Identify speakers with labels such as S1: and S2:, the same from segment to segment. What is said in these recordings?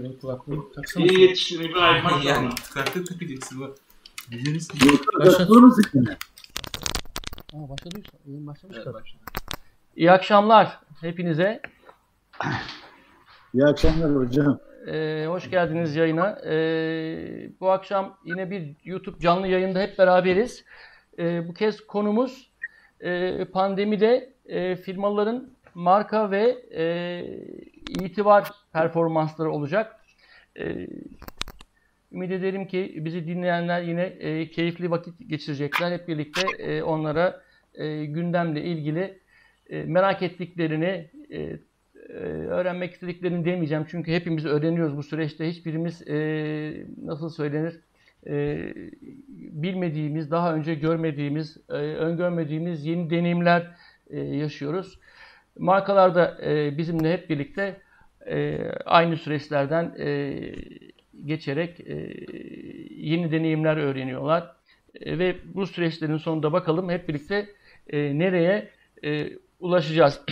S1: Benim kulaklığımı taksana.
S2: İyi yetiştin İbrahim
S3: yani
S2: maşallah.
S3: kulaklık takacaksın bak. Biliriz ki.
S1: Başlat. Aa, başladıysa. İyi başlamış
S3: Evet,
S1: da.
S3: başla.
S4: İyi akşamlar hepinize.
S5: İyi akşamlar hocam.
S4: Ee, hoş geldiniz yayına. Ee, bu akşam yine bir YouTube canlı yayında hep beraberiz. Ee, bu kez konumuz e, pandemide e, firmaların marka ve e, itibar performansları olacak. Ee, ümit ederim ki bizi dinleyenler yine e, keyifli vakit geçirecekler. Hep birlikte e, onlara e, gündemle ilgili e, merak ettiklerini, e, e, öğrenmek istediklerini demeyeceğim. Çünkü hepimiz öğreniyoruz bu süreçte. Hiçbirimiz e, nasıl söylenir e, bilmediğimiz, daha önce görmediğimiz, e, öngörmediğimiz yeni deneyimler e, yaşıyoruz. Markalar da e, bizimle hep birlikte e, aynı süreçlerden e, geçerek e, yeni deneyimler öğreniyorlar. E, ve bu süreçlerin sonunda bakalım hep birlikte e, nereye e, ulaşacağız.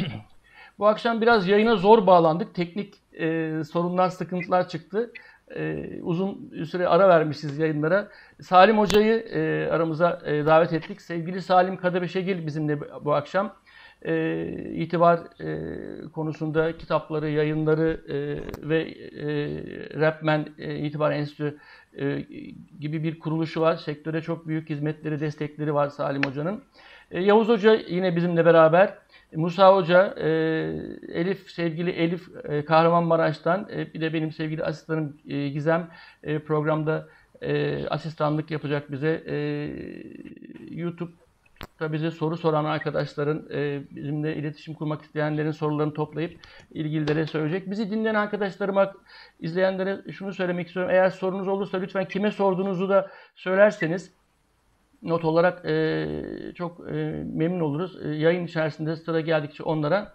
S4: Bu akşam biraz yayına zor bağlandık. Teknik e, sorunlar, sıkıntılar çıktı. E, uzun süre ara vermişiz yayınlara. Salim Hoca'yı e, aramıza e, davet ettik. Sevgili Salim Kadebeşegil bizimle bu akşam. E, itibar e, konusunda kitapları, yayınları e, ve e, Rapman e, İtibar Enstitü e, gibi bir kuruluşu var. Sektöre çok büyük hizmetleri, destekleri var Salim Hoca'nın. E, Yavuz Hoca yine bizimle beraber. Musa Hoca, e, Elif, sevgili Elif e, Kahramanmaraş'tan, e, bir de benim sevgili asistanım e, Gizem e, programda e, asistanlık yapacak bize. E, YouTube'da bize soru soran arkadaşların, e, bizimle iletişim kurmak isteyenlerin sorularını toplayıp ilgililere söyleyecek. Bizi dinleyen arkadaşlarıma, izleyenlere şunu söylemek istiyorum. Eğer sorunuz olursa lütfen kime sorduğunuzu da söylerseniz not olarak e, çok e, memnun oluruz. Yayın içerisinde sıra geldikçe onlara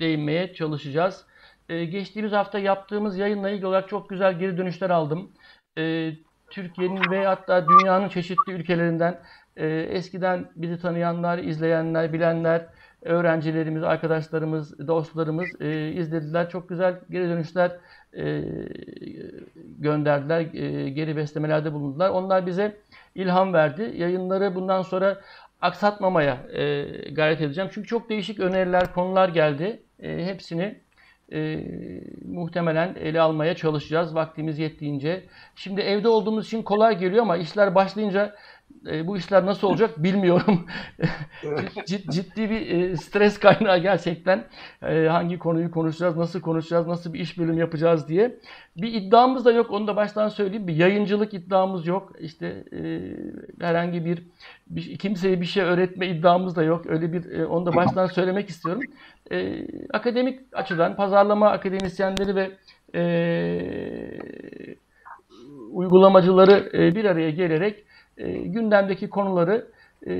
S4: değinmeye çalışacağız. Geçtiğimiz hafta yaptığımız yayınla ilgili olarak çok güzel geri dönüşler aldım. Türkiye'nin ve hatta dünyanın çeşitli ülkelerinden e, eskiden bizi tanıyanlar, izleyenler, bilenler, öğrencilerimiz, arkadaşlarımız, dostlarımız e, izlediler. Çok güzel geri dönüşler e, gönderdiler, e, geri beslemelerde bulundular. Onlar bize ilham verdi. Yayınları bundan sonra aksatmamaya e, gayret edeceğim. Çünkü çok değişik öneriler, konular geldi. E, hepsini e, muhtemelen ele almaya çalışacağız vaktimiz yettiğince. Şimdi evde olduğumuz için kolay geliyor ama işler başlayınca e, bu işler nasıl olacak bilmiyorum. Cid- ciddi bir e, stres kaynağı gerçekten. E, hangi konuyu konuşacağız, nasıl konuşacağız, nasıl bir iş bölüm yapacağız diye. Bir iddiamız da yok, onu da baştan söyleyeyim. Bir yayıncılık iddiamız yok. İşte e, herhangi bir, bir kimseye bir şey öğretme iddiamız da yok. Öyle bir e, onu da baştan söylemek istiyorum. E, akademik açıdan pazarlama akademisyenleri ve e, uygulamacıları e, bir araya gelerek e, gündemdeki konuları e,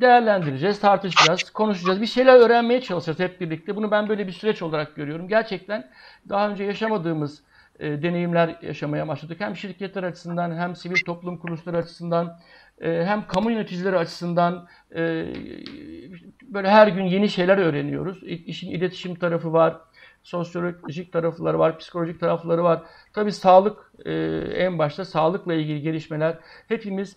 S4: değerlendireceğiz, tartışacağız, konuşacağız. Bir şeyler öğrenmeye çalışacağız hep birlikte. Bunu ben böyle bir süreç olarak görüyorum. Gerçekten daha önce yaşamadığımız e, deneyimler yaşamaya başladık. Hem şirketler açısından hem sivil toplum kuruluşları açısından e, hem kamu yöneticileri açısından böyle her gün yeni şeyler öğreniyoruz. İşin iletişim tarafı var, sosyolojik tarafları var, psikolojik tarafları var. Tabii sağlık en başta sağlıkla ilgili gelişmeler. Hepimiz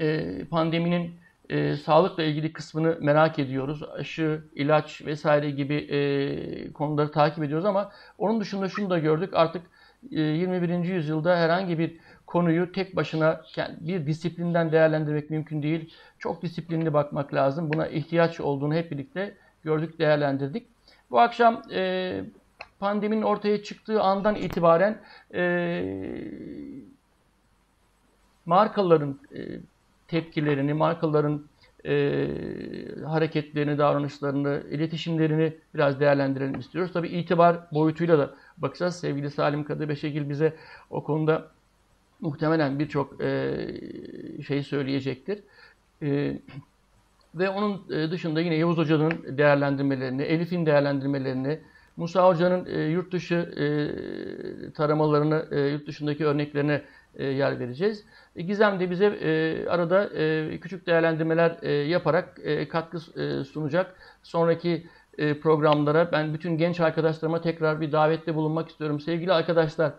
S4: e, pandeminin e, sağlıkla ilgili kısmını merak ediyoruz. Aşı, ilaç vesaire gibi e, konuları takip ediyoruz ama onun dışında şunu da gördük. Artık e, 21. yüzyılda herhangi bir konuyu tek başına bir disiplinden değerlendirmek mümkün değil. Çok disiplinli bakmak lazım. Buna ihtiyaç olduğunu hep birlikte gördük, değerlendirdik. Bu akşam e, pandeminin ortaya çıktığı andan itibaren e, markaların e, tepkilerini, markaların e, hareketlerini, davranışlarını, iletişimlerini biraz değerlendirelim istiyoruz. Tabii itibar boyutuyla da bakacağız. Sevgili Salim Kadıbeşegil bize o konuda muhtemelen birçok e, şey söyleyecektir. E, ve onun e, dışında yine Yavuz Hoca'nın değerlendirmelerini, Elif'in değerlendirmelerini, Musa Hoca'nın e, yurt dışı e, taramalarını, e, yurt dışındaki örneklerine e, yer vereceğiz. E, Gizem de bize e, arada e, küçük değerlendirmeler e, yaparak e, katkı e, sunacak. Sonraki e, programlara ben bütün genç arkadaşlarıma tekrar bir davette bulunmak istiyorum. Sevgili arkadaşlar,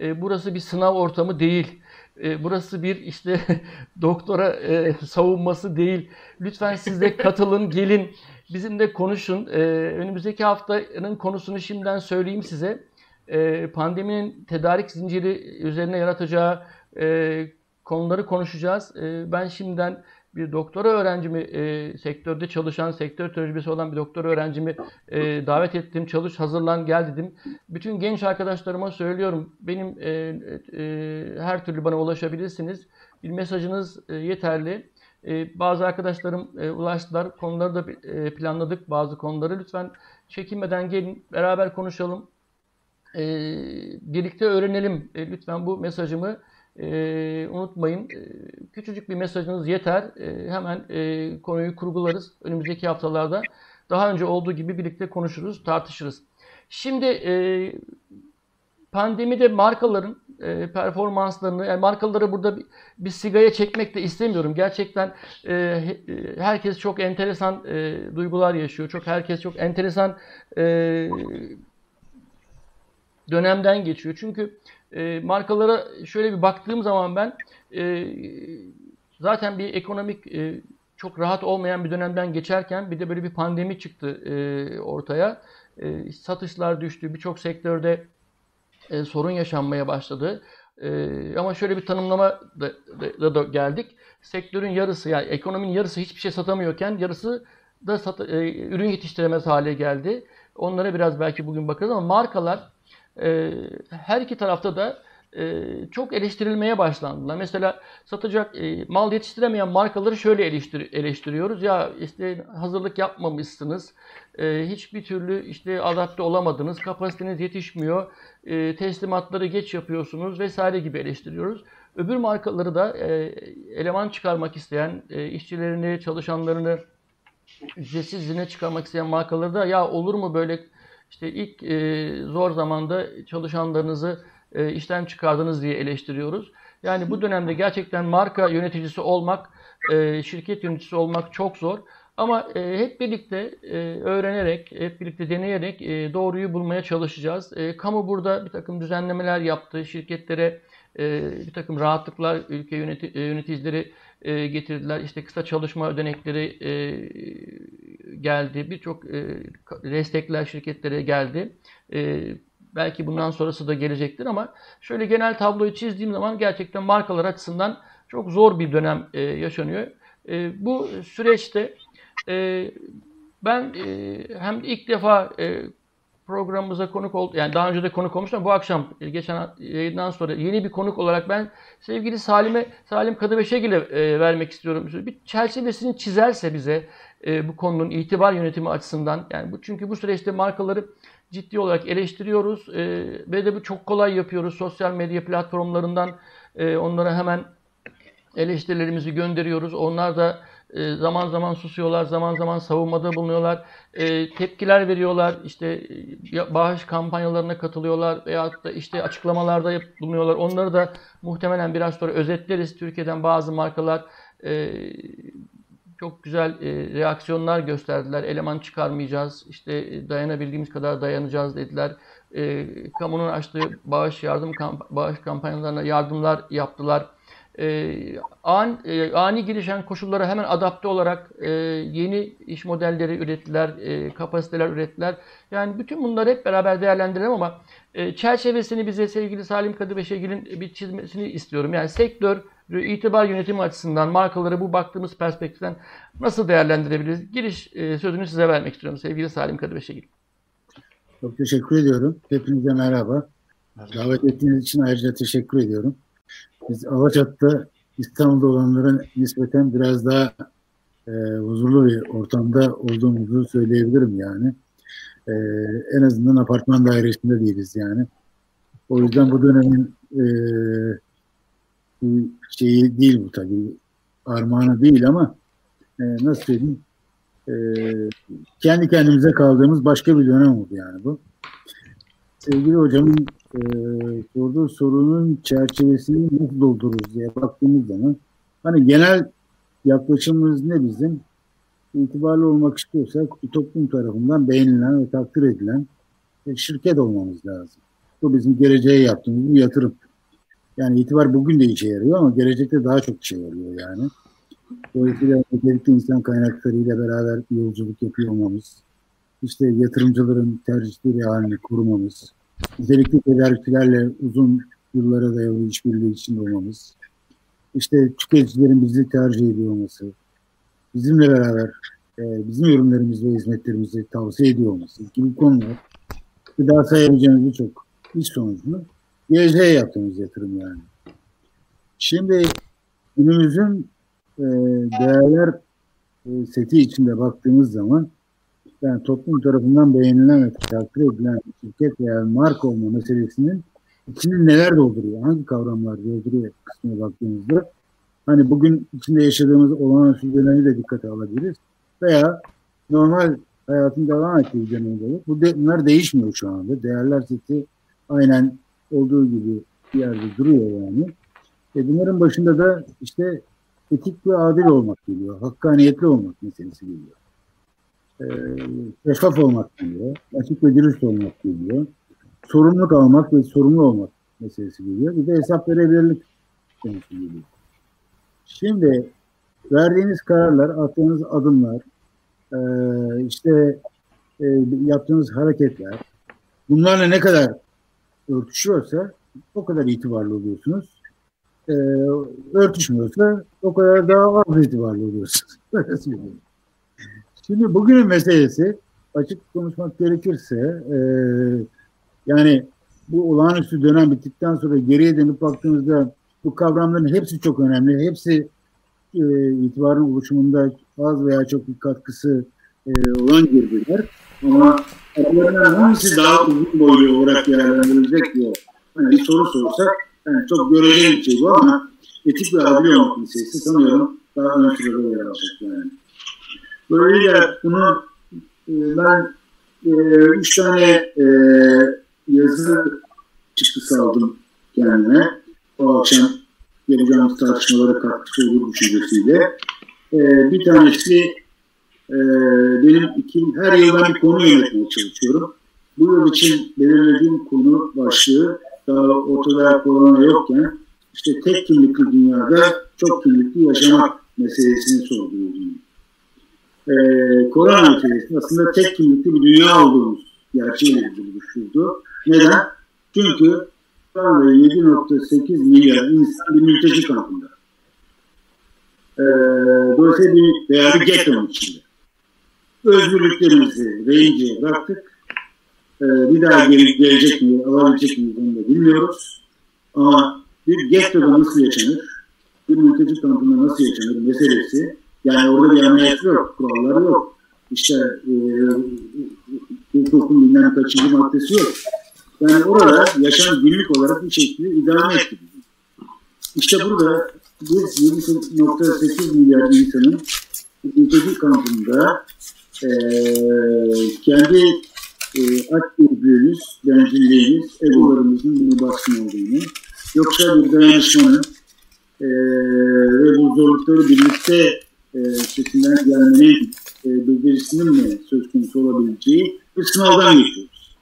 S4: e, burası bir sınav ortamı değil. E, burası bir işte doktora e, savunması değil. Lütfen siz de katılın, gelin. Bizimle konuşun. E, önümüzdeki haftanın konusunu şimdiden söyleyeyim size. E, pandeminin tedarik zinciri üzerine yaratacağı e, konuları konuşacağız. E, ben şimdiden bir doktora öğrencimi, e, sektörde çalışan, sektör tecrübesi olan bir doktora öğrencimi e, davet ettim. Çalış, hazırlan, gel dedim. Bütün genç arkadaşlarıma söylüyorum. Benim e, e, her türlü bana ulaşabilirsiniz. Bir mesajınız e, yeterli. E, bazı arkadaşlarım e, ulaştılar. Konuları da e, planladık bazı konuları. Lütfen çekinmeden gelin, beraber konuşalım. E, birlikte öğrenelim. E, lütfen bu mesajımı e, unutmayın. E, küçücük bir mesajınız yeter. E, hemen e, konuyu kurgularız. Önümüzdeki haftalarda daha önce olduğu gibi birlikte konuşuruz, tartışırız. Şimdi e, pandemide markaların e, performanslarını, yani markaları burada bir, bir sigaya çekmek de istemiyorum. Gerçekten e, herkes çok enteresan e, duygular yaşıyor. Çok herkes çok enteresan e, dönemden geçiyor. Çünkü e, markalara şöyle bir baktığım zaman ben e, zaten bir ekonomik e, çok rahat olmayan bir dönemden geçerken bir de böyle bir pandemi çıktı e, ortaya. E, satışlar düştü. Birçok sektörde e, sorun yaşanmaya başladı. E, ama şöyle bir tanımlama da, da, da geldik. Sektörün yarısı yani ekonominin yarısı hiçbir şey satamıyorken yarısı da sat, e, ürün yetiştiremez hale geldi. Onlara biraz belki bugün bakarız ama markalar e, her iki tarafta da e, çok eleştirilmeye başlandılar. Mesela satacak e, mal yetiştiremeyen markaları şöyle eleştir, eleştiriyoruz. Ya işte hazırlık yapmamışsınız, e, hiçbir türlü işte adapte olamadınız, kapasiteniz yetişmiyor, e, teslimatları geç yapıyorsunuz vesaire gibi eleştiriyoruz. Öbür markaları da e, eleman çıkarmak isteyen, e, işçilerini, çalışanlarını ücretsiz izine çıkarmak isteyen markaları da ya olur mu böyle işte ilk e, zor zamanda çalışanlarınızı e, işten çıkardınız diye eleştiriyoruz. Yani bu dönemde gerçekten marka yöneticisi olmak, e, şirket yöneticisi olmak çok zor. Ama e, hep birlikte e, öğrenerek, hep birlikte deneyerek e, doğruyu bulmaya çalışacağız. E, kamu burada bir takım düzenlemeler yaptı. Şirketlere e, bir takım rahatlıklar ülke yöneti, e, yöneticileri e, getirdiler. İşte kısa çalışma ödenekleri e, geldi. Birçok e, destekler şirketlere geldi. E, belki bundan sonrası da gelecektir ama şöyle genel tabloyu çizdiğim zaman gerçekten markalar açısından çok zor bir dönem e, yaşanıyor. E, bu süreçte e, ben e, hem ilk defa e, programımıza konuk oldu. Yani daha önce de konuk olmuştum. Bu akşam e, geçen yayından sonra yeni bir konuk olarak ben sevgili Salim'e Salim Kadıbeşegil'e e, vermek istiyorum. Bir çerçevesini çizerse bize e, bu konunun itibar yönetimi açısından yani bu çünkü bu süreçte markaları ciddi olarak eleştiriyoruz e, ve de bu çok kolay yapıyoruz. Sosyal medya platformlarından e, onlara hemen eleştirilerimizi gönderiyoruz. Onlar da e, zaman zaman susuyorlar, zaman zaman savunmada bulunuyorlar, e, tepkiler veriyorlar, işte e, bağış kampanyalarına katılıyorlar veyahut da işte açıklamalarda bulunuyorlar. Onları da muhtemelen biraz sonra özetleriz. Türkiye'den bazı markalar çok güzel reaksiyonlar gösterdiler. Eleman çıkarmayacağız, işte dayanabildiğimiz kadar dayanacağız dediler. kamunun açtığı bağış yardım bağış kampanyalarına yardımlar yaptılar e, an, e, ani gelişen koşullara hemen adapte olarak e, yeni iş modelleri ürettiler, e, kapasiteler ürettiler. Yani bütün bunları hep beraber değerlendirelim ama e, çerçevesini bize sevgili Salim Kadıbeşegil'in bir çizmesini istiyorum. Yani sektör itibar yönetimi açısından markaları bu baktığımız perspektiften nasıl değerlendirebiliriz? Giriş e, sözünü size vermek istiyorum sevgili Salim Kadıbeşegil.
S5: Çok teşekkür ediyorum. Hepinize merhaba. merhaba. Davet ettiğiniz için ayrıca teşekkür ediyorum biz Alaçat'ta İstanbul'da olanlara nispeten biraz daha e, huzurlu bir ortamda olduğumuzu söyleyebilirim yani. E, en azından apartman dairesinde değiliz yani. O yüzden bu dönemin e, şeyi değil bu tabii. Armağanı değil ama e, nasıl söyleyeyim e, kendi kendimize kaldığımız başka bir dönem oldu yani bu. Sevgili hocamın e, sorunun çerçevesini nasıl doldururuz diye baktığımız zaman hani genel yaklaşımımız ne bizim? itibarlı olmak istiyorsak toplum tarafından beğenilen ve takdir edilen bir şirket olmamız lazım. Bu bizim geleceğe yaptığımız bir yatırım. Yani itibar bugün de işe yarıyor ama gelecekte daha çok işe yarıyor yani. Dolayısıyla nitelikli insan kaynaklarıyla beraber yolculuk yapıyor olmamız, işte yatırımcıların tercihleri halini korumamız, nitelikli tedarikçilerle uzun yıllara dayalı işbirliği içinde olmamız, işte tüketicilerin bizi tercih ediyor olması, bizimle beraber e, bizim ürünlerimizi ve hizmetlerimizi tavsiye ediyor olması gibi konular daha sayabileceğimiz birçok iş sonucunu geleceğe yaptığımız yatırım yani. Şimdi günümüzün e, değerler e, seti içinde baktığımız zaman yani toplum tarafından beğenilen ve takdir edilen şirket veya marka olma meselesinin içinde neler dolduruyor, hangi kavramlar dolduruyor kısmına baktığımızda hani bugün içinde yaşadığımız olağanüstü dönemi de dikkate alabiliriz veya normal hayatın devam ettiği dönemde olur. Bu de, bunlar değişmiyor şu anda. Değerler seti aynen olduğu gibi bir yerde duruyor yani. E bunların başında da işte etik ve adil olmak geliyor. Hakkaniyetli olmak meselesi geliyor. E, şeffaf olmak geliyor. Açık ve dürüst olmak geliyor. Sorumluluk almak ve sorumlu olmak meselesi geliyor. Bir de hesap verebilirlik konusu geliyor. Şimdi verdiğiniz kararlar, attığınız adımlar, işte yaptığınız hareketler bunlarla ne kadar örtüşüyorsa o kadar itibarlı oluyorsunuz. Örtüşmüyorsa o kadar daha az itibarlı oluyorsunuz. Şimdi bugünün meselesi açık konuşmak gerekirse e, yani bu olağanüstü dönem bittikten sonra geriye dönüp baktığımızda bu kavramların hepsi çok önemli. Hepsi e, itibarın oluşumunda az veya çok bir katkısı e, olan girdiler. Ama bunların hangisi daha uzun boylu olarak değerlendirilecek diye hani bir soru sorsak yani çok göreceli bir şey bu ama etik ve adil olmak meselesi sanıyorum daha ön sırada yer alacak yani. Böylelikle bunu e, ben e, üç tane e, yazı çıktısı aldım kendime. O akşam yapacağımız tartışmalara katkısı olur düşüncesiyle. E, bir tanesi e, benim iki, her yıl ben bir konu yönetmeye çalışıyorum. Bu yıl için belirlediğim konu başlığı daha ortada korona yokken işte tek kimlikli dünyada çok kimlikli yaşamak meselesini sorguluyorum. Ee, korona meselesi aslında tek kimlikli bir dünya olduğumuz gerçeğiyle ilgili. Neden? Çünkü şu anda 7.8 milyar insan bir mülteci kampında. Ee, dolayısıyla bir veya bir içinde. Özgürlüklerimizi reyinciye bıraktık. Ee, bir daha geri gelecek mi, alabilecek miyiz onu da bilmiyoruz. Ama bir gettoda nasıl yaşanır, bir mülteci kampında nasıl yaşanır meselesi, yani orada bir anlayış yok, kurallar yok. İşte e, hukukun bilmem kaçıncı maddesi yok. Yani orada yaşam günlük olarak bir şekilde idame etti. İşte burada biz 7.8 milyar insanın mülteci kampında e, kendi e, aç gözlüğümüz, bencilliğimiz, egolarımızın bunu baskın olduğunu, yoksa bir dayanışmanın e, ve bu zorlukları birlikte e, sesinden gelmenin e, becerisinin mi söz konusu olabileceği bir sınavdan geçiyoruz.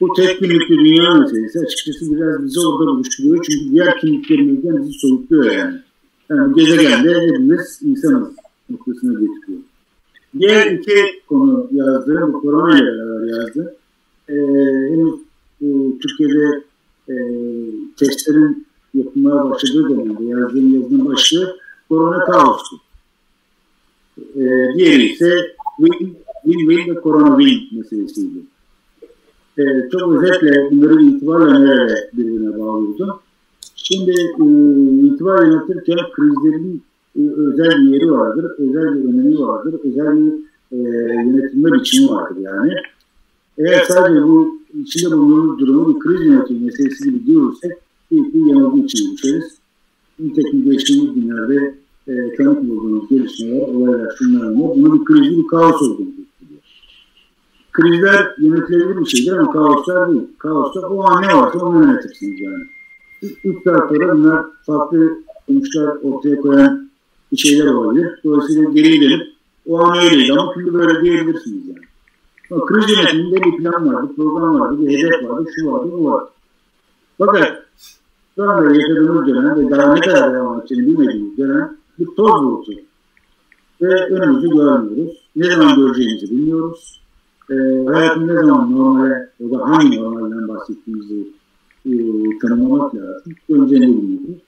S5: Bu tek kimlikli dünya meselesi açıkçası biraz bizi orada buluşturuyor. Çünkü diğer kimliklerimizden bizi soyutluyor yani. Yani gezegende hepimiz insanız noktasına getiriyor. Diğer iki konu yazdığım, bu korona ile beraber yazdım. Ee, henüz e, Türkiye'de e, testlerin yapılmaya başladığı dönemde yazdığım yazının başlığı korona kaosu. Ee, diğeri ise win, win, win ve korona win meselesiydi. Ee, çok özetle bunları itibarla nereye birbirine bağlıyordum. Şimdi e, itibar yönetirken krizlerin e, özel bir yeri vardır, özel bir önemi vardır, özel bir e, yönetilme biçimi vardır yani. Eğer sadece bu içinde bulunduğumuz durumu bir kriz yönetimi meselesi gibi diyorsak büyük bir yanılgı için düşeriz. Nitekim geçtiğimiz günlerde e, tanık olduğumuz gelişmeler, olaylar, şunlar mı? Bunu bir kriz, bir kaos olduğunu gösteriyor. Krizler yönetilebilir bir şeydir ama kaoslar değil. Kaoslar o an ne varsa onu yönetirsiniz yani. Saat sonra bunlar farklı sonuçlar ortaya koyan bir şeyler olabilir. Dolayısıyla geri dönüp O an öyleydi ama şimdi böyle diyebilirsiniz yani. Ama kriz yönetiminde bir plan vardı, program vardı, bir hedef vardı, şu vardı, bu vardı. Fakat şu anda yaşadığımız dönem ve daha ne kadar devam edeceğini bilmediğimiz dönem bir toz bulutu. Ve önümüzü görmüyoruz. Ne zaman göreceğimizi bilmiyoruz. E, hayatın ne zaman normale, o da hangi normalden bahsettiğimizi e, tanımlamak lazım. Önce ne bilmiyoruz.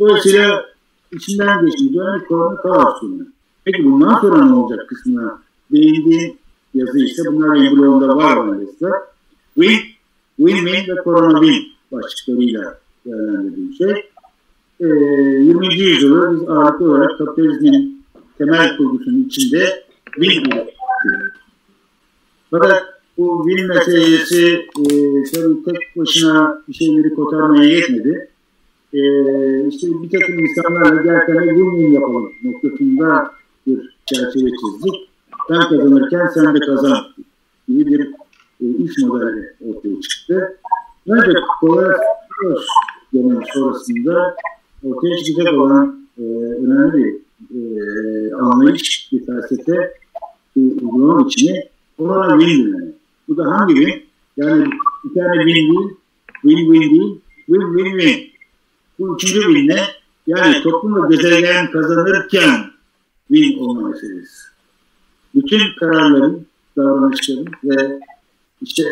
S5: Dolayısıyla içinden geçtiği dönem korona kaos dönemi. Peki bundan sonra ne olacak kısmına değindiğim yazı ise bunlar embriyonda var maalesef. Win, win-win ve korona win başlıklarıyla değerlendirdiğim şey. E, 20. yüzyılı biz ağırlıklı olarak kapitalizmin temel kurgusunun içinde üretiyoruz. Fakat bu win meselesi e, tabii tek başına bir şeyleri kotarmaya yetmedi. E, işte bir takım insanlarla gerçekten win-win yapalım noktasında bir çerçeve çizdik. Ben kazanırken sen de kazan gibi bir e, iş modeli ortaya çıktı. Ancak koronavirüs dönemi sonrasında ortaya çıkacak olan e, önemli bir e, anlayış, bir felsefe, bir uygulama biçimi korona win dönemi. Bu da hangi win? Yani bir tane win değil, win win değil, win win win. Bu üçüncü win ne? Yani toplum ve gezegen kazanırken win olma meselesi. Bütün kararların, davranışların ve işte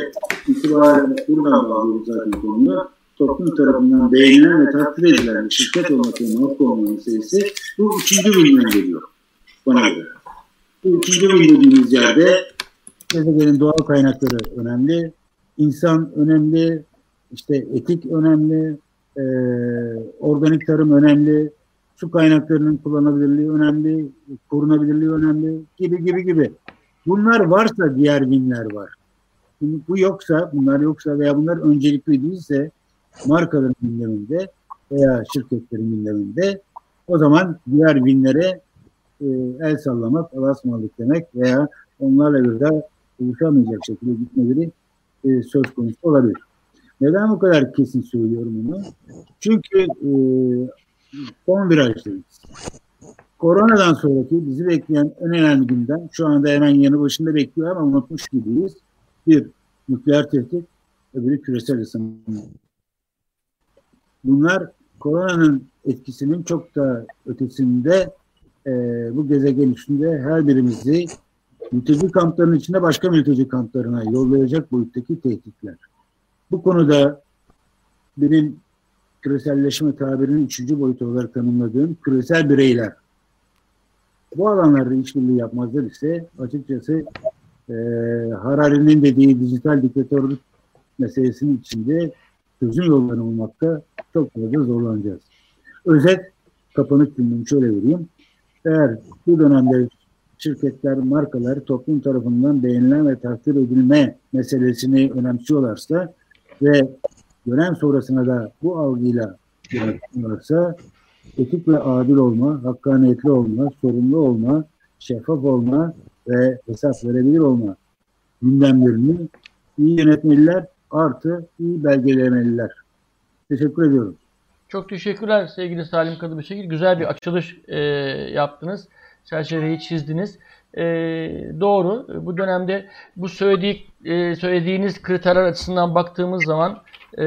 S5: itibaren buradan bağlıyoruz zaten konuyu. Toplum tarafından beğenilen ve takdir edilen bir şirket olmak ve marka olma meselesi bu üçüncü bilimden geliyor bana göre. Bu üçüncü bilim dediğimiz yerde gezegenin doğal kaynakları önemli, insan önemli, işte etik önemli, e, organik tarım önemli, su kaynaklarının kullanılabilirliği önemli, korunabilirliği önemli gibi gibi gibi. Bunlar varsa diğer binler var. Şimdi bu yoksa, bunlar yoksa veya bunlar öncelikli değilse markaların gündeminde veya şirketlerin gündeminde o zaman diğer binlere e, el sallamak, alasmalık demek veya onlarla bir daha buluşamayacak şekilde gitmeleri e, söz konusu olabilir. Neden bu kadar kesin söylüyorum bunu? Çünkü e, son virajdayız. Koronadan sonraki bizi bekleyen en önemli gündem, şu anda hemen yanı başında bekliyor ama unutmuş gibiyiz. Bir, nükleer tehdit, öbürü küresel ısınma. Bunlar koronanın etkisinin çok da ötesinde e, bu gezegen üstünde her birimizi mülteci kamplarının içinde başka mülteci kamplarına yollayacak boyuttaki tehditler. Bu konuda benim küreselleşme tabirinin üçüncü boyutu olarak tanımladığım küresel bireyler. Bu alanlarda işbirliği yapmazlar ise açıkçası e, Harari'nin dediği dijital diktatörlük meselesinin içinde çözüm yollarını bulmakta çok fazla zorlanacağız. Özet kapanış cümlemi şöyle vereyim. Eğer bu dönemde şirketler, markalar toplum tarafından beğenilen ve takdir edilme meselesini önemsiyorlarsa ve dönem sonrasına da bu algıyla yönetiyorlarsa etik ve adil olma, hakkaniyetli olma, sorumlu olma, şeffaf olma ve hesap verebilir olma gündemlerini iyi yönetmeliler artı iyi belgelemeliler. Teşekkür ediyorum.
S4: Çok teşekkürler sevgili Salim Kadıbışıgil. Güzel bir açılış e, yaptınız. Çerçeveyi çizdiniz. E, doğru. Bu dönemde bu söyledik, e, söylediğiniz kriterler açısından baktığımız zaman e,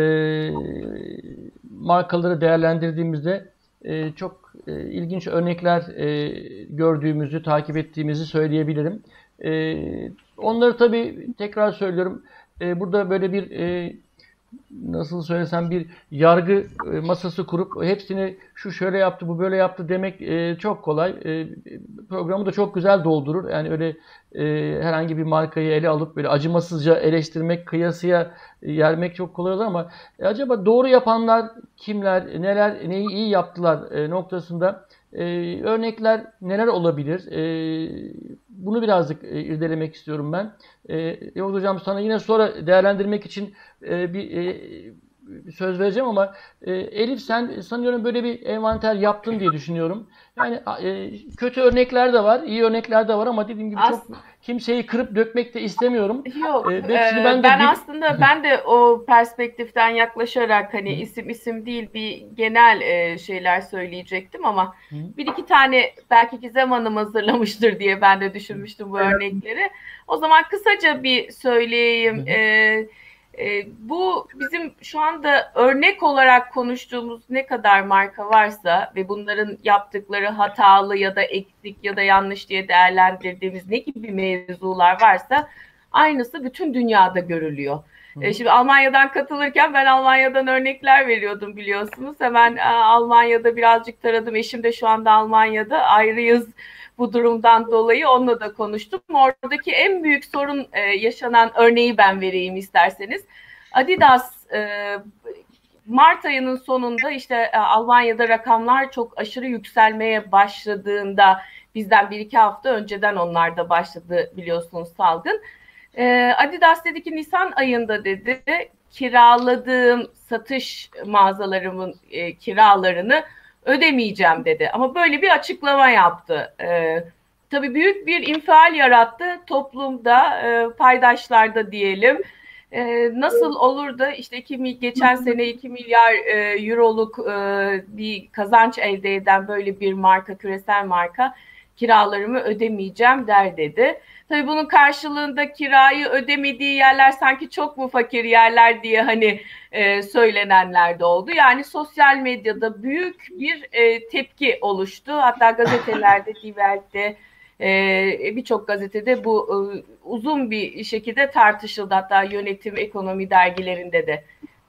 S4: markaları değerlendirdiğimizde e, çok e, ilginç örnekler e, gördüğümüzü, takip ettiğimizi söyleyebilirim. E, onları tabii tekrar söylüyorum. E, burada böyle bir e, nasıl söylesem bir yargı e, masası kurup hepsini şu şöyle yaptı bu böyle yaptı demek e, çok kolay. E, programı da çok güzel doldurur. Yani öyle herhangi bir markayı ele alıp böyle acımasızca eleştirmek, kıyasıya yermek çok kolay olur ama acaba doğru yapanlar kimler, neler, neyi iyi yaptılar noktasında örnekler neler olabilir? Bunu birazcık e, irdelemek istiyorum ben. E, Yavuz Hocam sana yine sonra değerlendirmek için e, bir e, söz vereceğim ama e, Elif sen sanıyorum böyle bir envanter yaptın diye düşünüyorum. Yani e, kötü örnekler de var, iyi örnekler de var ama dediğim gibi çok kimseyi kırıp dökmek de istemiyorum.
S2: Yok.
S4: Ee,
S2: Ee,
S4: hepsini
S2: ben
S4: ben de bir-
S2: aslında ben de o perspektiften yaklaşarak hani isim isim değil bir genel e, şeyler söyleyecektim ama
S4: Hı.
S2: bir iki tane belki Gizem Hanım hazırlamıştır diye ben de düşünmüştüm bu örnekleri. O zaman kısaca bir söyleyeyim.
S4: Hı.
S2: E, bu bizim şu anda örnek olarak konuştuğumuz ne kadar marka varsa ve bunların yaptıkları hatalı ya da eksik ya da yanlış diye değerlendirdiğimiz ne gibi mevzular varsa aynısı bütün dünyada görülüyor. E, şimdi Almanya'dan katılırken ben Almanya'dan örnekler veriyordum biliyorsunuz. Hemen e, Almanya'da birazcık taradım. Eşim de şu anda Almanya'da ayrıyız bu durumdan dolayı onunla da konuştum. Oradaki en büyük sorun e, yaşanan örneği ben vereyim isterseniz. Adidas e, Mart ayının sonunda işte e, Almanya'da rakamlar çok aşırı yükselmeye başladığında bizden bir iki hafta önceden onlar da başladı biliyorsunuz salgın. E, Adidas dedi ki Nisan ayında dedi kiraladığım satış mağazalarımın e, kiralarını ödemeyeceğim dedi. Ama böyle bir açıklama yaptı. E, tabii büyük bir infial yarattı toplumda, e, paydaşlarda diyelim. E, nasıl olur da işte iki, geçen sene 2 milyar e, euroluk e, bir kazanç elde eden böyle bir marka, küresel marka kiralarımı ödemeyeceğim der dedi. Tabii bunun karşılığında kirayı ödemediği yerler sanki çok mu fakir yerler diye hani e, söylenenler de oldu. Yani sosyal medyada büyük bir e, tepki oluştu. Hatta gazetelerde, Divert'te, e, birçok gazetede bu e, uzun bir şekilde tartışıldı. Hatta yönetim, ekonomi dergilerinde de.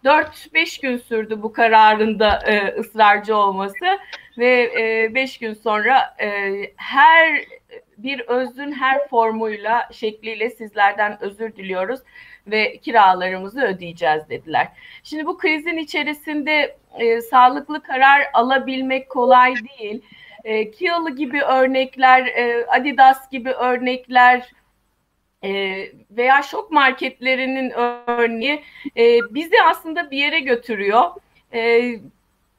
S2: 4-5 gün sürdü bu kararında e, ısrarcı olması ve 5 gün sonra e, her bir özün her formuyla, şekliyle sizlerden özür diliyoruz ve kiralarımızı ödeyeceğiz dediler. Şimdi bu krizin içerisinde e, sağlıklı karar alabilmek kolay değil. E, Kiyalı gibi örnekler, e, Adidas gibi örnekler e, veya şok marketlerinin örneği e, bizi aslında bir yere götürüyor. E,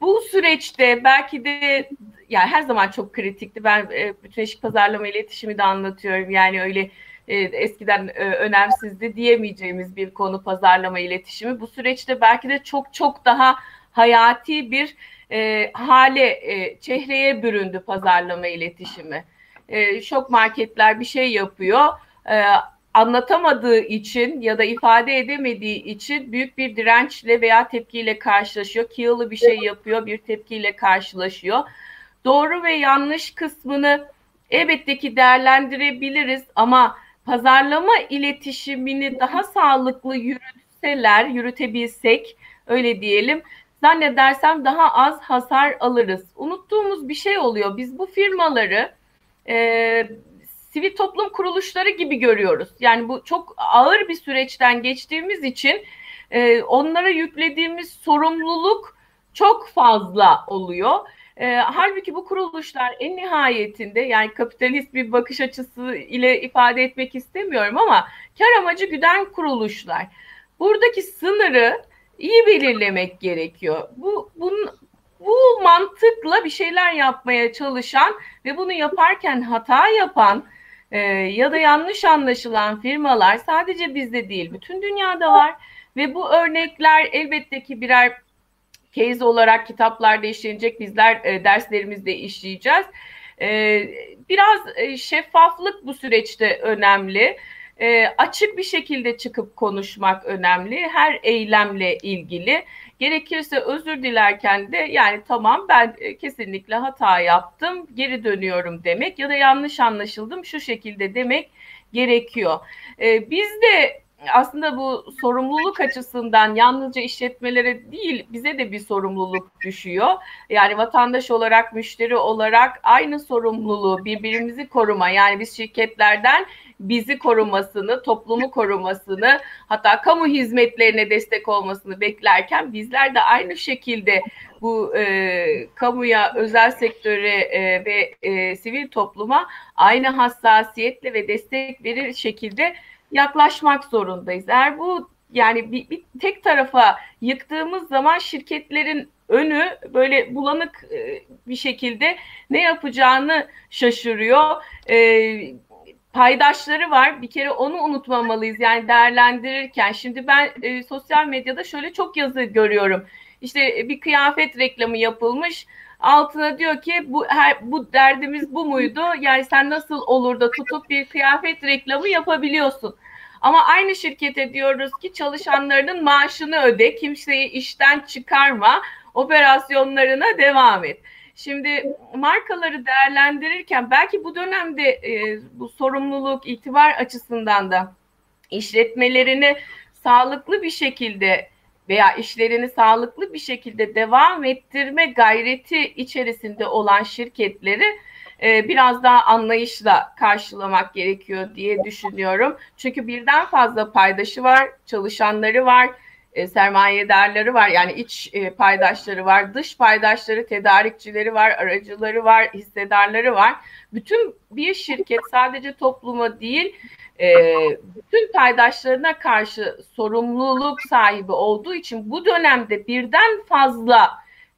S2: bu süreçte belki de yani her zaman çok kritikti. Ben e, bütün eşik pazarlama iletişimi de anlatıyorum. Yani öyle e, eskiden e, önemsizdi diyemeyeceğimiz bir konu pazarlama iletişimi. Bu süreçte belki de çok çok daha hayati bir e, hale, e, çehreye büründü pazarlama iletişimi. E, şok marketler bir şey yapıyor. E, anlatamadığı için ya da ifade edemediği için büyük bir dirençle veya tepkiyle karşılaşıyor. Kiyalı bir şey yapıyor, bir tepkiyle karşılaşıyor. Doğru ve yanlış kısmını elbette ki değerlendirebiliriz ama pazarlama iletişimini daha sağlıklı yürütseler, yürütebilsek öyle diyelim zannedersem daha az hasar alırız. Unuttuğumuz bir şey oluyor. Biz bu firmaları e, sivil toplum kuruluşları gibi görüyoruz. Yani bu çok ağır bir süreçten geçtiğimiz için e, onlara yüklediğimiz sorumluluk çok fazla oluyor. E, halbuki bu kuruluşlar en nihayetinde yani kapitalist bir bakış açısı ile ifade etmek istemiyorum ama kar amacı güden kuruluşlar. Buradaki sınırı iyi belirlemek gerekiyor. Bu bunun bu mantıkla bir şeyler yapmaya çalışan ve bunu yaparken hata yapan e, ya da yanlış anlaşılan firmalar sadece bizde değil bütün dünyada var ve bu örnekler elbette ki birer case olarak kitaplarda işlenecek bizler e, derslerimizde işleyeceğiz. E, biraz e, şeffaflık bu süreçte önemli. E, açık bir şekilde çıkıp konuşmak önemli. Her eylemle ilgili. Gerekirse özür dilerken de yani tamam ben e, kesinlikle hata yaptım, geri dönüyorum demek ya da yanlış anlaşıldım şu şekilde demek gerekiyor. E, biz de aslında bu sorumluluk açısından yalnızca işletmelere değil bize de bir sorumluluk düşüyor. Yani vatandaş olarak, müşteri olarak aynı sorumluluğu birbirimizi koruma yani biz şirketlerden bizi korumasını, toplumu korumasını, hatta kamu hizmetlerine destek olmasını beklerken bizler de aynı şekilde bu e, kamuya, özel sektöre e, ve e, sivil topluma aynı hassasiyetle ve destek verir şekilde yaklaşmak zorundayız. Eğer bu yani bir, bir tek tarafa yıktığımız zaman şirketlerin önü böyle bulanık e, bir şekilde ne yapacağını şaşırıyor. Paydaşları var. Bir kere onu unutmamalıyız. Yani değerlendirirken. Şimdi ben e, sosyal medyada şöyle çok yazı görüyorum. İşte e, bir kıyafet reklamı yapılmış. Altına diyor ki bu her, bu derdimiz bu muydu? Yani sen nasıl olur da tutup bir kıyafet reklamı yapabiliyorsun? Ama aynı şirkete diyoruz ki çalışanlarının maaşını öde, kimseyi işten çıkarma, operasyonlarına devam et. Şimdi markaları değerlendirirken belki bu dönemde e, bu sorumluluk, itibar açısından da işletmelerini sağlıklı bir şekilde veya işlerini sağlıklı bir şekilde devam ettirme gayreti içerisinde olan şirketleri e, biraz daha anlayışla karşılamak gerekiyor diye düşünüyorum. Çünkü birden fazla paydaşı var, çalışanları var, e, sermayedarları var. Yani iç e, paydaşları var, dış paydaşları, tedarikçileri var, aracıları var, hissedarları var. Bütün bir şirket sadece topluma değil, e, bütün paydaşlarına karşı sorumluluk sahibi olduğu için bu dönemde birden fazla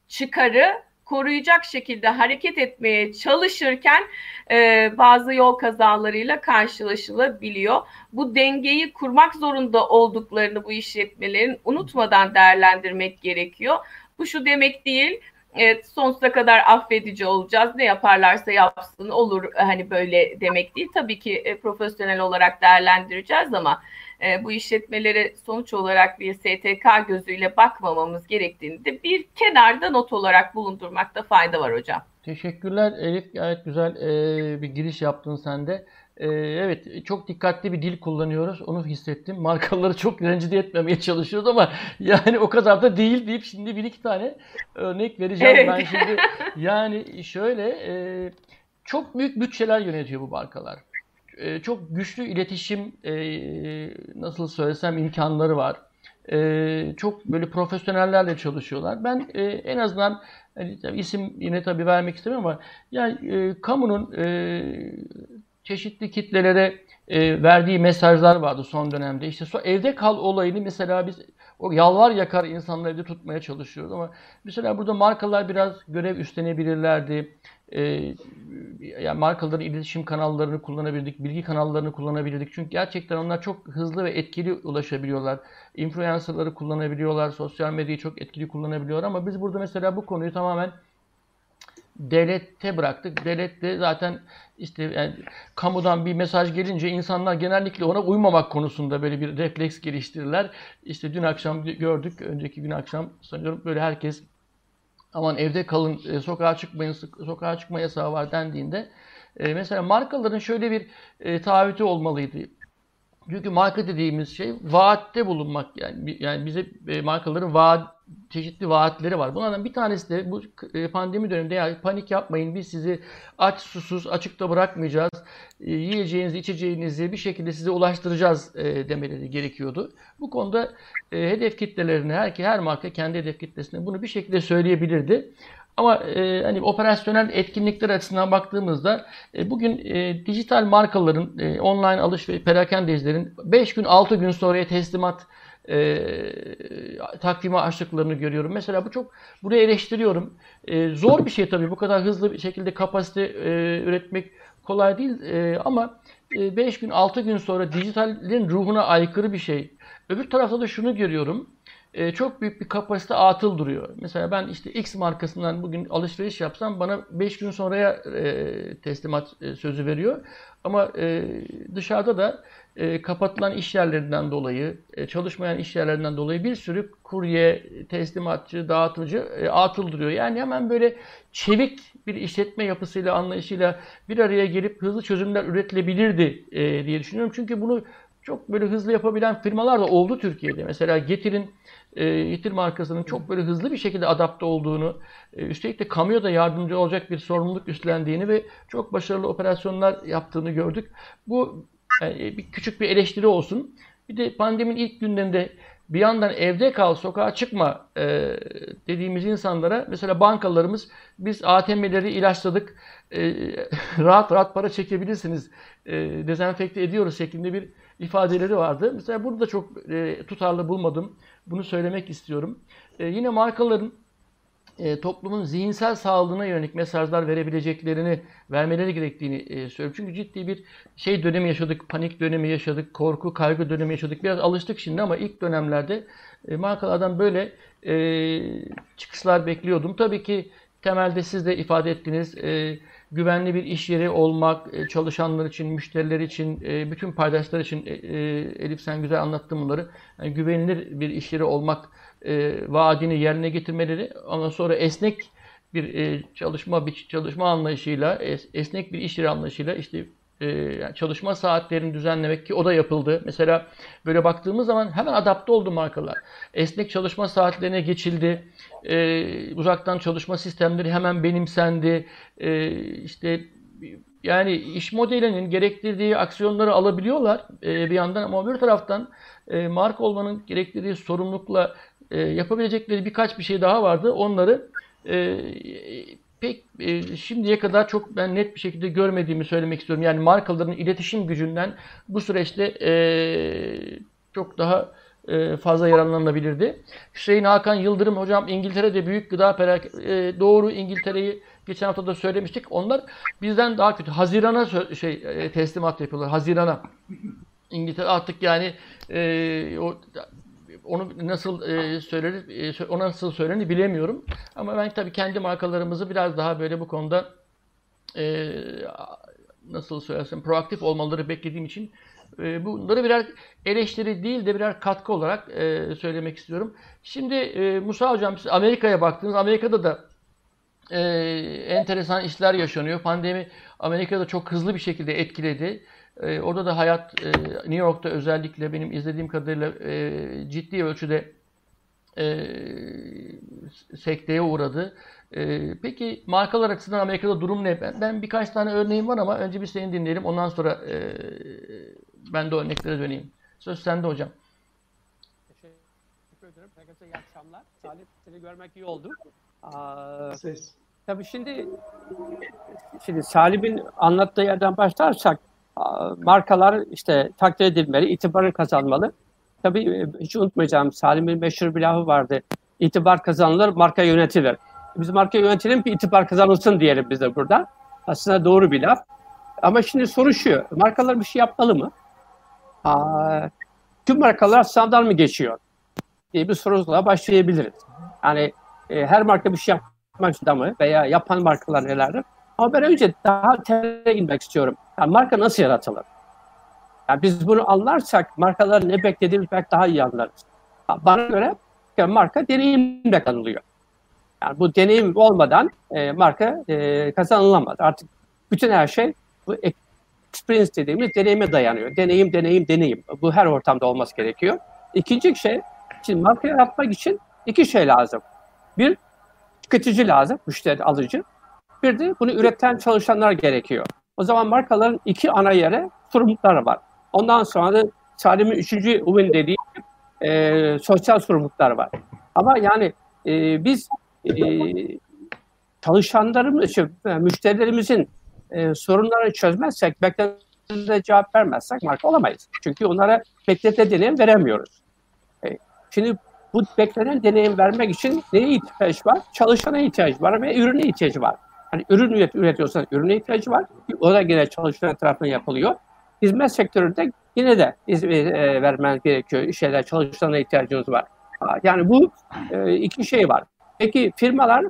S2: çıkarı koruyacak şekilde hareket etmeye çalışırken e, bazı yol kazalarıyla karşılaşılabiliyor. Bu dengeyi kurmak zorunda olduklarını bu işletmelerin unutmadan değerlendirmek gerekiyor. Bu şu demek değil evet, sonsuza kadar affedici olacağız. Ne yaparlarsa yapsın olur hani böyle demek değil. Tabii ki e, profesyonel olarak değerlendireceğiz ama e, bu işletmelere sonuç olarak bir STK gözüyle bakmamamız gerektiğini de bir kenarda not olarak bulundurmakta fayda var hocam.
S4: Teşekkürler Elif. Gayet güzel e, bir giriş yaptın sen de. E, evet çok dikkatli bir dil kullanıyoruz. Onu hissettim. Markaları çok rencide etmemeye çalışıyoruz ama yani o kadar da değil deyip şimdi bir iki tane örnek vereceğim
S2: Evet.
S4: ben şimdi. Yani şöyle e, çok büyük bütçeler yönetiyor bu markalar. E, çok güçlü iletişim e, nasıl söylesem imkanları var. E, çok böyle profesyonellerle çalışıyorlar. Ben e, en azından tabii isim yine tabii vermek istemiyorum ama yani e, kamunun e, çeşitli kitlelere e, verdiği mesajlar vardı son dönemde. İşte so, evde kal olayını mesela biz o yalvar yakar insanları evde tutmaya çalışıyoruz ama mesela burada markalar biraz görev üstlenebilirlerdi. E, yani markaların iletişim kanallarını kullanabildik, bilgi kanallarını kullanabilirdik. Çünkü gerçekten onlar çok hızlı ve etkili ulaşabiliyorlar. Influencerları kullanabiliyorlar, sosyal medyayı çok etkili kullanabiliyorlar ama biz burada mesela bu konuyu tamamen devlete bıraktık. Devlet de zaten işte yani kamudan bir mesaj gelince insanlar genellikle ona uymamak konusunda böyle bir refleks geliştirirler. İşte dün akşam gördük, önceki gün akşam sanıyorum böyle herkes aman evde kalın, e, sokağa çıkmayın, sokağa çıkma yasağı var dendiğinde e, mesela markaların şöyle bir e, taahhütü olmalıydı. Çünkü marka dediğimiz şey vaatte bulunmak yani yani bize e, markaların vaat çeşitli vaatleri var. Bunlardan bir tanesi de bu e, pandemi döneminde ya panik yapmayın biz sizi aç susuz açıkta bırakmayacağız. E, yiyeceğinizi içeceğinizi bir şekilde size ulaştıracağız e, demeleri gerekiyordu. Bu konuda e, hedef kitlelerine her her marka kendi hedef kitlesine bunu bir şekilde söyleyebilirdi. Ama e, hani operasyonel etkinlikler açısından baktığımızda e, bugün e, dijital markaların e, online alış ve perakendecilerin 5 gün 6 gün sonraya teslimat e, takvimi açtıklarını görüyorum. Mesela bu çok buraya eleştiriyorum. E, zor bir şey tabii bu kadar hızlı bir şekilde kapasite e, üretmek kolay değil e, ama 5 gün 6 gün sonra dijitalin ruhuna aykırı bir şey. Öbür tarafta da şunu görüyorum e, çok büyük bir kapasite atıl duruyor. Mesela ben işte X markasından bugün alışveriş yapsam bana 5 gün sonraya e, teslimat e, sözü veriyor. Ama e, dışarıda da e, kapatılan iş yerlerinden dolayı, e, çalışmayan iş yerlerinden dolayı bir sürü kurye, teslimatçı, dağıtıcı e, atıl duruyor. Yani hemen böyle çevik bir işletme yapısıyla, anlayışıyla bir araya gelip hızlı çözümler üretilebilirdi e, diye düşünüyorum. Çünkü bunu çok böyle hızlı yapabilen firmalar da oldu Türkiye'de. Mesela Getir'in e, Getir markasının çok böyle hızlı bir şekilde adapte olduğunu, e, üstelik de kamuya da yardımcı olacak bir sorumluluk üstlendiğini ve çok başarılı operasyonlar yaptığını gördük. Bu e, bir küçük bir eleştiri olsun. Bir de pandeminin ilk günlerinde bir yandan evde kal, sokağa çıkma e, dediğimiz insanlara mesela bankalarımız biz ATM'leri ilaçladık, e, rahat rahat para çekebilirsiniz, e, dezenfekte ediyoruz şeklinde bir ifadeleri vardı. Mesela burada çok e, tutarlı bulmadım. Bunu söylemek istiyorum. E, yine markaların e, toplumun zihinsel sağlığına yönelik mesajlar verebileceklerini vermeleri gerektiğini e, söylüyorum. Çünkü ciddi bir şey dönemi yaşadık, panik dönemi yaşadık, korku, kaygı dönemi yaşadık. Biraz alıştık şimdi ama ilk dönemlerde e, markalardan böyle e, çıkışlar bekliyordum. Tabii ki temelde siz de ifade ettiniz. E, güvenli bir iş yeri olmak, e, çalışanlar için, müşteriler için, e, bütün paydaşlar için, e, Elif sen güzel anlattın bunları. Yani güvenilir bir iş yeri olmak vaadini yerine getirmeleri ama sonra esnek bir çalışma bir çalışma anlayışıyla, esnek bir iş yeri anlayışıyla işte çalışma saatlerini düzenlemek ki o da yapıldı. Mesela böyle baktığımız zaman hemen adapte oldu markalar. Esnek çalışma saatlerine geçildi. Uzaktan çalışma sistemleri hemen benimsendi. İşte yani iş modelinin gerektirdiği aksiyonları alabiliyorlar bir yandan ama bir taraftan marka olmanın gerektirdiği sorumlulukla yapabilecekleri birkaç bir şey daha vardı. Onları pek e, şimdiye kadar çok ben net bir şekilde görmediğimi söylemek istiyorum. Yani markaların iletişim gücünden bu süreçte e, çok daha e, fazla yararlanabilirdi. Hüseyin Hakan Yıldırım hocam İngiltere'de büyük gıda perak e, doğru İngiltere'yi geçen hafta da söylemiştik. Onlar bizden daha kötü. Hazirana şey e, teslimat yapıyorlar. Hazirana. İngiltere artık yani e, o onu nasıl e, söylenir, e, ona nasıl söylenir bilemiyorum. Ama ben tabii kendi markalarımızı biraz daha böyle bu konuda e, nasıl söylersem proaktif olmaları beklediğim için e, bunları birer eleştiri değil de birer katkı olarak e, söylemek istiyorum. Şimdi e, Musa Hocam siz Amerika'ya baktınız. Amerika'da da e, enteresan işler yaşanıyor. Pandemi Amerika'da çok hızlı bir şekilde etkiledi. Orada da hayat New York'ta özellikle benim izlediğim kadarıyla ciddi ölçüde sekteye uğradı. Peki markalar açısından Amerika'da durum ne? Ben, ben birkaç tane örneğim var ama önce bir seni dinleyelim. Ondan sonra ben de örneklere döneyim. Söz sende hocam.
S6: Teşekkür ederim. Herkese iyi akşamlar. Salih seni görmek iyi oldu. Aa, Ses. Tabii şimdi şimdi Salim'in anlattığı yerden başlarsak markalar işte takdir edilmeli, itibarı kazanmalı. Tabii e, hiç unutmayacağım Salim'in meşhur bir lafı vardı. İtibar kazanılır, marka yönetilir. Biz marka yönetelim ki itibar kazanılsın diyelim biz de burada. Aslında doğru bir laf. Ama şimdi soru şu, markalar bir şey yapmalı mı? Tüm markalar sınavdan mı geçiyor? diye bir soruyla başlayabiliriz. Yani e, her marka bir şey yapmak mı? Veya yapan markalar nelerdir? Ama ben önce daha temele inmek istiyorum. Yani marka nasıl yaratılır? Yani biz bunu anlarsak markaların ne beklediğimizi belki daha iyi anlarız. Bana göre marka deneyimle kazanılıyor. Yani bu deneyim olmadan e, marka e, kazanılamaz. Artık bütün her şey bu experience dediğimiz deneyime dayanıyor. Deneyim, deneyim, deneyim. Bu her ortamda olması gerekiyor. İkinci şey, şimdi marka yaratmak için iki şey lazım. Bir, tüketici lazım, müşteri alıcı. Bir de bunu üreten çalışanlar gerekiyor. O zaman markaların iki ana yere sorumlulukları var. Ondan sonra da Salim'in üçüncü uvin dediği e, sosyal sorumluluklar var. Ama yani e, biz e, çalışanlarımız, şey, müşterilerimizin e, sorunlarını çözmezsek, beklentilerine cevap vermezsek marka olamayız. Çünkü onlara beklete deneyim veremiyoruz. E, şimdi bu beklenen deneyim vermek için neye ihtiyaç var? Çalışana ihtiyaç var ve ürüne ihtiyacı var. Hani ürün üret, üretiyorsan ürüne ihtiyacı var. O da yine çalışan tarafından yapılıyor. Hizmet sektöründe yine de hizmet e, vermen gerekiyor. Şeyler çalışana ihtiyacınız var. Yani bu e, iki şey var. Peki firmalar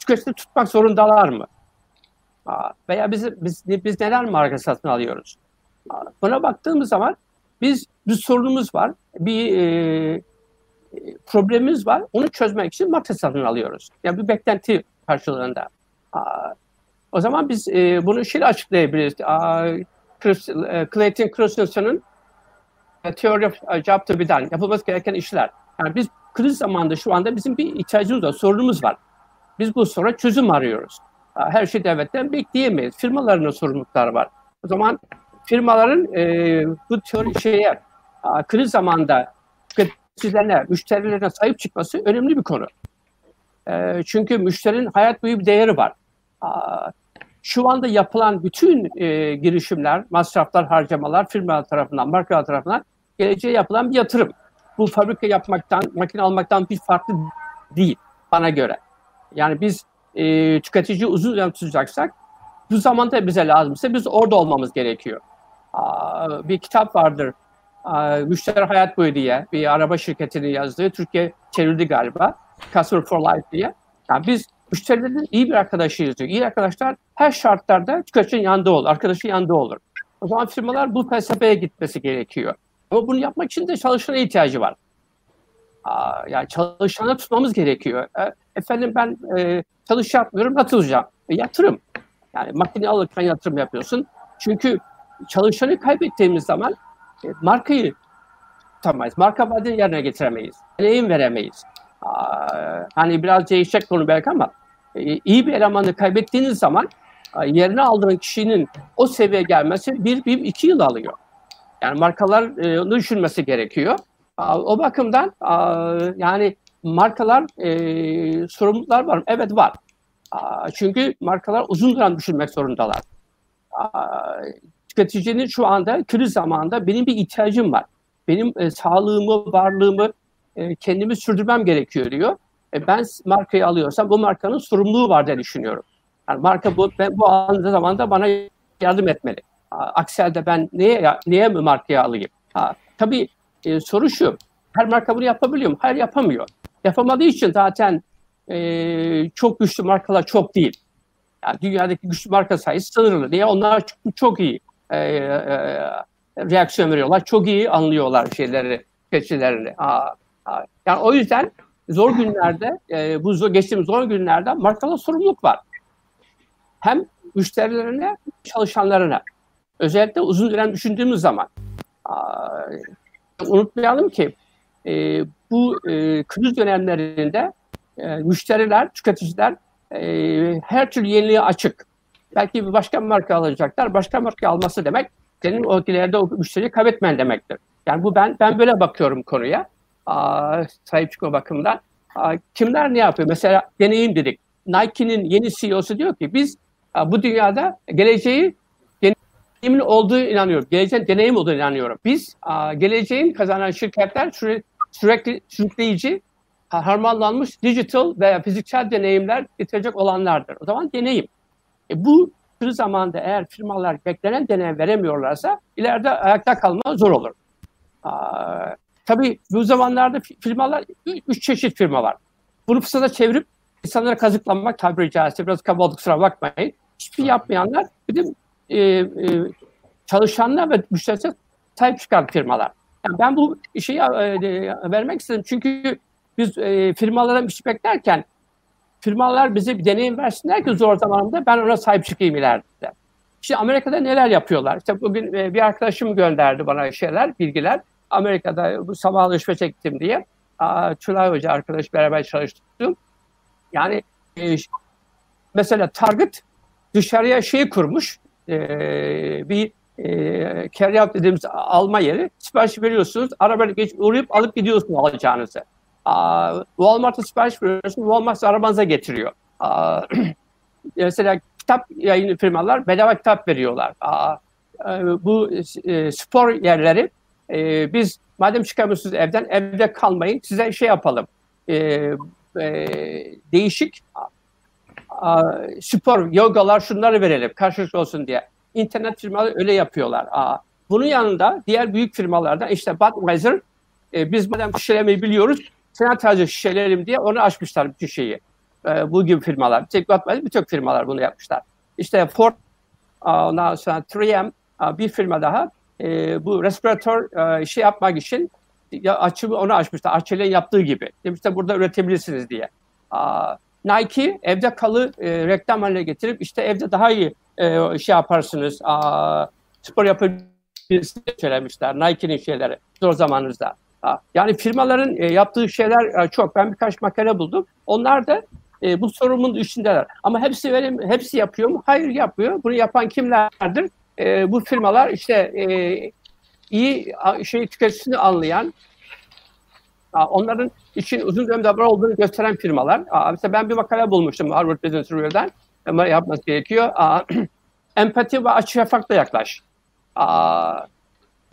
S6: tüketici tutmak zorundalar mı? Veya biz, biz, biz neler marka satın alıyoruz? Buna baktığımız zaman biz bir sorunumuz var, bir e, problemimiz var. Onu çözmek için marka satın alıyoruz. Yani bir beklenti karşılığında. O zaman biz e, bunu şöyle açıklayabiliriz. E, Clayton Christensen'ın e, Theory of Job to be done, yapılması gereken işler. Yani biz kriz zamanında şu anda bizim bir ihtiyacımız var, sorunumuz var. Biz bu sonra çözüm arıyoruz. Her şey devletten bekleyemeyiz. Firmaların sorumlulukları var. O zaman firmaların e, bu teori şeye kriz zamanında tüketicilerine, müşterilerine sahip çıkması önemli bir konu. E, çünkü müşterinin hayat boyu bir değeri var. şu anda yapılan bütün e, girişimler, masraflar, harcamalar firmalar tarafından, markalar tarafından geleceğe yapılan bir yatırım. Bu fabrika yapmaktan, makine almaktan bir farklı değil bana göre. Yani biz e, tüketici uzun dönem tutacaksak bu zamanda bize lazımsa biz orada olmamız gerekiyor. Aa, bir kitap vardır. Aa, Müşteri Hayat Boyu diye bir araba şirketinin yazdığı. Türkiye çevrildi galiba. Customer for Life diye. Yani biz müşterilerin iyi bir arkadaşıyız diyor. İyi arkadaşlar her şartlarda tüketicinin yanında olur. Arkadaşın yanında olur. O zaman firmalar bu felsefeye gitmesi gerekiyor. Ama bunu yapmak için de çalışana ihtiyacı var. Yani çalışanı tutmamız gerekiyor. E, efendim ben e, çalış yapmıyorum, yatıracağım. E, yatırım. Yani makine alırken yatırım yapıyorsun. Çünkü çalışanı kaybettiğimiz zaman e, markayı tutamayız. Marka vaadini yerine getiremeyiz. Deneyim veremeyiz. Aa, hani biraz değişecek konu belki ama e, iyi bir elemanı kaybettiğiniz zaman yerine aldığın kişinin o seviyeye gelmesi bir, bir iki yıl alıyor. Yani markalar onu düşünmesi gerekiyor. O bakımdan yani markalar e, sorumluluklar var. Evet var. Çünkü markalar uzun dönem düşünmek zorundalar. Tüketicinin şu anda kriz zamanında benim bir ihtiyacım var. Benim e, sağlığımı, varlığımı e, kendimi sürdürmem gerekiyor diyor. E, ben markayı alıyorsam bu markanın sorumluluğu var diye düşünüyorum. Yani marka bu, ben, bu anda zamanda bana yardım etmeli. Aksi halde ben neye, neye mi markayı alayım? Ha, tabii e, soru şu, her marka bunu yapabiliyor mu? Hayır yapamıyor. Yapamadığı için zaten e, çok güçlü markalar çok değil. Yani dünyadaki güçlü marka sayısı sınırlı. Niye? Onlar çok, çok iyi e, e, reaksiyon veriyorlar. Çok iyi anlıyorlar şeyleri, aa. Yani o yüzden zor günlerde, e, bu zor, geçtiğimiz zor günlerde markalar sorumluluk var. Hem müşterilerine, çalışanlarına. Özellikle uzun dönem düşündüğümüz zaman. Aa, unutmayalım ki e, bu e, kriz dönemlerinde e, müşteriler, tüketiciler e, her türlü yeniliğe açık. Belki bir başka marka alacaklar. Başka marka alması demek senin o ileride o müşteriyi kaybetmen demektir. Yani bu ben ben böyle bakıyorum konuya. Aa, sahip çıkma bakımından. Aa, kimler ne yapıyor? Mesela deneyim dedik. Nike'nin yeni CEO'su diyor ki biz bu dünyada geleceği deneyimin olduğu inanıyorum. Geleceğin deneyim olduğunu inanıyorum. Biz a, geleceğin kazanan şirketler sürekli, sürekli sürükleyici, harmanlanmış digital veya fiziksel deneyimler getirecek olanlardır. O zaman deneyim. E, bu tür zamanda eğer firmalar beklenen deneyim veremiyorlarsa ileride ayakta kalma zor olur. Aa, tabii bu zamanlarda firmalar, üç çeşit firma var. Bunu fırsata çevirip insanlara kazıklanmak tabiri caizse biraz kaba kusura bakmayın. Hiçbir yapmayanlar bir de e, e, çalışanlar ve müşterisine sahip çıkan firmalar. Yani ben bu şeyi e, vermek istedim çünkü biz e, firmalara bir şey beklerken firmalar bize bir deneyim versinler ki zor zamanında ben ona sahip çıkayım ileride. İşte Amerika'da neler yapıyorlar? İşte bugün e, bir arkadaşım gönderdi bana şeyler, bilgiler. Amerika'da bu sabah alışveriş gittim diye. Aa, Tülay Hoca arkadaş beraber çalıştım. Yani e, mesela Target dışarıya şey kurmuş. E, bir e, carry dediğimiz alma yeri. Sipariş veriyorsunuz. Arabayla geçip uğrayıp alıp gidiyorsunuz alacağınızı. Walmart'a sipariş veriyorsun, Walmart arabanıza getiriyor. Aa, mesela kitap yayın firmalar bedava kitap veriyorlar. Aa, e, bu e, spor yerleri e, biz madem çıkamıyorsunuz evden, evde kalmayın, size şey yapalım. E, e, değişik a, spor, yogalar şunları verelim, karşılıklı olsun diye. İnternet firmaları öyle yapıyorlar. Aa, bunun yanında diğer büyük firmalardan işte Budweiser, e, biz madem şişelemeyi biliyoruz, senat tarzı şişelerim diye onu açmışlar bütün şeyi. E, bu gibi firmalar. Tek batmadı birçok firmalar bunu yapmışlar. İşte Ford, ondan sonra 3M, bir firma daha e, bu respiratör e, şey yapmak için ya açımı onu açmışlar. Arçelik'in yaptığı gibi. Demişler burada üretebilirsiniz diye. A, Nike evde kalı e, reklam haline getirip işte evde daha iyi e, şey yaparsınız. A, spor yapabilirsiniz söylemişler. Nike'nin şeyleri zor zamanınızda. Yani firmaların e, yaptığı şeyler e, çok. Ben birkaç makale buldum. Onlar da e, bu sorunun içindeler. Ama hepsi verim, hepsi yapıyor mu? Hayır yapmıyor. Bunu yapan kimlerdir? bu firmalar işte iyi şey tüketicisini anlayan, onların için uzun dönemde var olduğunu gösteren firmalar. mesela ben bir makale bulmuştum Harvard Business Review'den. ama yapması gerekiyor. Empati ve açık şeffafla yaklaş.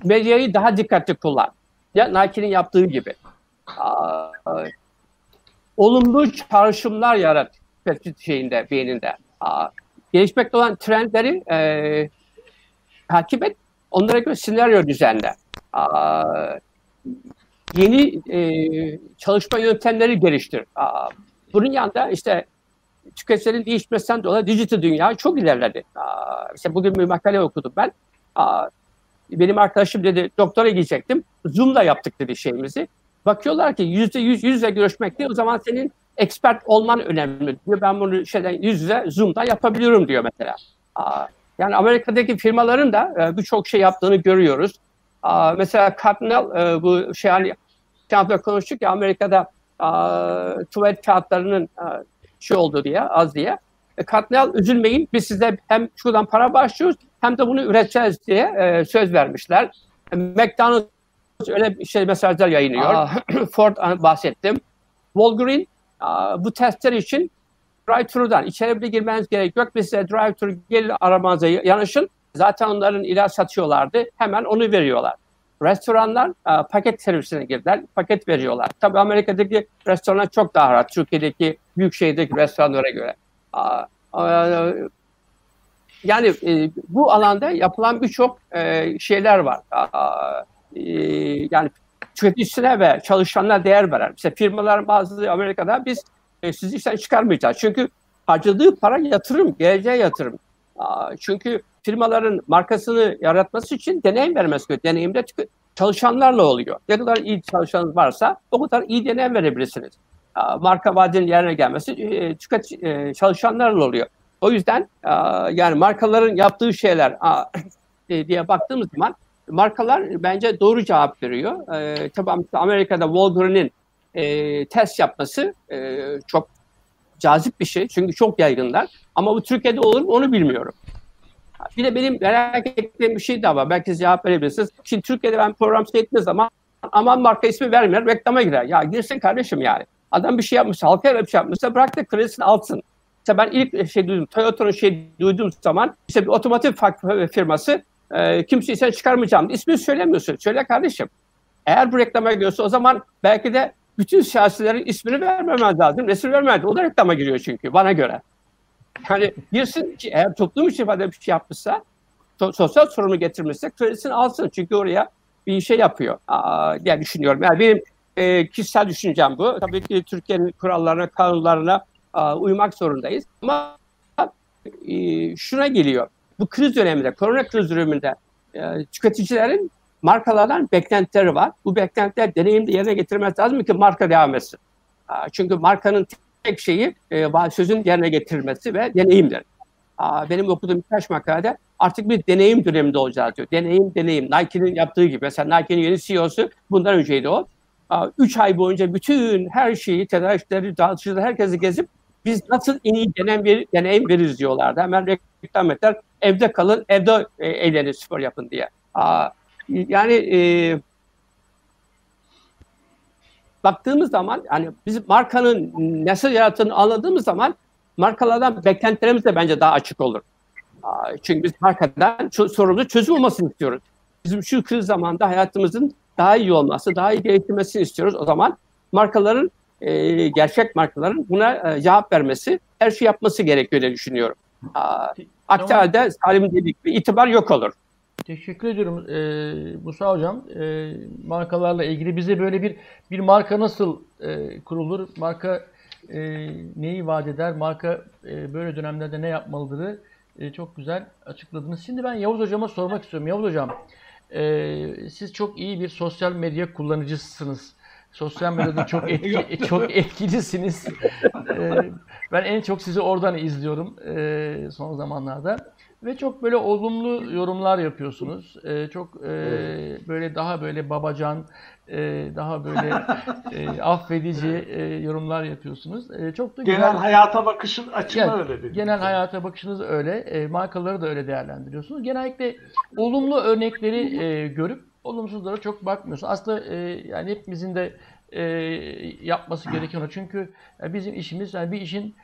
S6: Medyayı daha dikkatli kullan. Ya Nike'nin yaptığı gibi. Olumlu çağrışımlar yarat şeyinde, beyninde. Gelişmekte olan trendleri e, takip et. Onlara göre senaryo düzenle. Yeni e, çalışma yöntemleri geliştir. Aa, bunun yanında işte tüketicilerin değişmesinden dolayı dijital dünya çok ilerledi. Aa, işte bugün bir makale okudum ben. Aa, benim arkadaşım dedi doktora gidecektim. Zoom'la yaptık dedi şeyimizi. Bakıyorlar ki yüzde yüz yüzle görüşmek değil o zaman senin expert olman önemli diyor. Ben bunu şeyden yüz yüze Zoom'da yapabiliyorum diyor mesela. Aa, yani Amerika'daki firmaların da e, birçok şey yaptığını görüyoruz. Aa, mesela Cardinal e, bu şey hani şampiyon konuştuk ya Amerika'da a, tuvalet kağıtlarının a, şey oldu diye az diye. E, Cardinal üzülmeyin biz size hem şuradan para başlıyoruz hem de bunu üreteceğiz diye e, söz vermişler. E, McDonald's öyle şey mesajlar yayınlıyor. Ford bahsettim. Walgreen a, bu testler için drive-thru'dan içeri bile girmeniz gerek yok. Biz size drive-thru gelin arabanıza yanaşın. Zaten onların ilaç satıyorlardı. Hemen onu veriyorlar. Restoranlar a, paket servisine girdiler. Paket veriyorlar. Tabii Amerika'daki restoranlar çok daha rahat. Türkiye'deki büyük şehirdeki restoranlara göre. A, a, yani e, bu alanda yapılan birçok e, şeyler var. A, e, yani tüketicisine ve çalışanlara değer veren. Mesela firmaların bazı Amerika'da biz e, sizi işten çıkarmayacağız. Çünkü harcadığı para yatırım, geleceğe yatırım. Çünkü firmaların markasını yaratması için deneyim vermesi gerekiyor. Deneyim de çalışanlarla oluyor. Ne kadar iyi çalışanınız varsa o kadar iyi deneyim verebilirsiniz. Marka vaadinin yerine gelmesi e, tüket, e, çalışanlarla oluyor. O yüzden yani markaların yaptığı şeyler e, diye baktığımız zaman markalar bence doğru cevap veriyor. E, tabii Amerika'da Walgreens'in test yapması çok cazip bir şey. Çünkü çok yaygınlar. Ama bu Türkiye'de olur mu onu bilmiyorum. Bir de benim merak ettiğim bir şey daha var. Belki cevap verebilirsiniz. Şimdi Türkiye'de ben program seyrettiğim zaman aman marka ismi vermeyen reklama girer. Ya girsin kardeşim yani. Adam bir şey yapmış, halka bir şey yapmışsa bırak da kredisini alsın. İşte ben ilk şey duydum, Toyota'nın şey duyduğum zaman işte bir otomotiv firması e, kimseyi sen çıkarmayacağım. İsmini söylemiyorsun. Söyle kardeşim. Eğer bu reklama giriyorsa o zaman belki de bütün siyasilerin ismini vermemez lazım. Resim vermez. O da reklama giriyor çünkü bana göre. Yani girsin ki eğer toplum için bir şey yapmışsa so- sosyal sorunu getirmişse kredisini alsın. Çünkü oraya bir şey yapıyor Aa, diye düşünüyorum. Yani benim e, kişisel düşüncem bu. Tabii ki Türkiye'nin kurallarına, kanunlarına a, uymak zorundayız. Ama e, şuna geliyor. Bu kriz döneminde, korona kriz döneminde e, tüketicilerin markalardan beklentileri var. Bu beklentiler deneyimde yerine getirmez lazım ki marka devam etsin. Çünkü markanın tek şeyi sözün yerine getirilmesi ve deneyimdir. Benim okuduğum birkaç makalede artık bir deneyim döneminde olacağız diyor. Deneyim, deneyim. Nike'nin yaptığı gibi. Mesela Nike'nin yeni CEO'su bundan önceydi o. Üç ay boyunca bütün her şeyi, tedarikçileri, dağıtıcıları, herkesi gezip biz nasıl en iyi deneyim, ver, deneyim veririz diyorlardı. Hemen reklam ettiler. Evde kalın, evde e, eğlenin, spor yapın diye. Yani e, baktığımız zaman hani biz markanın nasıl yarattığını anladığımız zaman markalardan beklentilerimiz de bence daha açık olur. Çünkü biz markadan sorumlu çözüm olmasını istiyoruz. Bizim şu kriz zamanda hayatımızın daha iyi olması, daha iyi geliştirmesini istiyoruz. O zaman markaların, e, gerçek markaların buna e, cevap vermesi, her şey yapması gerekiyor diye düşünüyorum. Aksi halde Salim dedik bir itibar yok olur.
S4: Teşekkür ediyorum e, Musa Hocam. E, markalarla ilgili bize böyle bir bir marka nasıl e, kurulur? Marka e, neyi vaat eder? Marka e, böyle dönemlerde ne yapmalıdır? E, çok güzel açıkladınız. Şimdi ben Yavuz Hocam'a sormak istiyorum. Yavuz Hocam, e, siz çok iyi bir sosyal medya kullanıcısınız. Sosyal medyada çok etki, çok etkilisiniz. E, ben en çok sizi oradan izliyorum e, son zamanlarda. Ve çok böyle olumlu yorumlar yapıyorsunuz. Ee, çok e, böyle daha böyle babacan, e, daha böyle e, affedici e, yorumlar yapıyorsunuz. E, çok da
S7: genel
S4: güzel.
S7: hayata bakışın açığı
S4: Yani,
S7: öyle bir.
S4: Genel hayata bakışınız öyle. E, markaları da öyle değerlendiriyorsunuz. Genellikle olumlu örnekleri e, görüp olumsuzlara çok bakmıyorsunuz. Aslında e, yani hepimizin de e, yapması gereken o. Çünkü e, bizim işimiz yani bir işin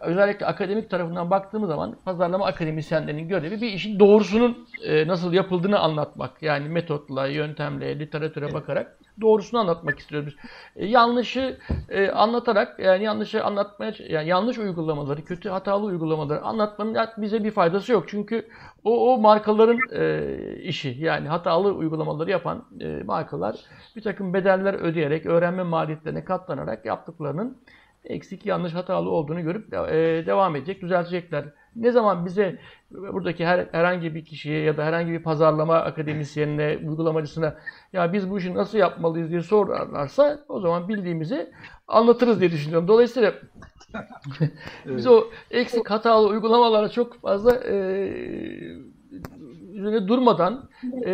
S4: özellikle akademik tarafından baktığımız zaman pazarlama akademisyenlerinin görevi bir işin doğrusunun e, nasıl yapıldığını anlatmak. Yani metotla, yöntemle, literatüre bakarak doğrusunu anlatmak istiyoruz. E, yanlışı e, anlatarak yani yanlışı anlatmaya yani yanlış uygulamaları, kötü hatalı uygulamaları anlatmanın bize bir faydası yok. Çünkü o, o markaların e, işi. Yani hatalı uygulamaları yapan e, markalar bir takım bedeller ödeyerek, öğrenme maliyetlerine katlanarak yaptıklarının eksik, yanlış, hatalı olduğunu görüp e, devam edecek, düzeltecekler. Ne zaman bize buradaki her, herhangi bir kişiye ya da herhangi bir pazarlama akademisyenine, uygulamacısına ya biz bu işi nasıl yapmalıyız diye sorarlarsa o zaman bildiğimizi anlatırız diye düşünüyorum. Dolayısıyla biz o eksik hatalı uygulamalara çok fazla e, üzerine durmadan e,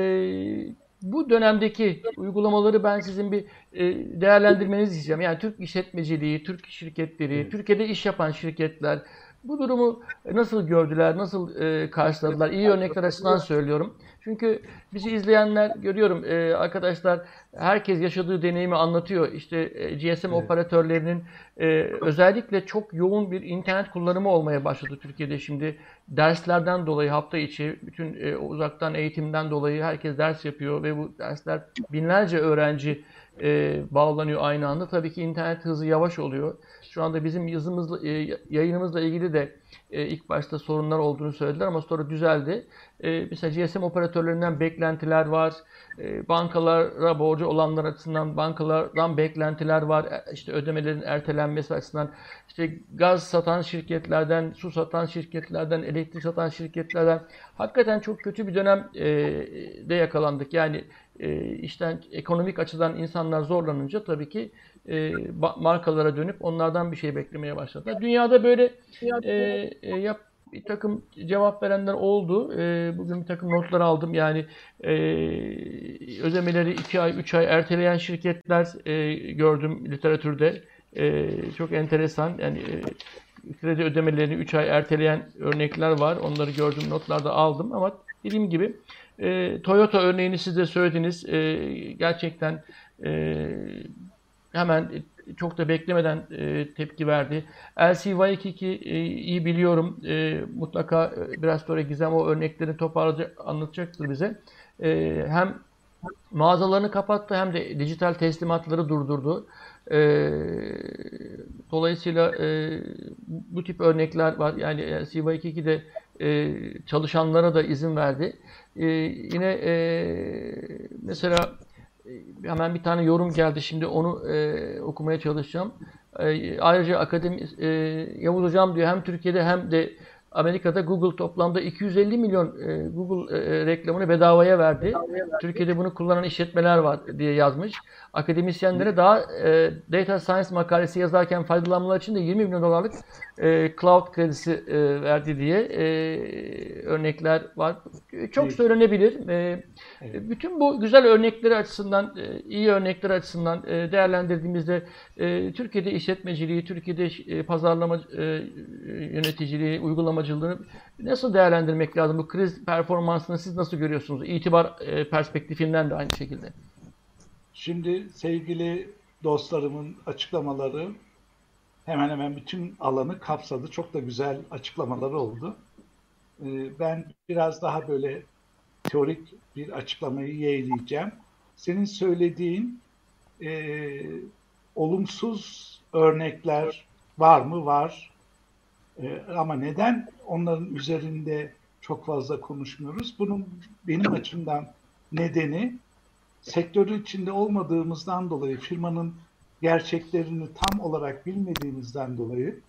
S4: bu dönemdeki uygulamaları ben sizin bir e, değerlendirmenizi isteyeceğim. Yani Türk işletmeciliği, Türk şirketleri, Türkiye'de iş yapan şirketler, bu durumu nasıl gördüler, nasıl e, karşıladılar? İyi örnekler açısından söylüyorum. Çünkü bizi izleyenler görüyorum e, arkadaşlar herkes yaşadığı deneyimi anlatıyor. İşte e, GSM evet. operatörlerinin e, özellikle çok yoğun bir internet kullanımı olmaya başladı Türkiye'de şimdi. Derslerden dolayı hafta içi bütün e, uzaktan eğitimden dolayı herkes ders yapıyor ve bu dersler binlerce öğrenci e, bağlanıyor aynı anda. Tabii ki internet hızı yavaş oluyor. Şu anda bizim yazımızla, e, yayınımızla ilgili de e, ilk başta sorunlar olduğunu söylediler ama sonra düzeldi. E, mesela GSM operatörlerinden beklentiler var. E, bankalara borcu olanlar açısından bankalardan beklentiler var. E, işte ödemelerin ertelenmesi açısından işte gaz satan şirketlerden, su satan şirketlerden, elektrik satan şirketlerden hakikaten çok kötü bir dönem e, yakalandık. Yani e, işten ekonomik açıdan insanlar zorlanınca tabii ki e, markalara dönüp onlardan bir şey beklemeye başladılar. Dünyada böyle e, e, yap, bir takım cevap verenler oldu. E, bugün bir takım notlar aldım. Yani e, ödemeleri 2 ay, 3 ay erteleyen şirketler e, gördüm literatürde. E, çok enteresan. Yani e, kredi ödemelerini 3 ay erteleyen örnekler var. Onları gördüm, notlarda aldım ama dediğim gibi e, Toyota örneğini siz de söylediniz. E, gerçekten e, hemen çok da beklemeden e, tepki verdi. LCY22 e, iyi biliyorum. E, mutlaka e, biraz sonra Gizem o örneklerini toparlayacak, anlatacaktır bize. E, hem mağazalarını kapattı hem de dijital teslimatları durdurdu. E, dolayısıyla e, bu tip örnekler var. Yani LCY22 de e, çalışanlara da izin verdi. E, yine e, mesela e, hemen bir tane yorum geldi. Şimdi onu e, okumaya çalışacağım. E, ayrıca akademi e, Yavuz Hocam diyor hem Türkiye'de hem de Amerika'da Google toplamda 250 milyon e, Google e, reklamını bedavaya verdi. bedavaya verdi. Türkiye'de bunu kullanan işletmeler var diye yazmış. Akademisyenlere daha e, data science makalesi yazarken faydalanmalar için de 20 milyon dolarlık e, cloud kredisi e, verdi diye e, örnekler var. Çok evet. söylenebilir. E, evet. Bütün bu güzel örnekleri açısından, e, iyi örnekler açısından e, değerlendirdiğimizde e, Türkiye'de işletmeciliği, Türkiye'de e, pazarlama e, yöneticiliği, uygulamacılığını nasıl değerlendirmek lazım? Bu kriz performansını siz nasıl görüyorsunuz? İtibar e, perspektifinden de aynı şekilde.
S7: Şimdi sevgili dostlarımın açıklamaları hemen hemen bütün alanı kapsadı. Çok da güzel açıklamaları oldu. Ee, ben biraz daha böyle teorik bir açıklamayı yeğleyeceğim. Senin söylediğin e, olumsuz örnekler var mı? Var. E, ama neden onların üzerinde çok fazla konuşmuyoruz? Bunun benim açımdan nedeni sektörü içinde olmadığımızdan dolayı, firmanın gerçeklerini tam olarak bilmediğimizden dolayı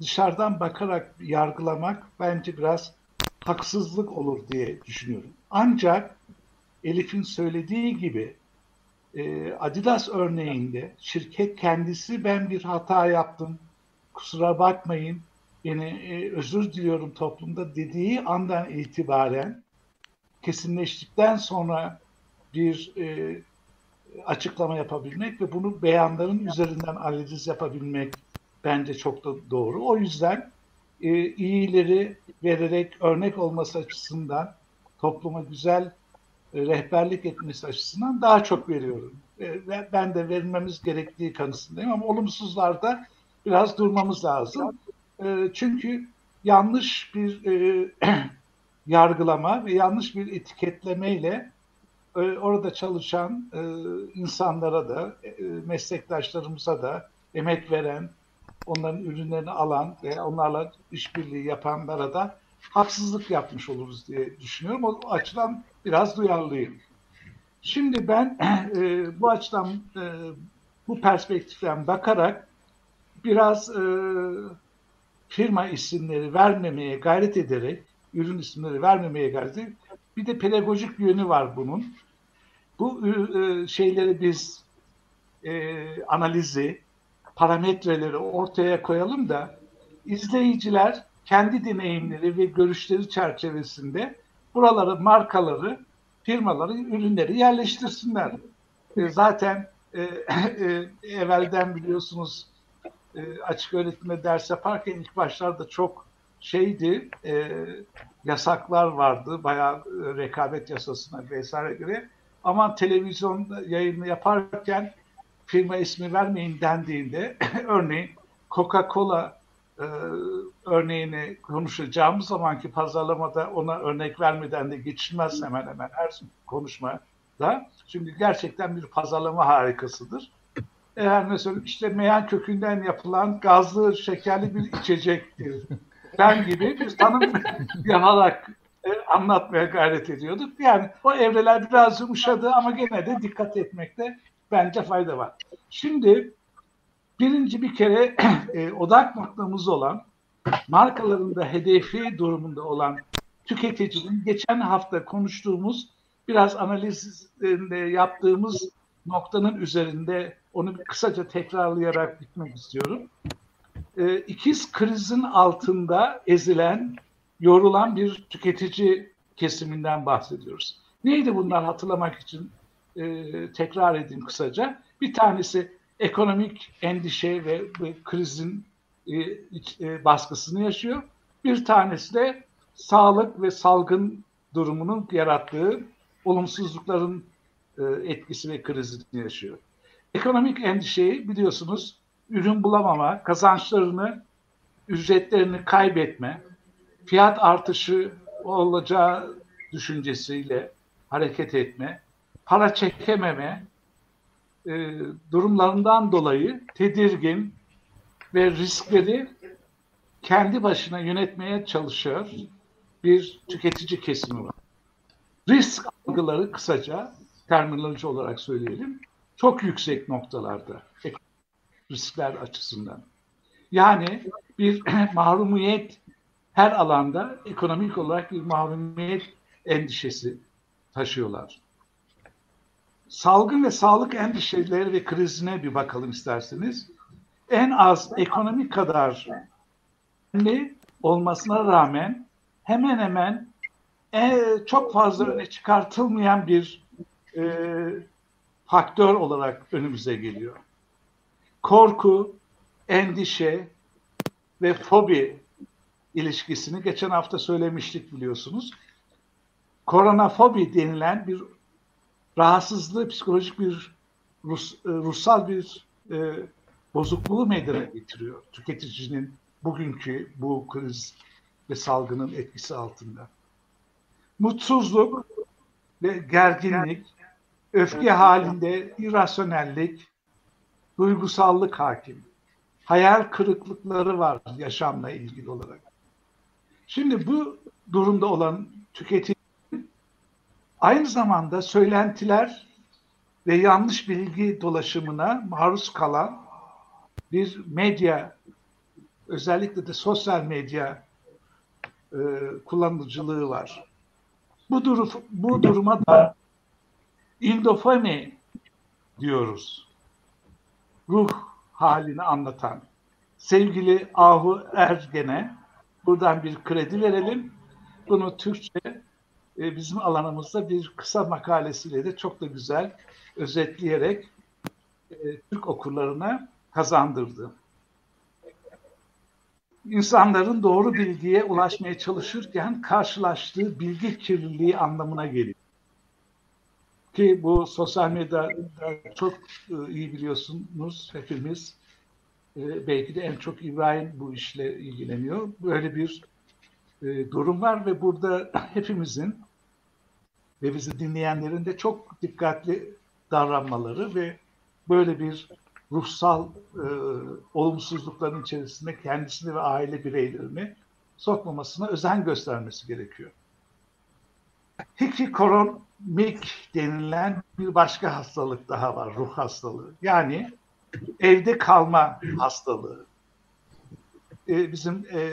S7: dışarıdan bakarak yargılamak bence biraz haksızlık olur diye düşünüyorum. Ancak Elif'in söylediği gibi e, Adidas örneğinde şirket kendisi ben bir hata yaptım, kusura bakmayın, beni e, özür diliyorum toplumda dediği andan itibaren kesinleştikten sonra bir e, açıklama yapabilmek ve bunu beyanların üzerinden analiz yapabilmek bence çok da doğru. O yüzden e, iyileri vererek örnek olması açısından topluma güzel e, rehberlik etmesi açısından daha çok veriyorum. E, ben de vermemiz gerektiği kanısındayım ama olumsuzlarda biraz durmamız lazım. E, çünkü yanlış bir e, yargılama ve yanlış bir etiketlemeyle orada çalışan e, insanlara da, e, meslektaşlarımıza da, emek veren, onların ürünlerini alan ve onlarla işbirliği yapanlara da haksızlık yapmış oluruz diye düşünüyorum. O açıdan biraz duyarlıyım. Şimdi ben e, bu açıdan e, bu perspektiften bakarak biraz e, firma isimleri vermemeye gayret ederek, ürün isimleri vermemeye gayret ederek, bir de pedagojik yönü var bunun. Bu e, şeyleri biz e, analizi, parametreleri ortaya koyalım da izleyiciler kendi deneyimleri ve görüşleri çerçevesinde buraları, markaları, firmaları, ürünleri yerleştirsinler. E, zaten e, e, evvelden biliyorsunuz e, açık öğretimde ders yaparken ilk başlarda çok şeydi, e, yasaklar vardı, bayağı e, rekabet yasasına vesaire göre. Ama televizyon yayını yaparken firma ismi vermeyin dendiğinde örneğin Coca-Cola e, örneğini konuşacağımız zamanki pazarlamada ona örnek vermeden de geçilmez hemen hemen her konuşmada. Çünkü gerçekten bir pazarlama harikasıdır. Eğer mesela işte meyan kökünden yapılan gazlı şekerli bir içecektir. Ben gibi bir tanım yaparak anlatmaya gayret ediyorduk. Yani o evreler biraz yumuşadı ama gene de dikkat etmekte bence fayda var. Şimdi birinci bir kere e, odak noktamız olan markaların da hedefi durumunda olan tüketicinin geçen hafta konuştuğumuz biraz analizinde yaptığımız noktanın üzerinde onu bir kısaca tekrarlayarak bitmek istiyorum. E, ikiz krizin altında ezilen, yorulan bir tüketici kesiminden bahsediyoruz. Neydi bunlar hatırlamak için e, tekrar edeyim kısaca. Bir tanesi ekonomik endişe ve, ve krizin e, e, baskısını yaşıyor. Bir tanesi de sağlık ve salgın durumunun yarattığı olumsuzlukların e, etkisi ve krizini yaşıyor. Ekonomik endişeyi biliyorsunuz ürün bulamama, kazançlarını, ücretlerini kaybetme, fiyat artışı olacağı düşüncesiyle hareket etme, para çekememe e, durumlarından dolayı tedirgin ve riskleri kendi başına yönetmeye çalışıyor bir tüketici kesimi var. Risk algıları kısaca terminoloji olarak söyleyelim çok yüksek noktalarda riskler açısından. Yani bir mahrumiyet her alanda ekonomik olarak bir mahrumiyet endişesi taşıyorlar. Salgın ve sağlık endişeleri ve krizine bir bakalım isterseniz. En az ekonomik kadar önemli olmasına rağmen hemen hemen e, çok fazla öne çıkartılmayan bir e, faktör olarak önümüze geliyor. Korku, endişe ve fobi ilişkisini geçen hafta söylemiştik biliyorsunuz. Koronafobi denilen bir rahatsızlığı, psikolojik bir Rus, e, ruhsal bir e, bozukluğu meydana getiriyor tüketicinin bugünkü bu kriz ve salgının etkisi altında. Mutsuzluk ve gerginlik, öfke halinde irrasyonellik, duygusallık hakim. Hayal kırıklıkları var yaşamla ilgili olarak. Şimdi bu durumda olan tüketici aynı zamanda söylentiler ve yanlış bilgi dolaşımına maruz kalan bir medya, özellikle de sosyal medya e, kullanıcılığı var. Bu, durum, bu duruma da indofami diyoruz. Ruh halini anlatan. Sevgili Ahu Ergen'e buradan bir kredi verelim. Bunu Türkçe e, bizim alanımızda bir kısa makalesiyle de çok da güzel özetleyerek e, Türk okurlarına kazandırdı. İnsanların doğru bilgiye ulaşmaya çalışırken karşılaştığı bilgi kirliliği anlamına geliyor. ki bu sosyal medyada çok e, iyi biliyorsunuz hepimiz. E, belki de en çok İbrahim bu işle ilgileniyor. Böyle bir e, durum var ve burada hepimizin ve bizi dinleyenlerin de çok dikkatli davranmaları ve böyle bir ruhsal e, olumsuzlukların içerisinde kendisini ve aile bireylerini sokmamasına özen göstermesi gerekiyor. Hikikoronmik denilen bir başka hastalık daha var, ruh hastalığı. Yani evde kalma hastalığı. E, bizim e,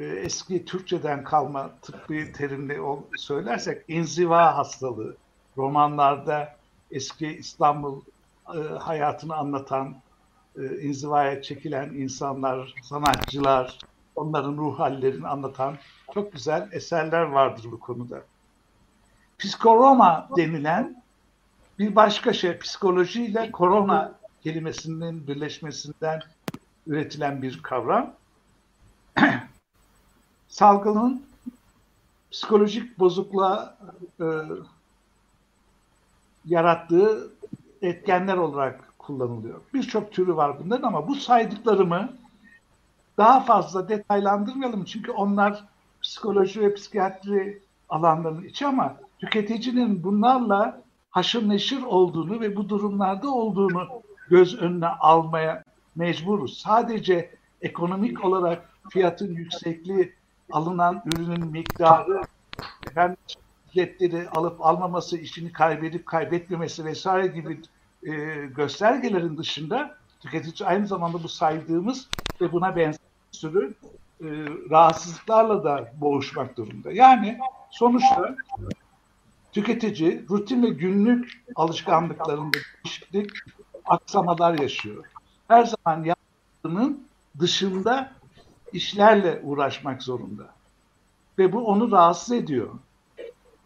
S7: e, eski Türkçeden kalma tıbbi terimle söylersek inziva hastalığı. Romanlarda eski İstanbul e, hayatını anlatan, e, inzivaya çekilen insanlar, sanatçılar, onların ruh hallerini anlatan çok güzel eserler vardır bu konuda. Psikoroma denilen bir başka şey, psikolojiyle korona kelimesinin birleşmesinden üretilen bir kavram. Salgının psikolojik bozukluğa e, yarattığı etkenler olarak kullanılıyor. Birçok türü var bunların ama bu saydıklarımı daha fazla detaylandırmayalım çünkü onlar psikoloji ve psikiyatri alanlarının içi ama tüketicinin bunlarla haşır neşir olduğunu ve bu durumlarda olduğunu göz önüne almaya mecburuz. Sadece ekonomik olarak fiyatın yüksekliği, alınan ürünün miktarı, ben biletleri alıp almaması, işini kaybedip kaybetmemesi vesaire gibi e, göstergelerin dışında tüketici aynı zamanda bu saydığımız ve buna benzer sürü e, rahatsızlıklarla da boğuşmak durumunda. Yani sonuçta tüketici rutin ve günlük alışkanlıklarında değişiklik, aksamalar yaşıyor. Her zaman yaptığının dışında işlerle uğraşmak zorunda. Ve bu onu rahatsız ediyor.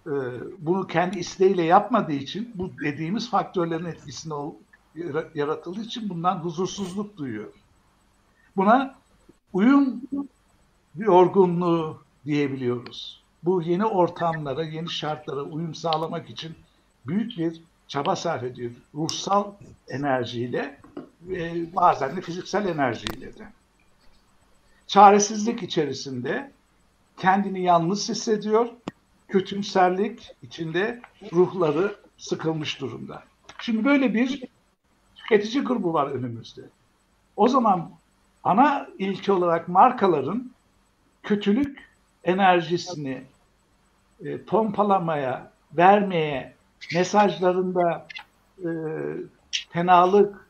S7: Ee, bunu kendi isteğiyle yapmadığı için bu dediğimiz faktörlerin etkisinde yaratıldığı için bundan huzursuzluk duyuyor. Buna uyum yorgunluğu diyebiliyoruz. Bu yeni ortamlara, yeni şartlara uyum sağlamak için büyük bir çaba sarf ediyor. Ruhsal enerjiyle ve bazen de fiziksel enerjiyle de. Çaresizlik içerisinde kendini yalnız hissediyor. Kötümserlik içinde ruhları sıkılmış durumda. Şimdi böyle bir tüketici grubu var önümüzde. O zaman ana ilke olarak markaların kötülük enerjisini e, pompalamaya, vermeye, mesajlarında e, fenalık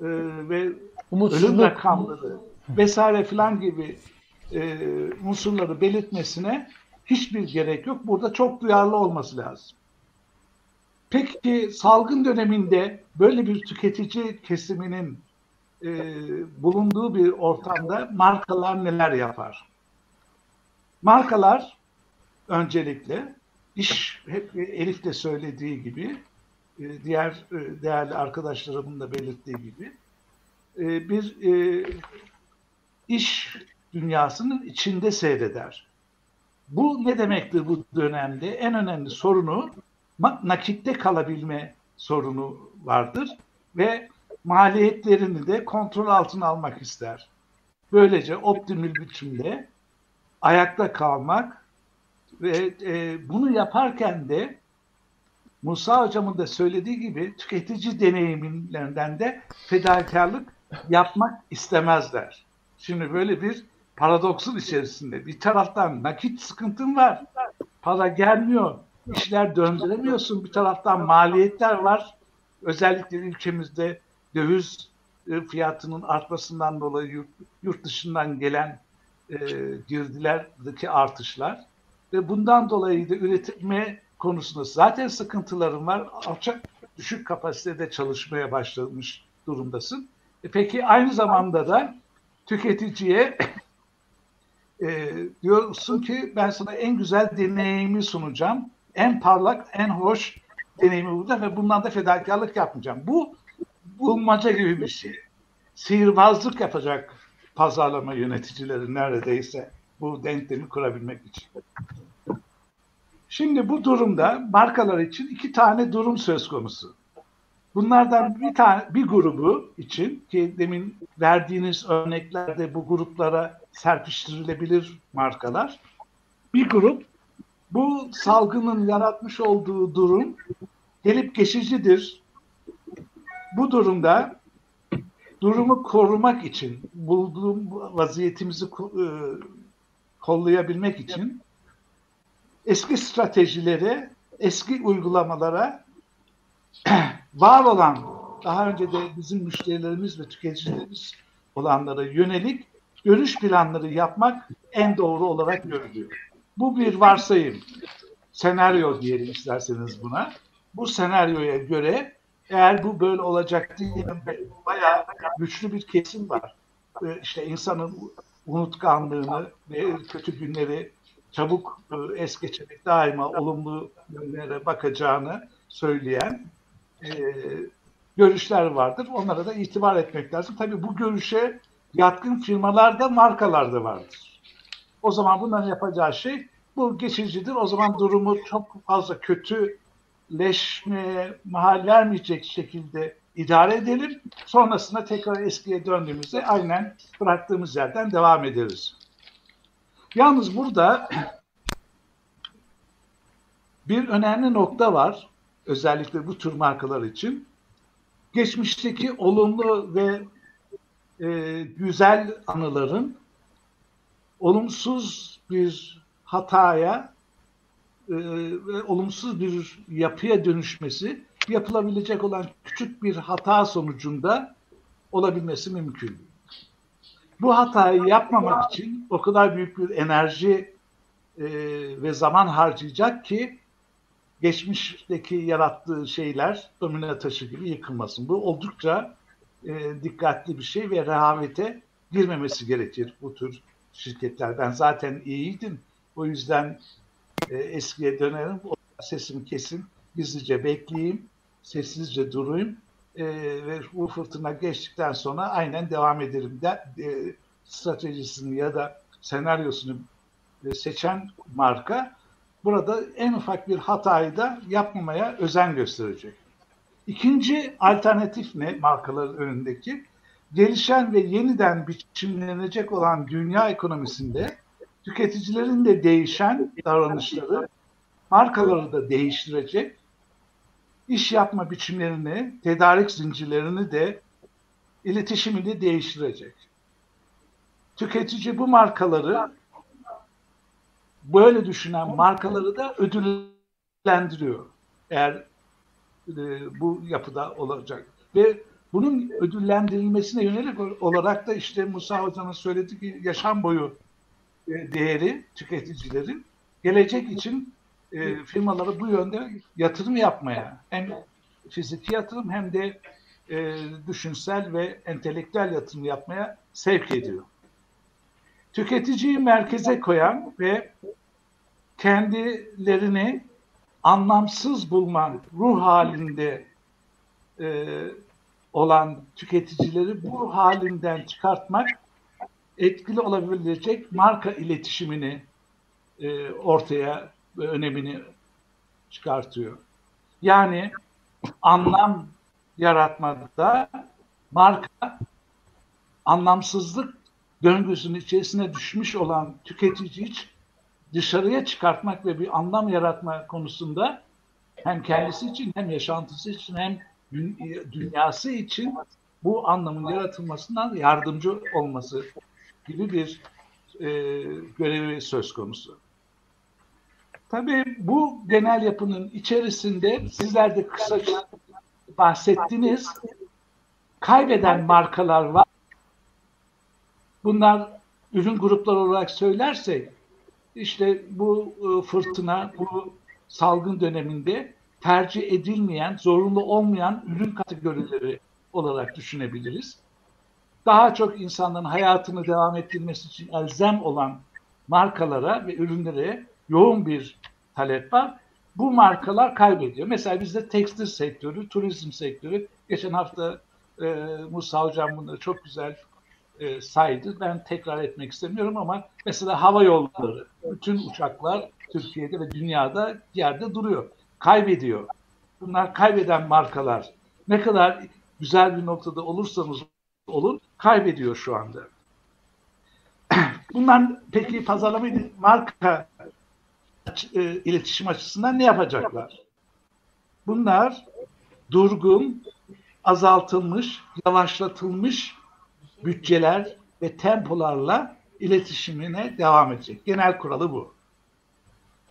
S7: e, ve ölüm rakamları vesaire filan gibi e, unsurları belirtmesine hiçbir gerek yok. Burada çok duyarlı olması lazım. Peki salgın döneminde böyle bir tüketici kesiminin e, bulunduğu bir ortamda markalar neler yapar? Markalar öncelikle iş hep Elif de söylediği gibi e, diğer e, değerli arkadaşlarımın da belirttiği gibi e, bir iş dünyasının içinde seyreder. Bu ne demektir bu dönemde? En önemli sorunu nakitte kalabilme sorunu vardır ve maliyetlerini de kontrol altına almak ister. Böylece optimal biçimde ayakta kalmak ve e, bunu yaparken de Musa hocamın da söylediği gibi tüketici deneyimlerinden de fedakarlık yapmak istemezler. Şimdi böyle bir paradoksun içerisinde bir taraftan nakit sıkıntın var, para gelmiyor, işler döndüremiyorsun. Bir taraftan maliyetler var. Özellikle ülkemizde döviz e, fiyatının artmasından dolayı yurt, yurt dışından gelen e, girdilerdeki artışlar ve bundan dolayı da üretme konusunda zaten sıkıntılarım var. Alçak düşük kapasitede çalışmaya başlamış durumdasın. E peki aynı zamanda da tüketiciye e, diyorsun ki ben sana en güzel deneyimi sunacağım. En parlak, en hoş deneyimi burada ve bundan da fedakarlık yapmayacağım. Bu bulmaca gibi bir şey. Sihirbazlık yapacak pazarlama yöneticileri neredeyse bu denklemi kurabilmek için. Şimdi bu durumda markalar için iki tane durum söz konusu. Bunlardan bir tane bir grubu için ki demin verdiğiniz örneklerde bu gruplara serpiştirilebilir markalar. Bir grup bu salgının yaratmış olduğu durum gelip geçicidir. Bu durumda durumu korumak için, bulduğum vaziyetimizi e, kollayabilmek için eski stratejilere, eski uygulamalara var olan, daha önce de bizim müşterilerimiz ve tüketicilerimiz olanlara yönelik görüş planları yapmak en doğru olarak görülüyor. Bu bir varsayım. Senaryo diyelim isterseniz buna. Bu senaryoya göre eğer bu böyle olacak diye bayağı güçlü bir kesim var. Ee, İşte insanın unutkanlığını ve kötü günleri çabuk e, es geçerek daima olumlu yönlere bakacağını söyleyen e, görüşler vardır. Onlara da itibar etmek lazım. Tabii bu görüşe yatkın firmalarda, markalarda vardır. O zaman bunların yapacağı şey bu geçicidir. O zaman durumu çok fazla kötüleşmeye mahal vermeyecek şekilde idare edelim. Sonrasında tekrar eskiye döndüğümüzde aynen bıraktığımız yerden devam ederiz. Yalnız burada bir önemli nokta var. Özellikle bu tür markalar için. Geçmişteki olumlu ve e, güzel anıların olumsuz bir hataya e, ve olumsuz bir yapıya dönüşmesi yapılabilecek olan küçük bir hata sonucunda olabilmesi mümkün. Bu hatayı yapmamak için o kadar büyük bir enerji e, ve zaman harcayacak ki geçmişteki yarattığı şeyler domino taşı gibi yıkılmasın. Bu oldukça e, dikkatli bir şey ve rehavete girmemesi gerekir bu tür şirketler. Ben zaten iyiydim. O yüzden e, eskiye dönerim. O sesimi kesin. Gizlice bekleyeyim. Sessizce durayım. E, ve bu fırtına geçtikten sonra aynen devam ederim. De, e, stratejisini ya da senaryosunu e, seçen marka burada en ufak bir hatayı da yapmamaya özen gösterecek. İkinci alternatif ne markaların önündeki? Gelişen ve yeniden biçimlenecek olan dünya ekonomisinde tüketicilerin de değişen davranışları markaları da değiştirecek. İş yapma biçimlerini, tedarik zincirlerini de iletişimini değiştirecek. Tüketici bu markaları böyle düşünen markaları da ödüllendiriyor. Eğer e, bu yapıda olacak. Ve bunun ödüllendirilmesine yönelik olarak da işte Musa Hoca'nın söylediği yaşam boyu e, değeri tüketicilerin gelecek için e, firmaları bu yönde yatırım yapmaya hem fiziki yatırım hem de e, düşünsel ve entelektüel yatırım yapmaya sevk ediyor. Tüketiciyi merkeze koyan ve kendilerini anlamsız bulma ruh halinde e, olan tüketicileri bu ruh halinden çıkartmak etkili olabilecek marka iletişimini e, ortaya ve önemini çıkartıyor. Yani anlam yaratmada marka anlamsızlık döngüsünün içerisine düşmüş olan tüketici dışarıya çıkartmak ve bir anlam yaratma konusunda hem kendisi için hem yaşantısı için hem dünyası için bu anlamın yaratılmasından yardımcı olması gibi bir e, görevi söz konusu. Tabii bu genel yapının içerisinde sizler de kısaca bahsettiniz. Kaybeden markalar var. Bunlar ürün grupları olarak söylersek işte bu e, fırtına, bu salgın döneminde tercih edilmeyen, zorunlu olmayan ürün kategorileri olarak düşünebiliriz. Daha çok insanların hayatını devam ettirmesi için elzem olan markalara ve ürünlere yoğun bir talep var. Bu markalar kaybediyor. Mesela bizde tekstil sektörü, turizm sektörü. Geçen hafta e, Musa Hocam bunları çok güzel e, saydı. Ben tekrar etmek istemiyorum ama mesela hava yolları, bütün uçaklar Türkiye'de ve dünyada yerde duruyor. Kaybediyor. Bunlar kaybeden markalar. Ne kadar güzel bir noktada olursanız olun kaybediyor şu anda. Bunlar peki pazarlama marka e, iletişim açısından ne yapacaklar? Bunlar durgun, azaltılmış, yavaşlatılmış bütçeler ve tempolarla iletişimine devam edecek. Genel kuralı bu.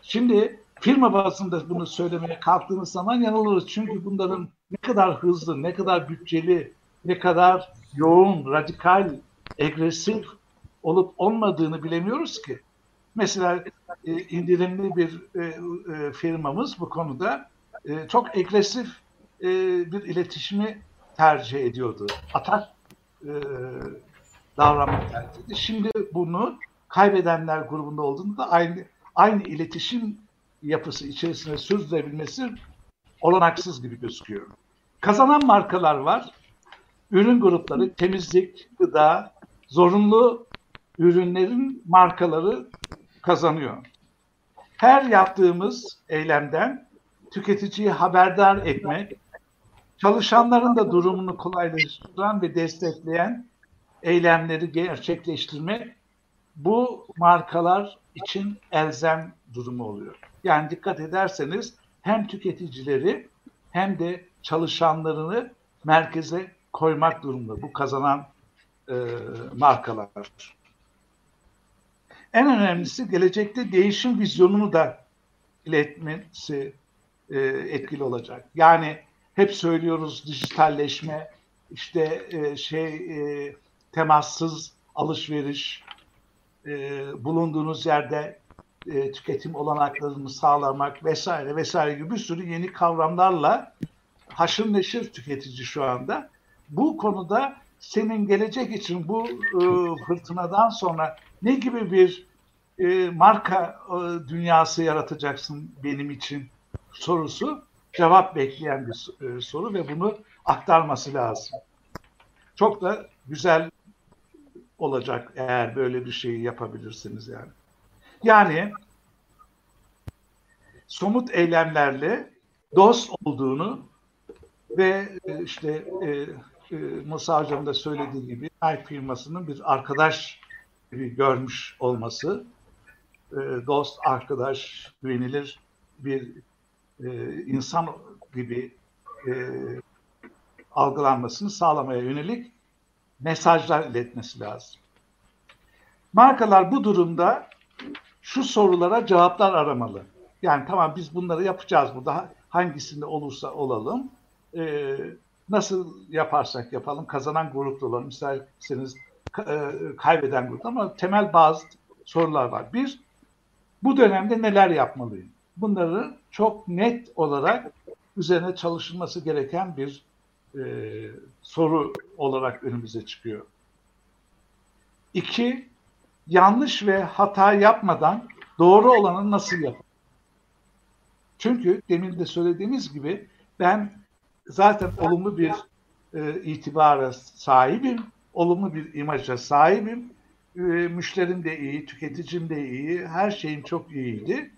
S7: Şimdi firma bazında bunu söylemeye kalktığınız zaman yanılırız. Çünkü bunların ne kadar hızlı, ne kadar bütçeli, ne kadar yoğun, radikal, agresif olup olmadığını bilemiyoruz ki. Mesela e, indirimli bir e, e, firmamız bu konuda e, çok agresif e, bir iletişimi tercih ediyordu. Atak e, davranmak tercih. Şimdi bunu kaybedenler grubunda olduğunda da aynı aynı iletişim yapısı içerisinde sürdürebilmesi olanaksız gibi gözüküyor. Kazanan markalar var. Ürün grupları, temizlik, gıda, zorunlu ürünlerin markaları kazanıyor. Her yaptığımız eylemden tüketiciyi haberdar etmek, çalışanların da durumunu kolaylaştıran ve destekleyen eylemleri gerçekleştirmek bu markalar için elzem durumu oluyor. Yani dikkat ederseniz hem tüketicileri hem de çalışanlarını merkeze koymak durumunda bu kazanan e, markalar. En önemlisi gelecekte değişim vizyonunu da iletmesi e, etkili olacak. Yani hep söylüyoruz dijitalleşme, işte e, şey e, temassız alışveriş, e, bulunduğunuz yerde e, tüketim olanaklarını sağlamak vesaire vesaire gibi bir sürü yeni kavramlarla haşır neşir tüketici şu anda. Bu konuda senin gelecek için bu e, fırtınadan sonra ne gibi bir e, marka e, dünyası yaratacaksın benim için sorusu cevap bekleyen bir e, soru ve bunu aktarması lazım. Çok da güzel olacak eğer böyle bir şeyi yapabilirsiniz yani. Yani somut eylemlerle dost olduğunu ve e, işte e, e, Musa Hocam da söylediği gibi Nike firmasının bir arkadaş görmüş olması, e, dost, arkadaş, güvenilir bir e, insan gibi e, algılanmasını sağlamaya yönelik mesajlar iletmesi lazım. Markalar bu durumda şu sorulara cevaplar aramalı. Yani tamam biz bunları yapacağız burada hangisinde olursa olalım. E, nasıl yaparsak yapalım kazanan grupta olalım. İsterseniz kaybeden grup ama temel bazı sorular var. Bir, bu dönemde neler yapmalıyım? Bunları çok net olarak üzerine çalışılması gereken bir e, soru olarak önümüze çıkıyor. İki, yanlış ve hata yapmadan doğru olanı nasıl yapar? Çünkü demin de söylediğimiz gibi ben zaten olumlu bir e, itibara sahibim, olumlu bir imaja sahibim. E, müşterim de iyi, tüketicim de iyi, her şeyim çok iyiydi.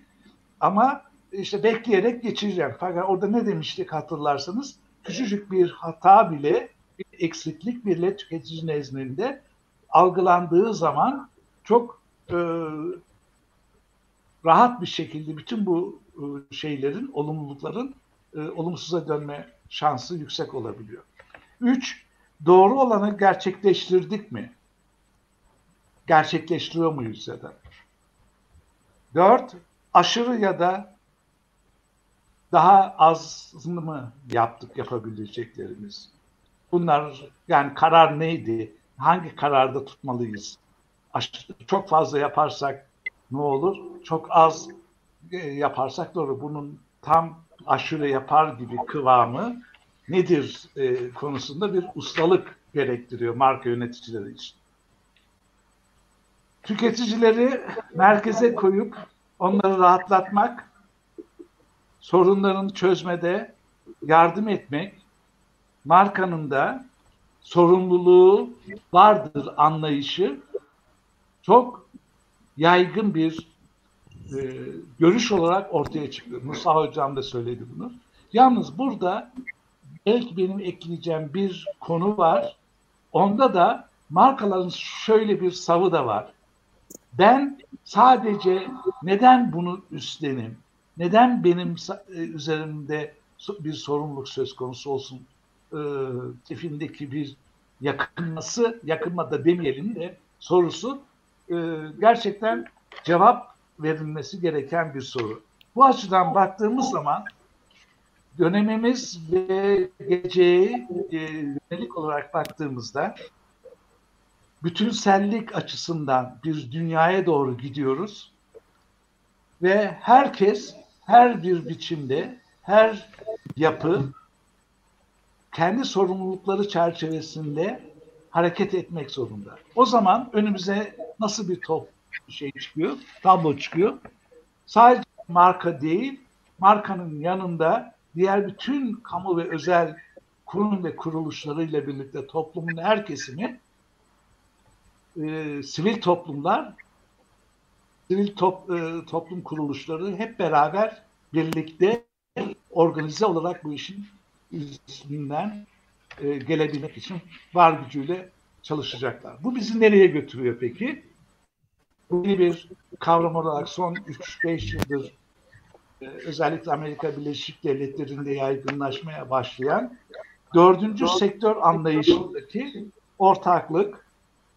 S7: Ama işte bekleyerek geçireceğim. Fakat orada ne demiştik hatırlarsanız? Küçücük bir hata bile, bir eksiklik bile tüketici nezdinde algılandığı zaman çok e, rahat bir şekilde bütün bu e, şeylerin, olumlulukların e, olumsuza dönme şansı yüksek olabiliyor. Üç, doğru olanı gerçekleştirdik mi? Gerçekleştiriyor muyuz ya da? Dört, aşırı ya da daha az mı yaptık yapabileceklerimiz? Bunlar yani karar neydi? Hangi kararda tutmalıyız? Çok fazla yaparsak ne olur? Çok az e, yaparsak doğru. Bunun tam aşure yapar gibi kıvamı nedir e, konusunda bir ustalık gerektiriyor marka yöneticileri için. Tüketicileri merkeze koyup onları rahatlatmak, sorunlarını çözmede yardım etmek, markanın da sorumluluğu vardır anlayışı çok yaygın bir e, görüş olarak ortaya çıktı. Musa Hocam da söyledi bunu. Yalnız burada belki benim ekleyeceğim bir konu var. Onda da markaların şöyle bir savı da var. Ben sadece neden bunu üstlenim? Neden benim e, üzerimde bir sorumluluk söz konusu olsun? E, tipindeki bir yakınması, yakınma da demeyelim de sorusu e, gerçekten cevap verilmesi gereken bir soru. Bu açıdan baktığımız zaman dönemimiz ve geceye e, yönelik olarak baktığımızda bütünsellik açısından bir dünyaya doğru gidiyoruz ve herkes her bir biçimde her yapı kendi sorumlulukları çerçevesinde hareket etmek zorunda. O zaman önümüze nasıl bir top şey çıkıyor, tablo çıkıyor. Sadece marka değil, markanın yanında diğer bütün kamu ve özel kurum ve kuruluşlarıyla birlikte toplumun her kesimi e, sivil toplumlar sivil top, e, toplum kuruluşları hep beraber birlikte organize olarak bu işin üstünden e, gelebilmek için var gücüyle çalışacaklar. Bu bizi nereye götürüyor peki? Bu bir kavram olarak son 3-5 yıldır özellikle Amerika Birleşik Devletleri'nde yaygınlaşmaya başlayan dördüncü sektör anlayışındaki ortaklık,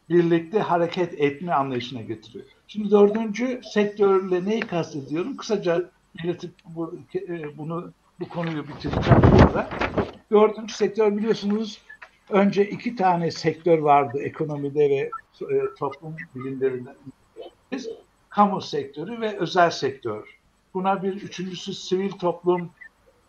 S7: birlikte hareket etme anlayışına getiriyor. Şimdi dördüncü sektörle neyi kastediyorum? Kısaca belirtip bu, e, bunu bu konuyu bitireceğim burada. Dördüncü sektör biliyorsunuz önce iki tane sektör vardı ekonomide ve e, toplum bilimlerinde. Kamu sektörü ve özel sektör. Buna bir üçüncüsü sivil toplum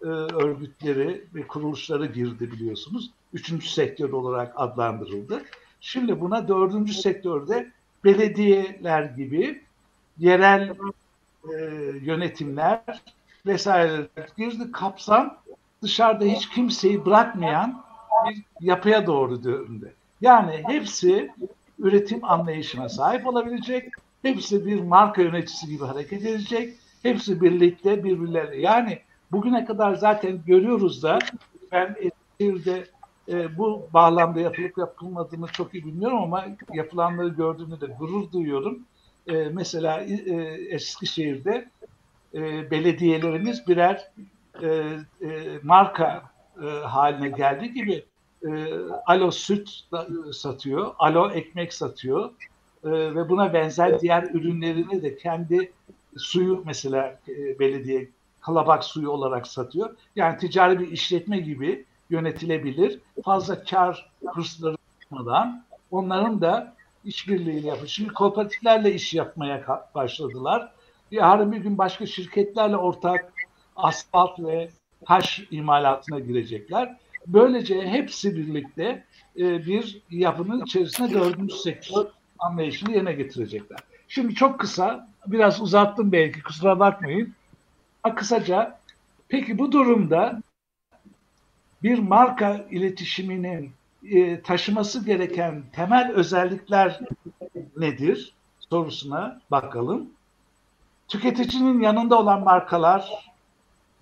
S7: e, örgütleri ve kuruluşları girdi biliyorsunuz. Üçüncü sektör olarak adlandırıldı. Şimdi buna dördüncü sektörde belediyeler gibi yerel e, yönetimler vesaire girdi kapsam dışarıda hiç kimseyi bırakmayan bir yapıya doğru döndü. Yani hepsi üretim anlayışına sahip olabilecek, hepsi bir marka yöneticisi gibi hareket edecek, hepsi birlikte birbirleri. Yani bugüne kadar zaten görüyoruz da ben Eskişehir'de e, bu bağlamda yapılıp yapılmadığını çok iyi bilmiyorum ama yapılanları gördüğümde de gurur duyuyorum. E, mesela e, Eskişehir'de e, belediyelerimiz birer e, e, marka e, haline geldiği gibi e, alo süt da, satıyor, alo ekmek satıyor e, ve buna benzer diğer ürünlerini de kendi suyu mesela e, belediye kalabak suyu olarak satıyor. Yani ticari bir işletme gibi yönetilebilir. Fazla kar hırsları yapmadan onların da işbirliğiyle yapıyor. Şimdi kooperatiflerle iş yapmaya başladılar. Yarın bir gün başka şirketlerle ortak asfalt ve taş imalatına girecekler. Böylece hepsi birlikte e, bir yapının içerisinde dördüncü sektör anlayışını yerine getirecekler. Şimdi çok kısa, biraz uzattım belki kusura bakmayın. Ama kısaca, peki bu durumda bir marka iletişiminin e, taşıması gereken temel özellikler nedir sorusuna bakalım. Tüketicinin yanında olan markalar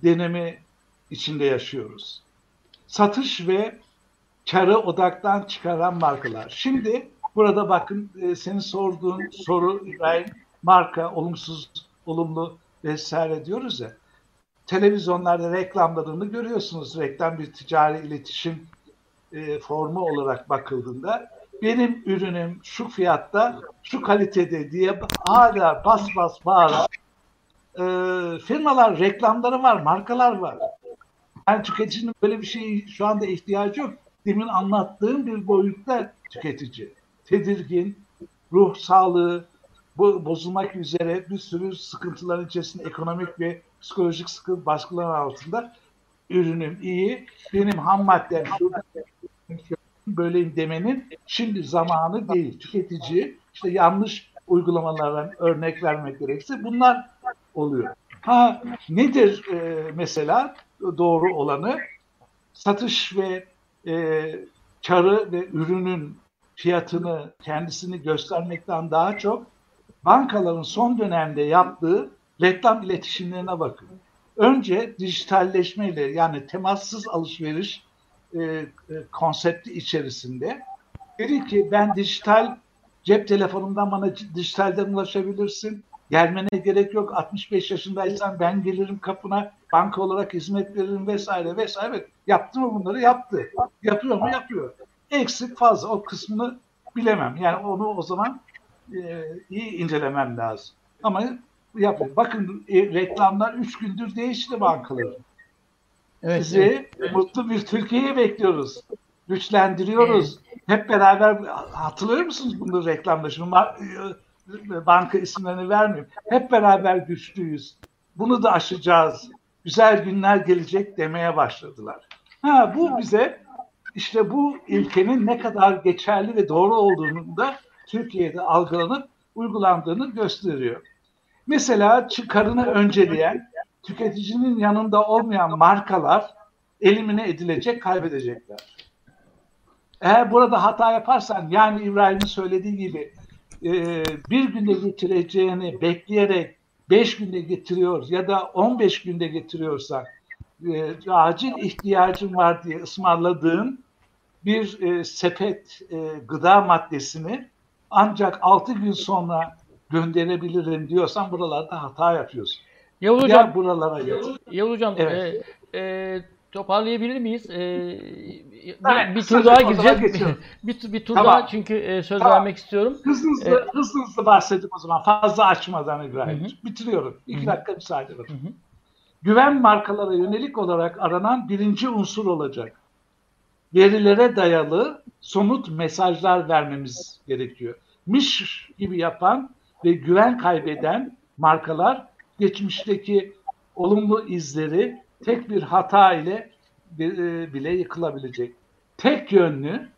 S7: denemi içinde yaşıyoruz. Satış ve karı odaktan çıkaran markalar. Şimdi burada bakın e, senin sorduğun soru İbrahim marka olumsuz, olumlu vesaire diyoruz ya. Televizyonlarda reklamlarını görüyorsunuz. Reklam bir ticari iletişim e, formu olarak bakıldığında benim ürünüm şu fiyatta, şu kalitede diye hala bas bas bağıran e, firmalar, reklamları var, markalar var. Yani tüketicinin böyle bir şey şu anda ihtiyacı yok. Demin anlattığım bir boyutta tüketici. Tedirgin, ruh sağlığı bu bozulmak üzere bir sürü sıkıntıların içerisinde ekonomik ve psikolojik sıkıntı baskılar altında ürünüm iyi, benim ham maddem böyleyim demenin şimdi zamanı değil. Tüketici işte yanlış uygulamalardan örnek vermek gerekirse bunlar oluyor. Ha nedir e, mesela doğru olanı? Satış ve e, karı ve ürünün fiyatını kendisini göstermekten daha çok bankaların son dönemde yaptığı reklam iletişimlerine bakın. Önce dijitalleşmeyle yani temassız alışveriş e, e, konsepti içerisinde dedi ki ben dijital cep telefonundan bana dijitalden ulaşabilirsin. Gelmene gerek yok. 65 yaşındaysan ben gelirim kapına banka olarak hizmet veririm vesaire vesaire. Evet, yaptı mı bunları? Yaptı. Yapıyor mu? Yapıyor. Eksik fazla o kısmını bilemem. Yani onu o zaman e, iyi incelemem lazım. Ama yapıyor. Bakın e, reklamlar 3 gündür değişti bankaların.
S4: Evet,
S7: Sizi
S4: evet.
S7: mutlu bir Türkiye'yi bekliyoruz. Güçlendiriyoruz. Hep beraber hatırlıyor musunuz bunu reklamda? Şimdi mar- e, banka isimlerini vermeyeyim. Hep beraber güçlüyüz. Bunu da aşacağız. Güzel günler gelecek demeye başladılar. Ha bu bize işte bu ilkenin ne kadar geçerli ve doğru olduğunu da Türkiye'de algılanıp uygulandığını gösteriyor. Mesela çıkarını önceleyen, tüketicinin yanında olmayan markalar elimine edilecek, kaybedecekler. Eğer burada hata yaparsan, yani İbrahim'in söylediği gibi e, bir günde getireceğini bekleyerek beş günde getiriyor ya da 15 günde getiriyorsan e, acil ihtiyacın var diye ısmarladığın bir e, sepet gıda maddesini ancak 6 gün sonra gönderebilirim diyorsan buralarda hata yapıyorsun.
S4: Yavuz Hocam,
S7: Ya buralara yatır.
S4: Yavuz Hocam
S7: Evet.
S4: e, e, toparlayabilir miyiz? E, bir,
S7: Evet,
S4: bir tur daha
S7: geçiyorum.
S4: bir, bir tur
S7: Tamam.
S4: daha çünkü e, söz
S7: Tamam.
S4: vermek istiyorum.
S7: Hızlı hızlı,
S4: Evet.
S7: hızlı hızlı bahsedeyim o zaman. Fazla açmadan İbrahim. Bitiriyorum. İki
S4: Hı
S7: dakika müsaade var.
S4: Hı hı.
S7: Güven markalara yönelik olarak aranan birinci unsur olacak. Verilere dayalı somut mesajlar vermemiz gerekiyor. Miş gibi yapan ve güven kaybeden markalar geçmişteki olumlu izleri tek bir hata ile e, bile yıkılabilecek. Tek yönlü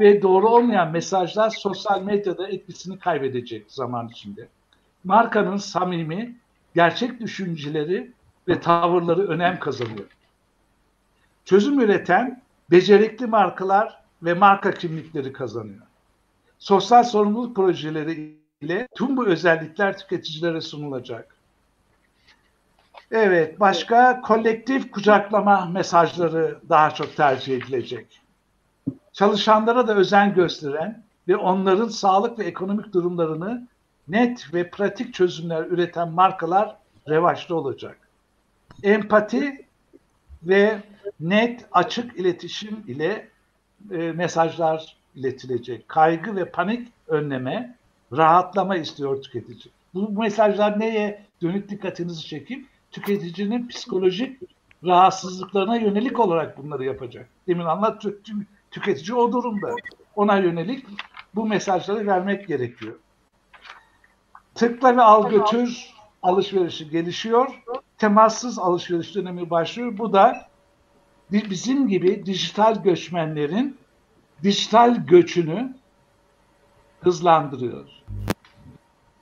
S7: ve doğru olmayan mesajlar sosyal medyada etkisini kaybedecek zaman içinde. Markanın samimi, gerçek düşünceleri ve tavırları önem kazanıyor. Çözüm üreten becerikli markalar ve marka kimlikleri kazanıyor. Sosyal sorumluluk projeleri ile tüm bu özellikler tüketicilere sunulacak. Evet, başka kolektif kucaklama mesajları daha çok tercih edilecek. Çalışanlara da özen gösteren ve onların sağlık ve ekonomik durumlarını net ve pratik çözümler üreten markalar revaçta olacak. Empati ve net açık iletişim ile e, mesajlar iletilecek. Kaygı ve panik önleme, rahatlama istiyor tüketici. Bu mesajlar neye dönük dikkatinizi çekip tüketicinin psikolojik rahatsızlıklarına yönelik olarak bunları yapacak. Demin anlat tü- tü- tüketici o durumda. Ona yönelik bu mesajları vermek gerekiyor. Tıkla ve al götür alışverişi gelişiyor. Temassız alışveriş dönemi başlıyor. Bu da bizim gibi dijital göçmenlerin dijital göçünü hızlandırıyor.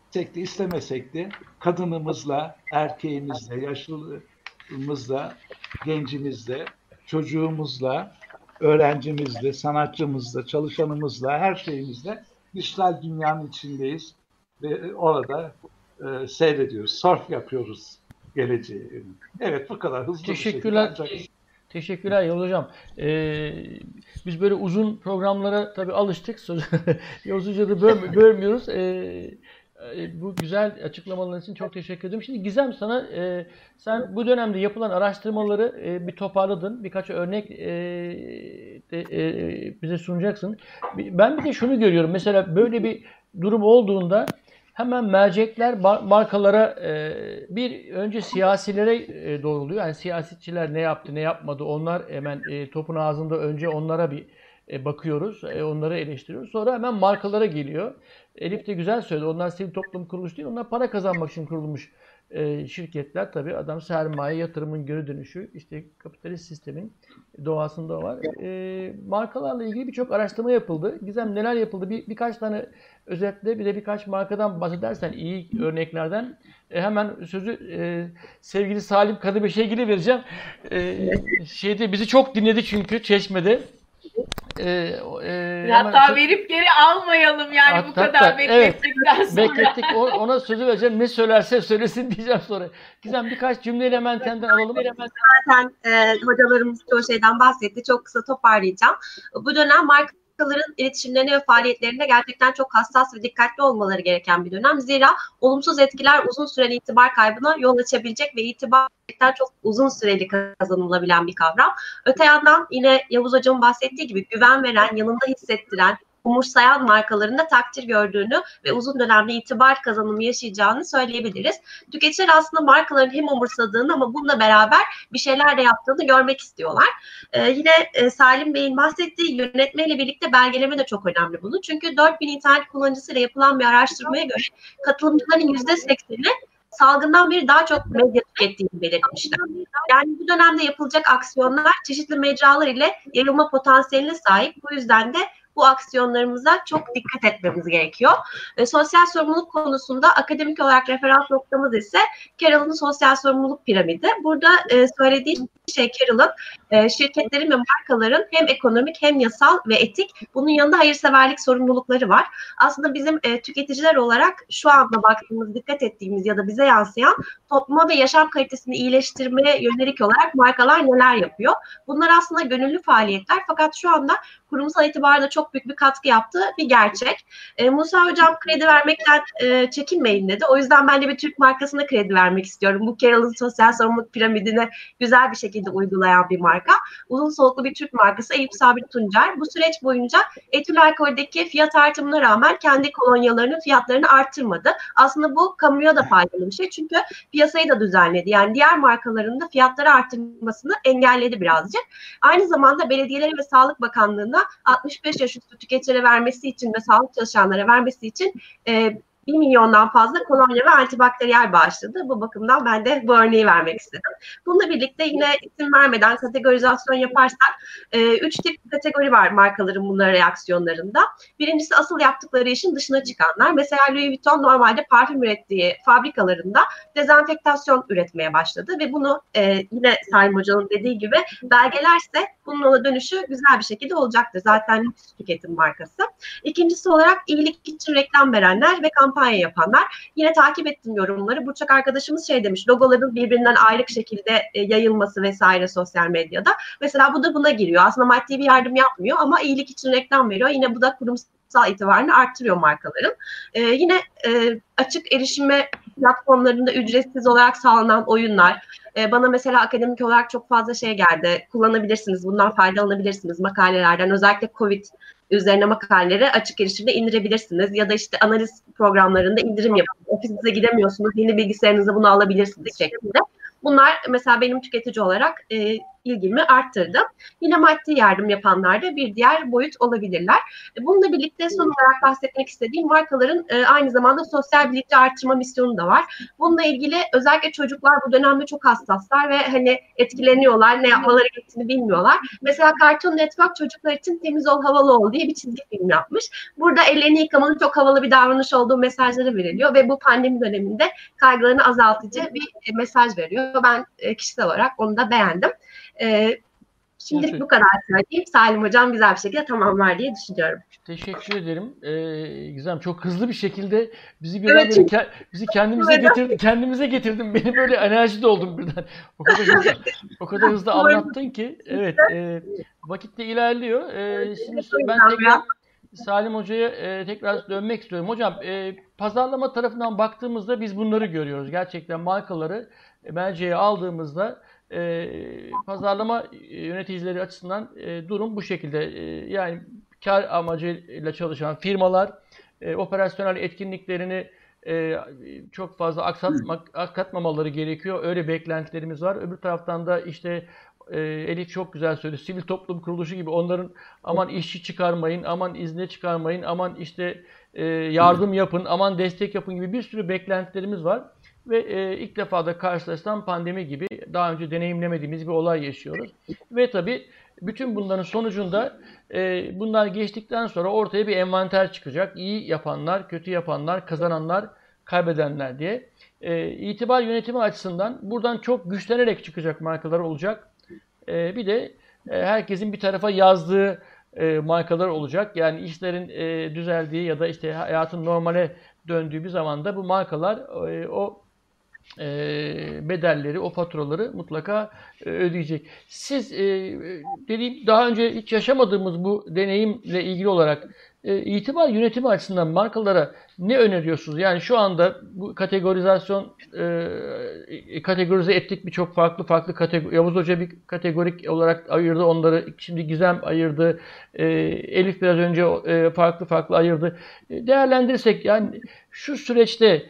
S7: İstek de istemesek de kadınımızla, erkeğimizle, yaşlımızla, gencimizle, çocuğumuzla, öğrencimizle, sanatçımızla, çalışanımızla, her şeyimizle dijital dünyanın içindeyiz ve orada e, seyrediyoruz, surf yapıyoruz geleceği. Evet bu kadar hızlı bir
S4: Teşekkürler.
S7: şekilde ancak-
S4: Teşekkürler Yavuz Hocam. Ee, biz böyle uzun programlara tabii alıştık. Yavuz böl- bölmüyoruz. Ee, e, bu güzel açıklamaların için çok teşekkür ederim. Şimdi Gizem sana e, sen bu dönemde yapılan araştırmaları e, bir toparladın. Birkaç örnek e, de, e, bize sunacaksın. Ben bir de şunu görüyorum. Mesela böyle bir durum olduğunda hemen mercekler mar- markalara e, bir önce siyasilere e, doğruluyor. Yani siyasetçiler ne yaptı, ne yapmadı onlar hemen e, topun ağzında önce onlara bir e, bakıyoruz. Onları eleştiriyoruz. Sonra hemen markalara geliyor. Elif de güzel söyledi. Onlar sivil toplum kuruluşu değil. Onlar para kazanmak için kurulmuş e, şirketler. Tabii adam sermaye, yatırımın geri dönüşü. işte kapitalist sistemin doğasında var. E, markalarla ilgili birçok araştırma yapıldı. Gizem neler yapıldı? Bir, birkaç tane özetle bir de birkaç markadan bahsedersen iyi örneklerden e, hemen sözü e, sevgili Salim Kadıbeş'e ilgili vereceğim. E, şeyde bizi çok dinledi çünkü Çeşme'de. E, e,
S2: Hatta
S4: hemen-
S2: verip geri almayalım yani bu
S4: Hatta-
S2: kadar
S4: evet,
S2: beklettikten sonra.
S4: beklettik. O- ona sözü vereceğim. Ne söylerse söylesin diyeceğim sonra. Gizem birkaç cümleyle hemen senden alalım.
S8: zaten e, hocalarımız çoğu şeyden bahsetti. Çok kısa toparlayacağım. Bu dönem markaların iletişimlerine ve faaliyetlerine gerçekten çok hassas ve dikkatli olmaları gereken bir dönem. Zira olumsuz etkiler uzun süreli itibar kaybına yol açabilecek ve itibar gerçekten çok uzun süreli kazanılabilen bir kavram. Öte yandan yine Yavuz Hocam'ın bahsettiği gibi güven veren, yanında hissettiren, umursayan markaların da takdir gördüğünü ve uzun dönemde itibar kazanımı yaşayacağını söyleyebiliriz. Tüketiciler aslında markaların hem umursadığını ama bununla beraber bir şeyler de yaptığını görmek istiyorlar. Ee, yine e, Salim Bey'in bahsettiği yönetmeyle birlikte belgeleme de çok önemli bunu. Çünkü 4000 internet kullanıcısıyla yapılan bir araştırmaya göre katılımcıların %80'i salgından beri daha çok medya tükettiğini belirtmişler. Yani bu dönemde yapılacak aksiyonlar çeşitli mecralar ile yayılma potansiyeline sahip. Bu yüzden de bu aksiyonlarımıza çok dikkat etmemiz gerekiyor. E, sosyal sorumluluk konusunda akademik olarak referans noktamız ise Carroll'ın sosyal sorumluluk piramidi. Burada e, söylediği şey Carroll'ın e, şirketlerin ve markaların hem ekonomik hem yasal ve etik bunun yanında hayırseverlik sorumlulukları var. Aslında bizim e, tüketiciler olarak şu anda baktığımız, dikkat ettiğimiz ya da bize yansıyan topluma ve yaşam kalitesini iyileştirmeye yönelik olarak markalar neler yapıyor? Bunlar aslında gönüllü faaliyetler fakat şu anda kurumsal itibarda çok büyük bir katkı yaptığı bir gerçek. E, Musa Hocam kredi vermekten e, çekinmeyin dedi. O yüzden ben de bir Türk markasına kredi vermek istiyorum. Bu Carroll'ın sosyal sorumluluk piramidine güzel bir şekilde uygulayan bir marka. Uzun soluklu bir Türk markası Eyüp Sabri Tuncer. Bu süreç boyunca etül alkoldeki fiyat artımına rağmen kendi kolonyalarının fiyatlarını arttırmadı. Aslında bu kamuya da faydalı bir şey. Çünkü piyasayı da düzenledi. Yani diğer markaların da fiyatları arttırmasını engelledi birazcık. Aynı zamanda belediyelere ve Sağlık Bakanlığı'na 65 yaş üstü tüketicilere vermesi için ve sağlık çalışanlara vermesi için e, 1 milyondan fazla kolonya ve antibakteriyel bağışladı. Bu bakımdan ben de bu örneği vermek istedim. Bununla birlikte yine isim vermeden kategorizasyon yaparsak 3 tip kategori var markaların bunlara reaksiyonlarında. Birincisi asıl yaptıkları işin dışına çıkanlar. Mesela Louis Vuitton normalde parfüm ürettiği fabrikalarında dezenfektasyon üretmeye başladı ve bunu e, yine Salim Hoca'nın dediği gibi belgelerse bunun ona dönüşü güzel bir şekilde olacaktır. Zaten tüketim markası. İkincisi olarak iyilik için reklam verenler ve kampanya yapanlar. Yine takip ettim yorumları. Burçak arkadaşımız şey demiş, logoların birbirinden ayrık şekilde e, yayılması vesaire sosyal medyada. Mesela bu da buna giriyor. Aslında maddi bir yardım yapmıyor ama iyilik için reklam veriyor. Yine bu da kurumsal itibarını arttırıyor markaların. Ee, yine e, açık erişime platformlarında ücretsiz olarak sağlanan oyunlar. E, bana mesela akademik olarak çok fazla şey geldi. Kullanabilirsiniz, bundan faydalanabilirsiniz makalelerden. Özellikle COVID üzerine makaleleri açık erişimde indirebilirsiniz. Ya da işte analiz programlarında indirim yapın. Ofisinize gidemiyorsunuz, yeni bilgisayarınıza bunu alabilirsiniz şeklinde. Bunlar mesela benim tüketici olarak e, ilgimi arttırdı. Yine maddi yardım yapanlar da bir diğer boyut olabilirler. E, bununla birlikte son olarak bahsetmek istediğim markaların e, aynı zamanda sosyal birlikte artırma misyonu da var. Bununla ilgili özellikle çocuklar bu dönemde çok hassaslar ve hani etkileniyorlar, ne yapmaları gerektiğini bilmiyorlar. Mesela Cartoon Network çocuklar için temiz ol, havalı ol diye bir çizgi film yapmış. Burada ellerini yıkamanın çok havalı bir davranış olduğu mesajları veriliyor ve bu pandemi döneminde kaygılarını azaltıcı bir mesaj veriyor. Ben kişisel olarak onu da beğendim. Ee, şimdilik bu kadar söyleyeyim. Salim Hocam güzel bir şekilde tamamlar diye düşünüyorum.
S4: Teşekkür ederim. Ee, Gizem çok hızlı bir şekilde bizi bir
S8: Evet,
S4: ke- bizi kendimize getirdin, kendimize getirdin. Beni böyle enerji doldum birden. O kadar hızlı, o kadar hızlı anlattın ki. Evet, e, vakit de ilerliyor. E, şimdi ben tekrar Salim Hoca'ya e, tekrar dönmek istiyorum. Hocam, e, pazarlama tarafından baktığımızda biz bunları görüyoruz. Gerçekten markaları merceğe aldığımızda e, pazarlama yöneticileri açısından e, durum bu şekilde. E, yani kar amacıyla çalışan firmalar e, operasyonel etkinliklerini e, çok fazla aksatmak, aksatmamaları gerekiyor. Öyle beklentilerimiz var. Öbür taraftan da işte e, Elif çok güzel söyledi. Sivil toplum kuruluşu gibi onların aman işçi çıkarmayın, aman izne çıkarmayın, aman işte e, yardım yapın, aman destek yapın gibi bir sürü beklentilerimiz var. Ve e, ilk defa da karşılaşılan pandemi gibi daha önce deneyimlemediğimiz bir olay yaşıyoruz. Ve tabii bütün bunların sonucunda e, bunlar geçtikten sonra ortaya bir envanter çıkacak. İyi yapanlar, kötü yapanlar, kazananlar, kaybedenler diye. E, itibar yönetimi açısından buradan çok güçlenerek çıkacak markalar olacak. E, bir de e, herkesin bir tarafa yazdığı e, markalar olacak. Yani işlerin e, düzeldiği ya da işte hayatın normale döndüğü bir zamanda bu markalar e, o e, bedelleri, o faturaları mutlaka e, ödeyecek. Siz e, dediğim daha önce hiç yaşamadığımız bu deneyimle ilgili olarak e, itibar yönetimi açısından markalara ne öneriyorsunuz? Yani şu anda bu kategorizasyon kategorize ettik birçok farklı farklı kategori. Yavuz Hoca bir kategorik olarak ayırdı onları. Şimdi Gizem ayırdı. Elif biraz önce farklı farklı ayırdı. Değerlendirirsek yani şu süreçte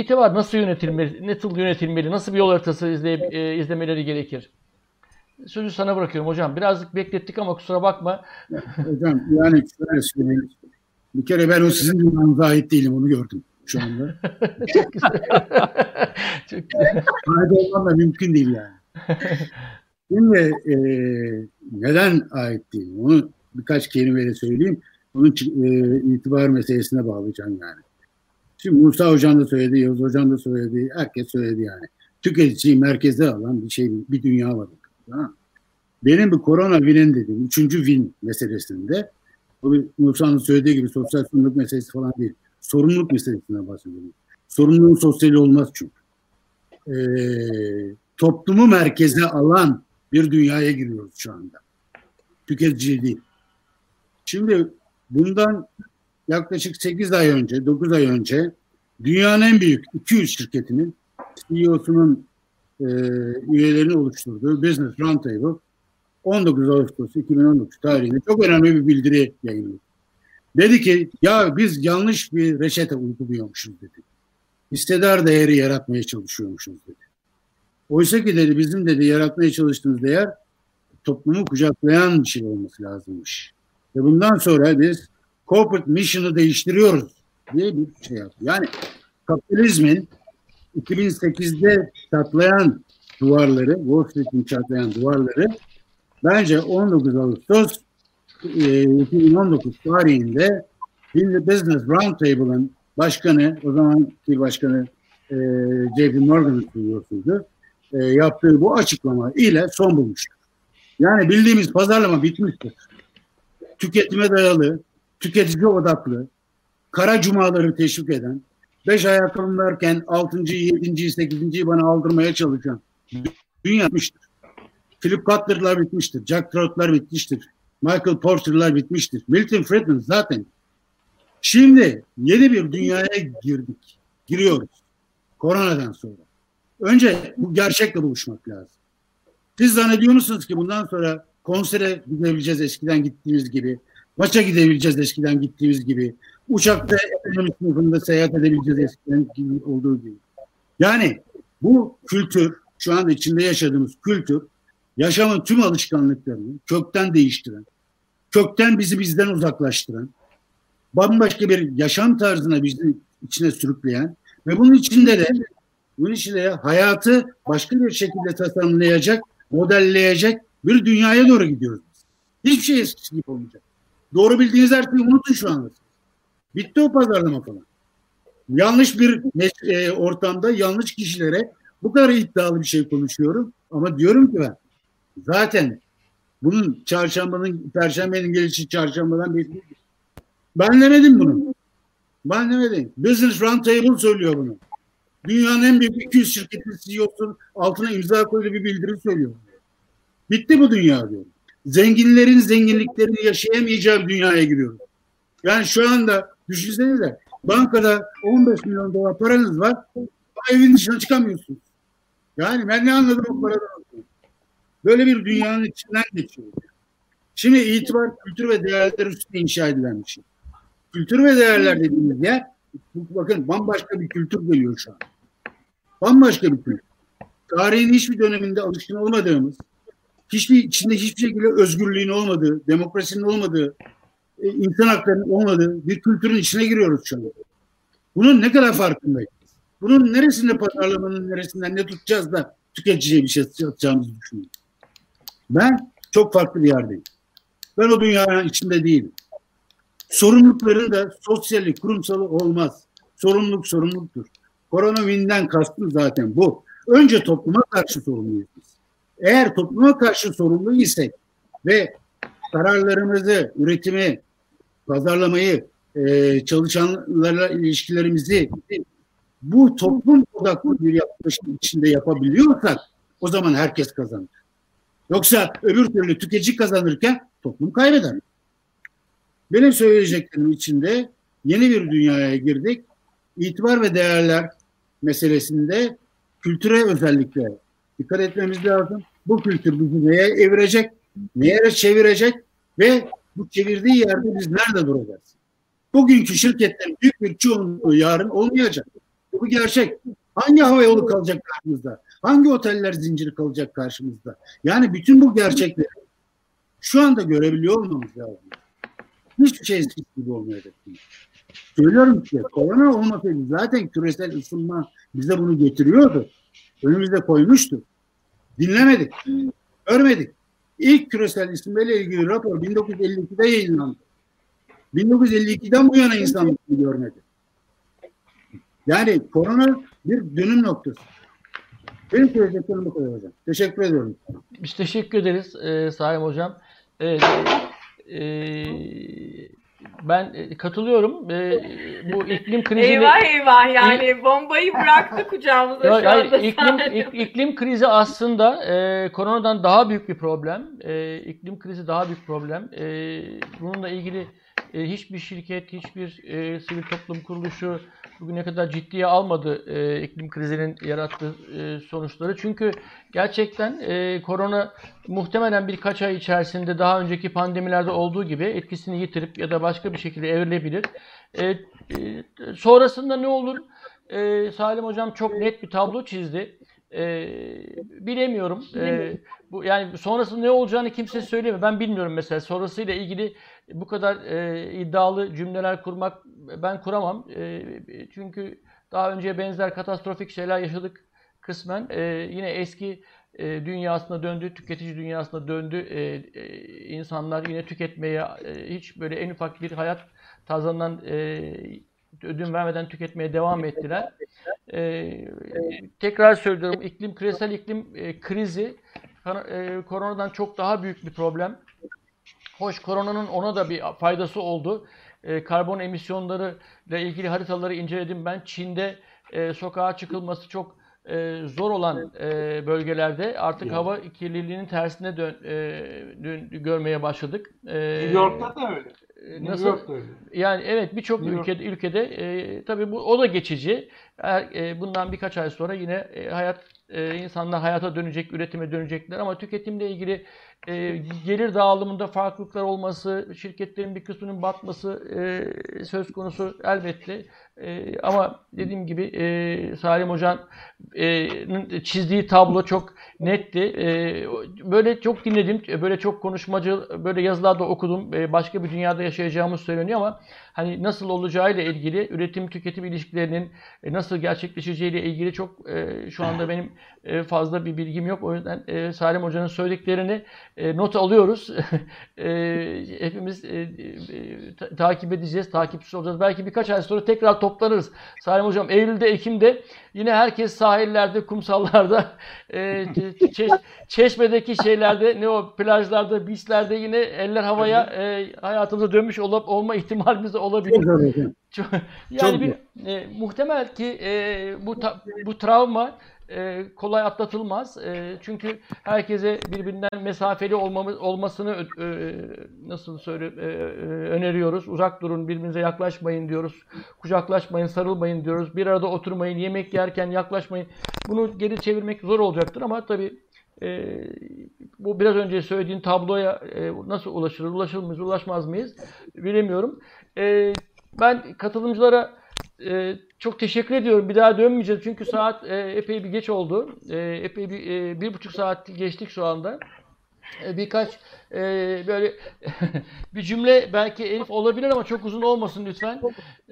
S4: itibar nasıl yönetilmeli, nasıl yönetilmeli, nasıl bir yol haritası izley, e, izlemeleri gerekir? Sözü sana bırakıyorum hocam. Birazcık beklettik ama kusura bakma.
S5: Hocam yani şöyle söyleyeyim. Bir kere ben o sizin dünyanıza ait değilim onu gördüm şu anda.
S4: Çok güzel. Çok güzel.
S5: Ait olmam da mümkün değil yani. Şimdi e, neden ait değilim? Onu birkaç kelimeyle söyleyeyim. Onun e, itibar meselesine bağlayacağım yani. Şimdi Musa Hocam da söyledi, Yavuz Hocam da söyledi, herkes söyledi yani. Tüketiciyi merkeze alan bir şey, bir dünya var. Benim bu korona win dediğim, üçüncü win meselesinde, bu Musa'nın söylediği gibi sosyal sorumluluk meselesi falan değil. Sorumluluk meselesinden bahsediyorum. Sorumluluğun sosyali olmaz çünkü. Ee, toplumu merkeze alan bir dünyaya giriyoruz şu anda. Tüketici değil. Şimdi bundan yaklaşık 8 ay önce, 9 ay önce dünyanın en büyük 200 şirketinin CEO'sunun e, üyelerini oluşturduğu Business Roundtable 19 Ağustos 2019 tarihinde çok önemli bir bildiri yayınladı. Dedi ki ya biz yanlış bir reçete uyguluyormuşuz dedi. İstedar değeri yaratmaya çalışıyormuşuz dedi. Oysa ki dedi bizim dedi yaratmaya çalıştığımız değer toplumu kucaklayan bir şey olması lazımmış. Ve bundan sonra biz corporate mission'ı değiştiriyoruz diye bir şey yaptı. Yani kapitalizmin 2008'de çatlayan duvarları, Wall Street'in çatlayan duvarları bence 19 Ağustos e, 2019 tarihinde Business Roundtable'ın başkanı, o zamanki başkanı e, J.P. Morgan'ın biliyorsunuz, e, yaptığı bu açıklama ile son bulmuştur. Yani bildiğimiz pazarlama bitmiştir. Tüketime dayalı, tüketici odaklı, kara cumaları teşvik eden, beş ayakkabım varken altıncıyı, yedinciyi, sekizinciyi bana aldırmaya çalışan dünya bitmiştir. Philip Cutler'lar bitmiştir. Jack Trout'lar bitmiştir. Michael Porter'lar bitmiştir. Milton Friedman zaten. Şimdi yeni bir dünyaya girdik. Giriyoruz. Koronadan sonra. Önce bu gerçekle buluşmak lazım. Siz zannediyor musunuz ki bundan sonra konsere gidebileceğiz eskiden gittiğimiz gibi, maça gidebileceğiz eskiden gittiğimiz gibi, uçakta ekonomi sınıfında seyahat edebileceğiz eskiden gibi olduğu gibi. Yani bu kültür, şu anda içinde yaşadığımız kültür, yaşamın tüm alışkanlıklarını kökten değiştiren, kökten bizi bizden uzaklaştıran, bambaşka bir yaşam tarzına bizi içine sürükleyen ve bunun içinde de bunun içinde de hayatı başka bir şekilde tasarlayacak, modelleyecek bir dünyaya doğru gidiyoruz. Hiçbir şey eskisi gibi olmayacak. Doğru bildiğiniz her şeyi unutun şu anda. Bitti o pazarlama falan. Yanlış bir e, ortamda yanlış kişilere bu kadar iddialı bir şey konuşuyorum. Ama diyorum ki ben zaten bunun çarşambanın, perşembenin gelişi çarşambadan belli Ben demedim bunu. Ben demedim. Business Roundtable söylüyor bunu. Dünyanın en büyük 200 şirketin CEO'sunun altına imza koyduğu bir bildiri söylüyor. Bitti bu dünya diyor. Zenginlerin zenginliklerini yaşayamayacağı dünyaya giriyoruz. Yani şu anda düşünsenize bankada 15 milyon dolar paranız var evin dışına çıkamıyorsunuz. Yani ben ne anladım o paradan? Böyle bir dünyanın içinden geçiyoruz. Şimdi itibar kültür ve değerler üstünde inşa edilen bir şey. Kültür ve değerler dediğimiz yer bakın bambaşka bir kültür geliyor şu an. Bambaşka bir kültür. Tarihin hiçbir döneminde alışkın olmadığımız, hiçbir içinde hiçbir şekilde özgürlüğün olmadığı, demokrasinin olmadığı, e, insan haklarının olmadığı bir kültürün içine giriyoruz şu anda. Bunun ne kadar farkındayız? Bunun neresinde pazarlamanın neresinden ne tutacağız da tüketiciye bir şey satacağımızı düşünüyorum. Ben çok farklı bir yerdeyim. Ben o dünyanın içinde değilim. Sorumlulukların da sosyali, kurumsalı olmaz. Sorumluluk sorumluluktur. Koronavirüsten kastım zaten bu. Önce topluma karşı sorumluyuz. Eğer topluma karşı sorumlu isek ve kararlarımızı, üretimi, pazarlamayı, e, çalışanlarla ilişkilerimizi bu toplum odaklı bir yaklaşım içinde yapabiliyorsak o zaman herkes kazanır. Yoksa öbür türlü tüketici kazanırken toplum kaybeder. Benim söyleyeceklerim içinde yeni bir dünyaya girdik. İtibar ve değerler meselesinde kültüre özellikle dikkat etmemiz lazım. Bu kültür bizi neye evirecek, neye çevirecek ve bu çevirdiği yerde biz nerede duracağız? Bugünkü şirketlerin büyük bir çoğunluğu yarın olmayacak. Bu gerçek. Hangi hava yolu kalacak karşımızda? Hangi oteller zinciri kalacak karşımızda? Yani bütün bu gerçekleri şu anda görebiliyor olmamız lazım. Hiçbir şey eskisi gibi olmayacak. Söylüyorum ki korona olmasaydı zaten küresel ısınma bize bunu getiriyordu. Önümüzde koymuştu. Dinlemedik. Görmedik. İlk küresel ısınmayla ilgili rapor 1952'de yayınlandı. 1952'den bu yana insanlık görmedi. Yani korona bir dönüm noktası. Benim söyleyeceklerim bu kadar hocam. Teşekkür ediyorum.
S4: Biz teşekkür ederiz e, Salim Hocam. Evet, e, ben e, katılıyorum. E, bu iklim krizini...
S2: Eyvah eyvah yani bombayı bıraktı kucağımıza şu anda.
S4: yani iklim, ik- iklim krizi aslında e, koronadan daha büyük bir problem. E, iklim krizi daha büyük problem. E, bununla ilgili e, hiçbir şirket, hiçbir e, sivil toplum kuruluşu bugüne kadar ciddiye almadı e, iklim krizinin yarattığı e, sonuçları. Çünkü gerçekten e, korona muhtemelen birkaç ay içerisinde daha önceki pandemilerde olduğu gibi etkisini yitirip ya da başka bir şekilde evrilebilir. E, e, sonrasında ne olur? E, Salim Hocam çok net bir tablo çizdi. E, bilemiyorum. E, bu yani sonrasında ne olacağını kimse söylemiyor. Ben bilmiyorum mesela sonrasıyla ilgili bu kadar e, iddialı cümleler kurmak ben kuramam. E, çünkü daha önce benzer katastrofik şeyler yaşadık kısmen. E, yine eski e, dünyasına döndü, tüketici dünyasına döndü. E, e, insanlar yine tüketmeye e, hiç böyle en ufak bir hayat tarzından e, ödün vermeden tüketmeye devam ettiler. E, tekrar söylüyorum iklim küresel iklim e, krizi e, koronadan çok daha büyük bir problem. Hoş koronanın ona da bir faydası oldu. E, karbon emisyonları ile ilgili haritaları inceledim ben. Çin'de e, sokağa çıkılması çok e, zor olan e, bölgelerde artık hava kirliliğinin tersine dön, e, dön- görmeye başladık. E,
S7: New York'ta da öyle.
S4: E,
S7: New
S4: nasıl?
S7: York'ta öyle.
S4: Yani evet birçok ülkede ülkede e, tabii bu o da geçici. Eğer, e, bundan birkaç ay sonra yine e, hayat e, insanlar hayata dönecek, üretime dönecekler ama tüketimle ilgili e, gelir dağılımında farklılıklar olması, şirketlerin bir kısmının batması e, söz konusu elbette. E, ama dediğim gibi e, Salim Hoca'nın çizdiği tablo çok netti. E, böyle çok dinledim, böyle çok konuşmacı, böyle yazılarda okudum. E, başka bir dünyada yaşayacağımız söyleniyor ama hani nasıl olacağıyla ilgili, üretim tüketim ilişkilerinin e, nasıl gerçekleşeceğiyle ilgili çok e, şu anda benim e, fazla bir bilgim yok. O yüzden e, Salim Hoca'nın söylediklerini e, not alıyoruz. e, hepimiz e, e, ta- takip edeceğiz, takipçisi olacağız. Belki birkaç ay sonra tekrar toplanırız. Salim Hocam Eylül'de, Ekim'de yine herkes sahillerde, kumsallarda, e, çe- çeş- çeşmedeki şeylerde, ne o plajlarda, beachlerde yine eller havaya e, hayatımıza dönmüş olup olma ihtimalimiz de olabilir.
S5: Çok.
S4: Çok- yani
S5: Çok
S4: bir e, muhtemel ki e, bu ta- bu travma e, kolay atlatılmaz. E, çünkü herkese birbirinden mesafeli olmamız olmasını e, nasıl söyle e, öneriyoruz. Uzak durun, birbirinize yaklaşmayın diyoruz. Kucaklaşmayın, sarılmayın diyoruz. Bir arada oturmayın, yemek yerken yaklaşmayın. Bunu geri çevirmek zor olacaktır ama tabii e, bu biraz önce söylediğin tabloya e, nasıl ulaşılır, ulaşır mıyız, ulaşmaz mıyız bilemiyorum. E, ben katılımcılara e, çok teşekkür ediyorum. Bir daha dönmeyeceğiz çünkü saat e, epey bir geç oldu. E, epey bir, e, bir buçuk saat geçtik şu anda. E, birkaç e, böyle bir cümle belki Elif olabilir ama çok uzun olmasın lütfen.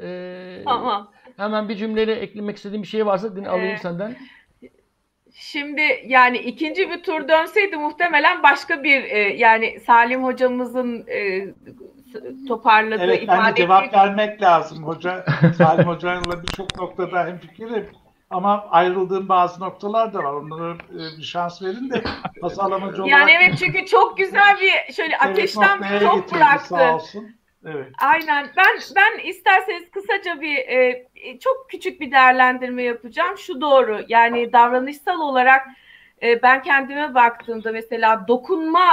S4: E,
S2: Tamam.
S4: Hemen bir cümleyle eklemek istediğim bir şey varsa din alayım
S2: Ee,
S4: senden.
S2: Şimdi yani ikinci bir tur dönseydi muhtemelen başka bir e, yani Salim hocamızın e, toparladığı
S7: Evet
S2: ifade
S7: de cevap
S2: ettiği-
S7: vermek lazım hoca. Salim hocayla birçok noktada hemfikirim. Ama ayrıldığım bazı noktalar da var. Onlara e, bir şans verin de pazarlamacı olarak
S2: Yani evet çünkü çok güzel bir şöyle ateşten bir top bıraktı.
S7: Sağ olsun. Evet.
S2: Aynen. Ben ben isterseniz kısaca bir e, çok küçük bir değerlendirme yapacağım. Şu doğru. Yani davranışsal olarak e, ben kendime baktığımda mesela dokunma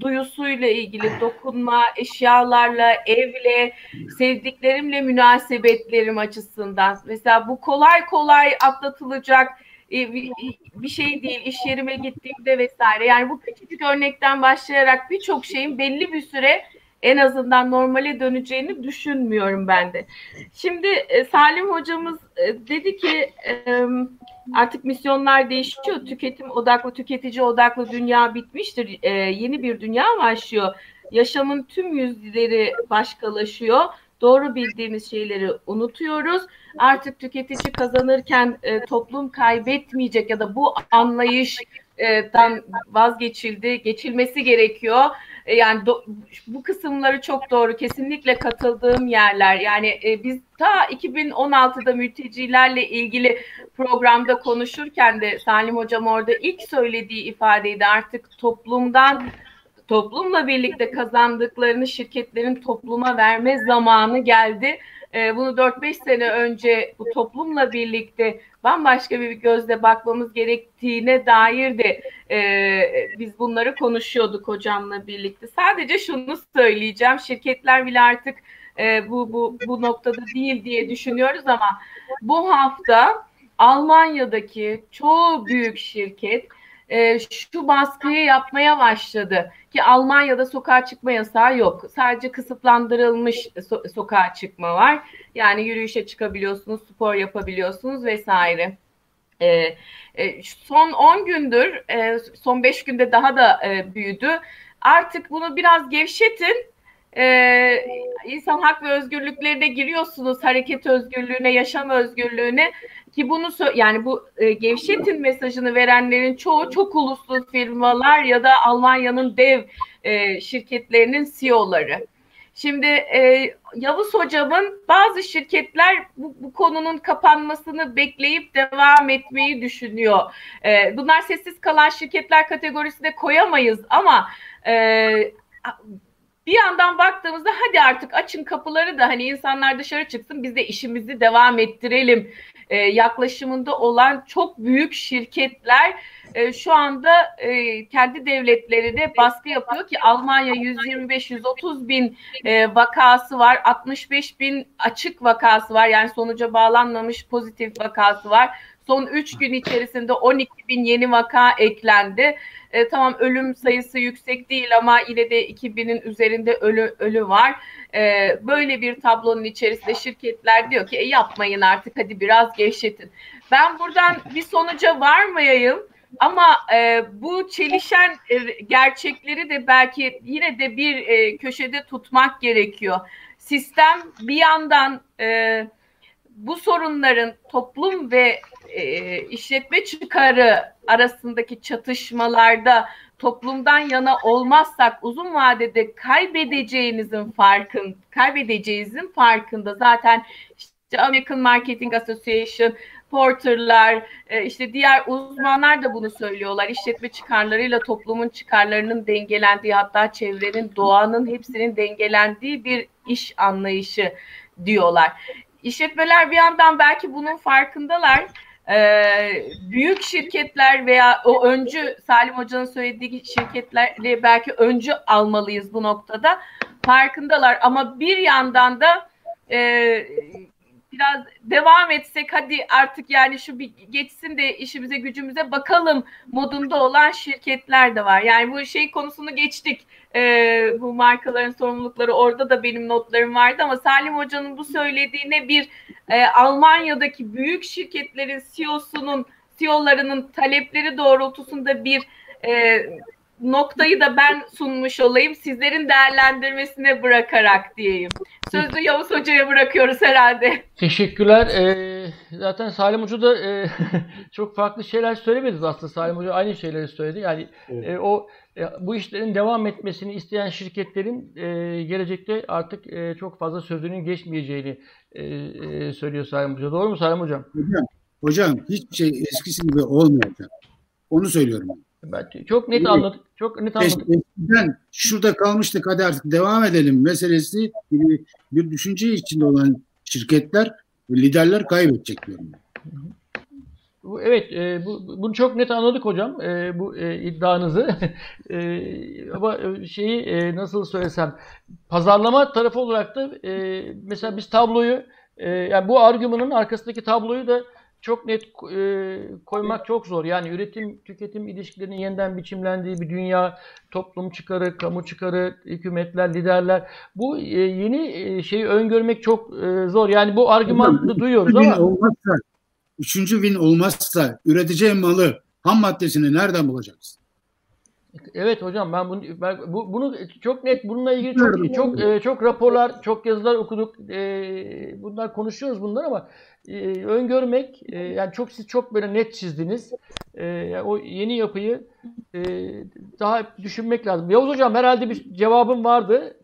S2: duyusuyla ilgili dokunma, eşyalarla, evle, sevdiklerimle münasebetlerim açısından. Mesela bu kolay kolay atlatılacak e, bir, bir şey değil. İş yerime gittiğimde vesaire. Yani bu küçücük örnekten başlayarak birçok şeyin belli bir süre en azından normale döneceğini düşünmüyorum ben de. Şimdi e, Salim hocamız e, dedi ki e, artık misyonlar değişiyor. Tüketim odaklı, tüketici odaklı dünya bitmiştir. Yeni bir dünya başlıyor. Yaşamın tüm yüzleri başkalaşıyor. Doğru bildiğimiz şeyleri unutuyoruz. Artık tüketici kazanırken toplum kaybetmeyecek ya da bu anlayıştan vazgeçildi, geçilmesi gerekiyor. E, yani do, bu kısımları çok doğru. Kesinlikle katıldığım yerler. Yani e, biz ta 2016'da mültecilerle ilgili programda konuşurken de Salim Hocam orada ilk söylediği ifadeydi artık toplumdan toplumla birlikte kazandıklarını şirketlerin topluma verme zamanı geldi. E, bunu 4-5 sene önce bu toplumla birlikte bambaşka bir gözle bakmamız gerektiğine dair de e, biz bunları konuşuyorduk hocamla birlikte. Sadece şunu söyleyeceğim, şirketler bile artık e, bu, bu, bu noktada değil diye düşünüyoruz ama bu hafta Almanya'daki çoğu büyük şirket e, şu baskıyı yapmaya başladı ki Almanya'da sokağa çıkma yasağı yok. Sadece kısıtlandırılmış so- sokağa çıkma var. Yani yürüyüşe çıkabiliyorsunuz, spor yapabiliyorsunuz vesaire. E, e, son 10 gündür, e, son 5 günde daha da e, büyüdü. Artık bunu biraz gevşetin. Ee, insan hak ve özgürlüklerine giriyorsunuz hareket özgürlüğüne, yaşam özgürlüğüne ki bunu yani bu e, gevşetin mesajını verenlerin çoğu çok uluslu firmalar ya da Almanya'nın dev e, şirketlerinin CEO'ları. Şimdi e, Yavuz hocamın bazı şirketler bu, bu konunun kapanmasını bekleyip devam etmeyi düşünüyor. E, bunlar sessiz kalan şirketler kategorisine koyamayız ama e, bir yandan baktığımızda hadi artık açın kapıları da hani insanlar dışarı çıksın biz de işimizi devam ettirelim e, yaklaşımında olan çok büyük şirketler e, şu anda e, kendi devletlerine baskı yapıyor ki Almanya 125-130 bin e, vakası var 65 bin açık vakası var. Yani sonuca bağlanmamış pozitif vakası var son 3 gün içerisinde 12 bin yeni vaka eklendi. E, tamam ölüm sayısı yüksek değil ama yine de 2000'in üzerinde ölü ölü var. E, böyle bir tablonun içerisinde şirketler diyor ki e, yapmayın artık hadi biraz gevşetin. Ben buradan bir sonuca varmayayım. Ama e, bu çelişen e, gerçekleri de belki yine de bir e, köşede tutmak gerekiyor. Sistem bir yandan e, bu sorunların toplum ve e, işletme çıkarı arasındaki çatışmalarda toplumdan yana olmazsak uzun vadede kaybedeceğinizin farkın kaybedeceğinizin farkında zaten işte American Marketing Association Porter'lar, e, işte diğer uzmanlar da bunu söylüyorlar. İşletme çıkarlarıyla toplumun çıkarlarının dengelendiği hatta çevrenin, doğanın hepsinin dengelendiği bir iş anlayışı diyorlar. İşletmeler bir yandan belki bunun farkındalar. Ee, büyük şirketler veya o öncü Salim Hoca'nın söylediği şirketleri belki öncü almalıyız bu noktada. Farkındalar ama bir yandan da e, biraz devam etsek hadi artık yani şu bir geçsin de işimize gücümüze bakalım modunda olan şirketler de var. Yani bu şey konusunu geçtik. Ee, bu markaların sorumlulukları orada da benim notlarım vardı ama Salim Hoca'nın bu söylediğine bir e, Almanya'daki büyük şirketlerin CEO'sunun CEO'larının talepleri doğrultusunda bir e, noktayı da ben sunmuş olayım. Sizlerin değerlendirmesine bırakarak diyeyim. Sözü Yavuz Hoca'ya bırakıyoruz herhalde.
S4: Teşekkürler. Ee, zaten Salim Hoca da e, çok farklı şeyler söylemedi aslında. Salim Hoca aynı şeyleri söyledi. Yani evet. e, o e, bu işlerin devam etmesini isteyen şirketlerin e, gelecekte artık e, çok fazla sözünün geçmeyeceğini e, e, söylüyor Salim Hoca. Doğru mu Salim Hocam?
S5: Hocam hocam hiçbir şey eskisi gibi olmayacak. Onu söylüyorum.
S4: Ben çok net anladık. Çok net anladık.
S5: Eskiden şurada kalmıştık hadi artık devam edelim meselesi gibi bir düşünce içinde olan şirketler liderler kaybedecek diyorum.
S4: Evet, e, bu, bunu çok net anladık hocam, e, bu e, iddianızı. e, ama şeyi e, nasıl söylesem, pazarlama tarafı olarak da e, mesela biz tabloyu, e, yani bu argümanın arkasındaki tabloyu da çok net e, koymak çok zor. Yani üretim tüketim ilişkilerinin yeniden biçimlendiği bir dünya, toplum çıkarı, kamu çıkarı, hükümetler, liderler. Bu e, yeni e, şeyi öngörmek çok e, zor. Yani bu argümanı duyuyoruz ama
S5: olmazsa, üçüncü win olmazsa üreteceğin malı, ham maddesini nereden bulacaksın?
S4: Evet hocam ben bunu ben bu, bunu çok net bununla ilgili çok çok e, çok raporlar, çok yazılar okuduk. E, bunlar konuşuyoruz bunlar ama e, öngörmek e, yani çok siz çok böyle net çizdiniz. E, o yeni yapıyı e, daha düşünmek lazım. Yavuz hocam herhalde bir cevabım vardı.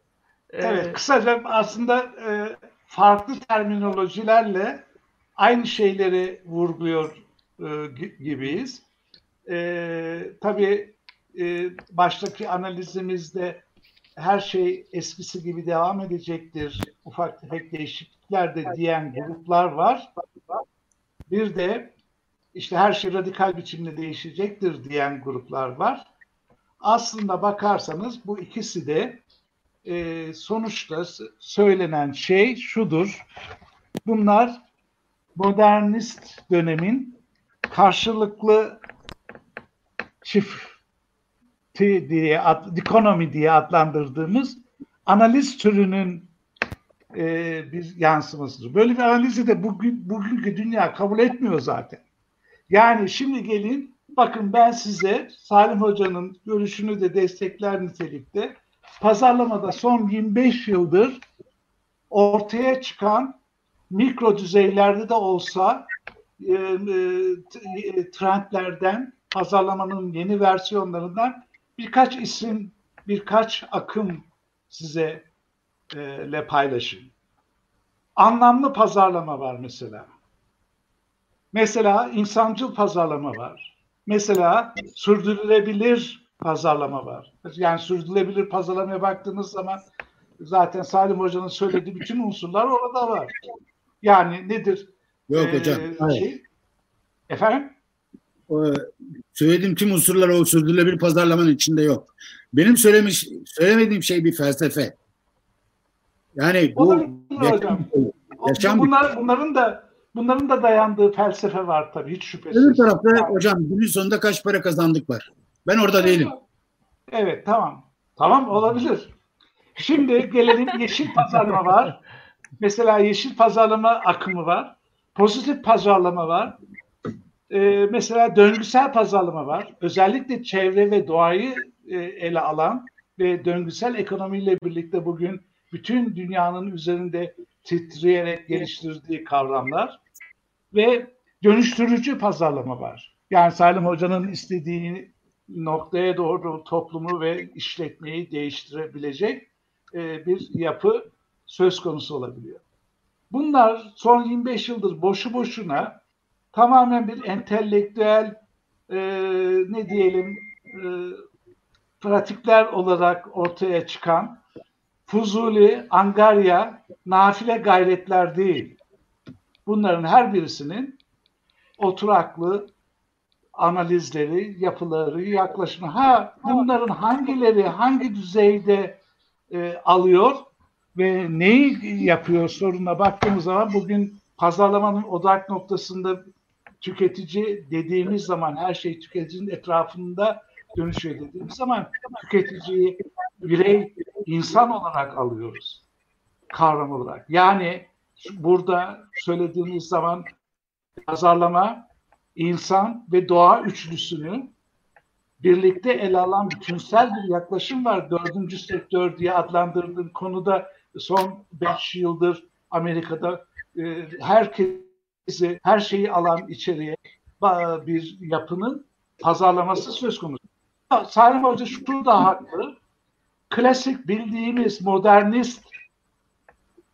S7: E, evet kısaca aslında e, farklı terminolojilerle aynı şeyleri vurguluyor e, gibiyiz. E, tabii e, baştaki analizimizde her şey eskisi gibi devam edecektir, ufak tefek değişiklikler de diyen gruplar var. Bir de işte her şey radikal biçimde değişecektir diyen gruplar var. Aslında bakarsanız bu ikisi de e, sonuçta söylenen şey şudur. Bunlar modernist dönemin karşılıklı çift diye, ad, dikonomi diye adlandırdığımız analiz türünün e, bir yansımasıdır. Böyle bir analizi de bugün bugünkü dünya kabul etmiyor zaten. Yani şimdi gelin bakın ben size Salim Hoca'nın görüşünü de destekler nitelikte pazarlamada son 25 yıldır ortaya çıkan mikro düzeylerde de olsa e, e, trendlerden pazarlamanın yeni versiyonlarından birkaç isim, birkaç akım size e, le paylaşayım. Anlamlı pazarlama var mesela. Mesela insancıl pazarlama var. Mesela sürdürülebilir pazarlama var. Yani sürdürülebilir pazarlamaya baktığınız zaman zaten Salim Hoca'nın söylediği bütün unsurlar orada var. Yani nedir?
S5: Yok ee, hocam. Hayır. Şey,
S7: efendim?
S5: Söylediğim tüm unsurlar o sürdürülebilir pazarlamanın içinde yok. Benim söylemiş söylemediğim şey bir felsefe. Yani bu
S7: yaşam, yaşam bunlar, bunların da bunların da dayandığı felsefe var tabii hiç şüphesiz.
S5: Öbür tarafta yani. hocam günün sonunda kaç para kazandık var. Ben orada değilim.
S7: Evet tamam. Tamam olabilir. Şimdi gelelim yeşil pazarlama var. Mesela yeşil pazarlama akımı var. Pozitif pazarlama var e, mesela döngüsel pazarlama var. Özellikle çevre ve doğayı e, ele alan ve döngüsel ekonomiyle birlikte bugün bütün dünyanın üzerinde titreyerek geliştirdiği kavramlar ve dönüştürücü pazarlama var. Yani Salim Hoca'nın istediği noktaya doğru toplumu ve işletmeyi değiştirebilecek e, bir yapı söz konusu olabiliyor. Bunlar son 25 yıldır boşu boşuna tamamen bir entelektüel e, ne diyelim e, pratikler olarak ortaya çıkan fuzuli, angarya, nafile gayretler değil. Bunların her birisinin oturaklı analizleri, yapıları, yaklaşımı. Ha bunların hangileri hangi düzeyde e, alıyor ve neyi yapıyor soruna baktığımız zaman bugün pazarlamanın odak noktasında tüketici dediğimiz zaman her şey tüketicinin etrafında dönüşüyor dediğimiz zaman tüketiciyi birey insan olarak alıyoruz kavram olarak. Yani burada söylediğimiz zaman pazarlama insan ve doğa üçlüsünü birlikte ele alan bütünsel bir yaklaşım var. Dördüncü sektör diye adlandırdığım konuda son beş yıldır Amerika'da e, herkes bizi her şeyi alan içeriye bir yapının pazarlaması söz konusu. Salim Hoca şu da haklı. Klasik bildiğimiz modernist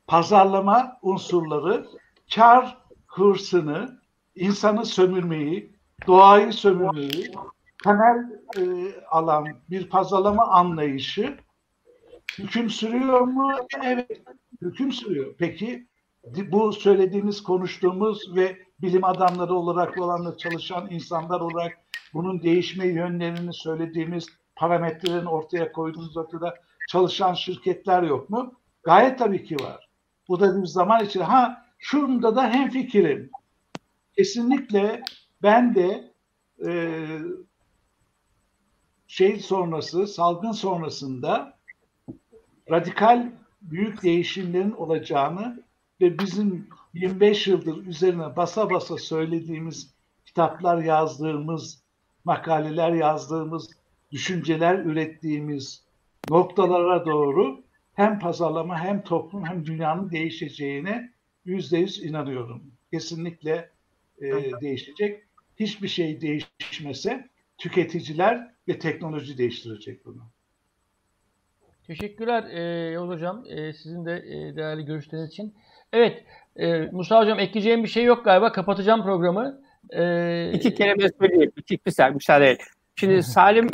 S7: pazarlama unsurları kar hırsını insanı sömürmeyi, doğayı sömürmeyi temel e, alan bir pazarlama anlayışı hüküm sürüyor mu? Evet, hüküm sürüyor. Peki bu söylediğimiz, konuştuğumuz ve bilim adamları olarak bu alanda çalışan insanlar olarak bunun değişme yönlerini söylediğimiz parametrelerin ortaya koyduğumuz noktada çalışan şirketler yok mu? Gayet tabii ki var. Bu da bir zaman için. Ha şunda da hem fikrim. Kesinlikle ben de e, şey sonrası, salgın sonrasında radikal büyük değişimlerin olacağını ve bizim 25 yıldır üzerine basa basa söylediğimiz kitaplar yazdığımız, makaleler yazdığımız, düşünceler ürettiğimiz noktalara doğru hem pazarlama hem toplum hem dünyanın değişeceğine yüzde yüz inanıyorum. Kesinlikle e, değişecek. Hiçbir şey değişmese tüketiciler ve teknoloji değiştirecek bunu.
S4: Teşekkürler e, Yavuz Hocam. E, sizin de e, değerli görüşleriniz için. Evet, e, Musa Hocam ekleyeceğim bir şey yok galiba. Kapatacağım programı.
S6: E, İki kelime söyleyeyim. İki kısa müsaade et. Şimdi Salim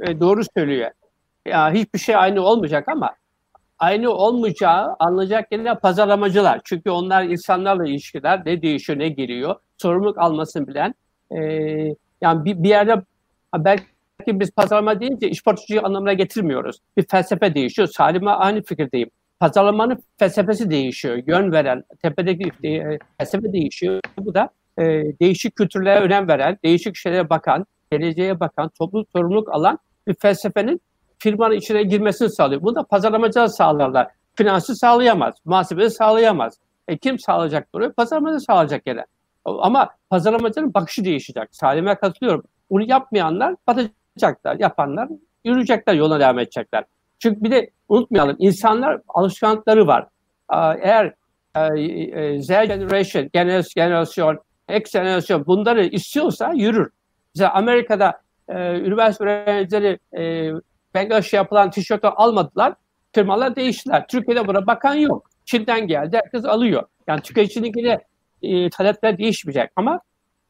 S6: e, doğru söylüyor. Ya hiçbir şey aynı olmayacak ama aynı olmayacağı anlayacak yine pazarlamacılar. Çünkü onlar insanlarla ilişkiler ne değişiyor ne giriyor. Sorumluluk almasını bilen. E, yani bir, bir yerde belki biz pazarlama deyince işportacıyı anlamına getirmiyoruz. Bir felsefe değişiyor. Salim'e aynı fikirdeyim. Pazarlamanın felsefesi değişiyor. Yön veren, tepedeki e, felsefe değişiyor. Bu da e, değişik kültürlere önem veren, değişik şeylere bakan, geleceğe bakan, topluluk sorumluluk alan bir felsefenin firmanın içine girmesini sağlıyor. Bunu da pazarlamacılar sağlarlar. Finansı sağlayamaz, muhasebesi sağlayamaz. E kim sağlayacak bunu? Pazarlamacı sağlayacak gene. Ama pazarlamacının bakışı değişecek. Salim'e katılıyorum. Bunu yapmayanlar batacaklar. Yapanlar yürüyecekler, yola devam edecekler. Çünkü bir de unutmayalım insanlar alışkanlıkları var. Eğer Z generation, generasyon, X generasyon bunları istiyorsa yürür. Mesela Amerika'da e, üniversite öğrencileri e, yapılan tişörtü almadılar. Firmalar değiştiler. Türkiye'de buna bakan yok. Çin'den geldi. Herkes alıyor. Yani tüketicinin e, talepler değişmeyecek ama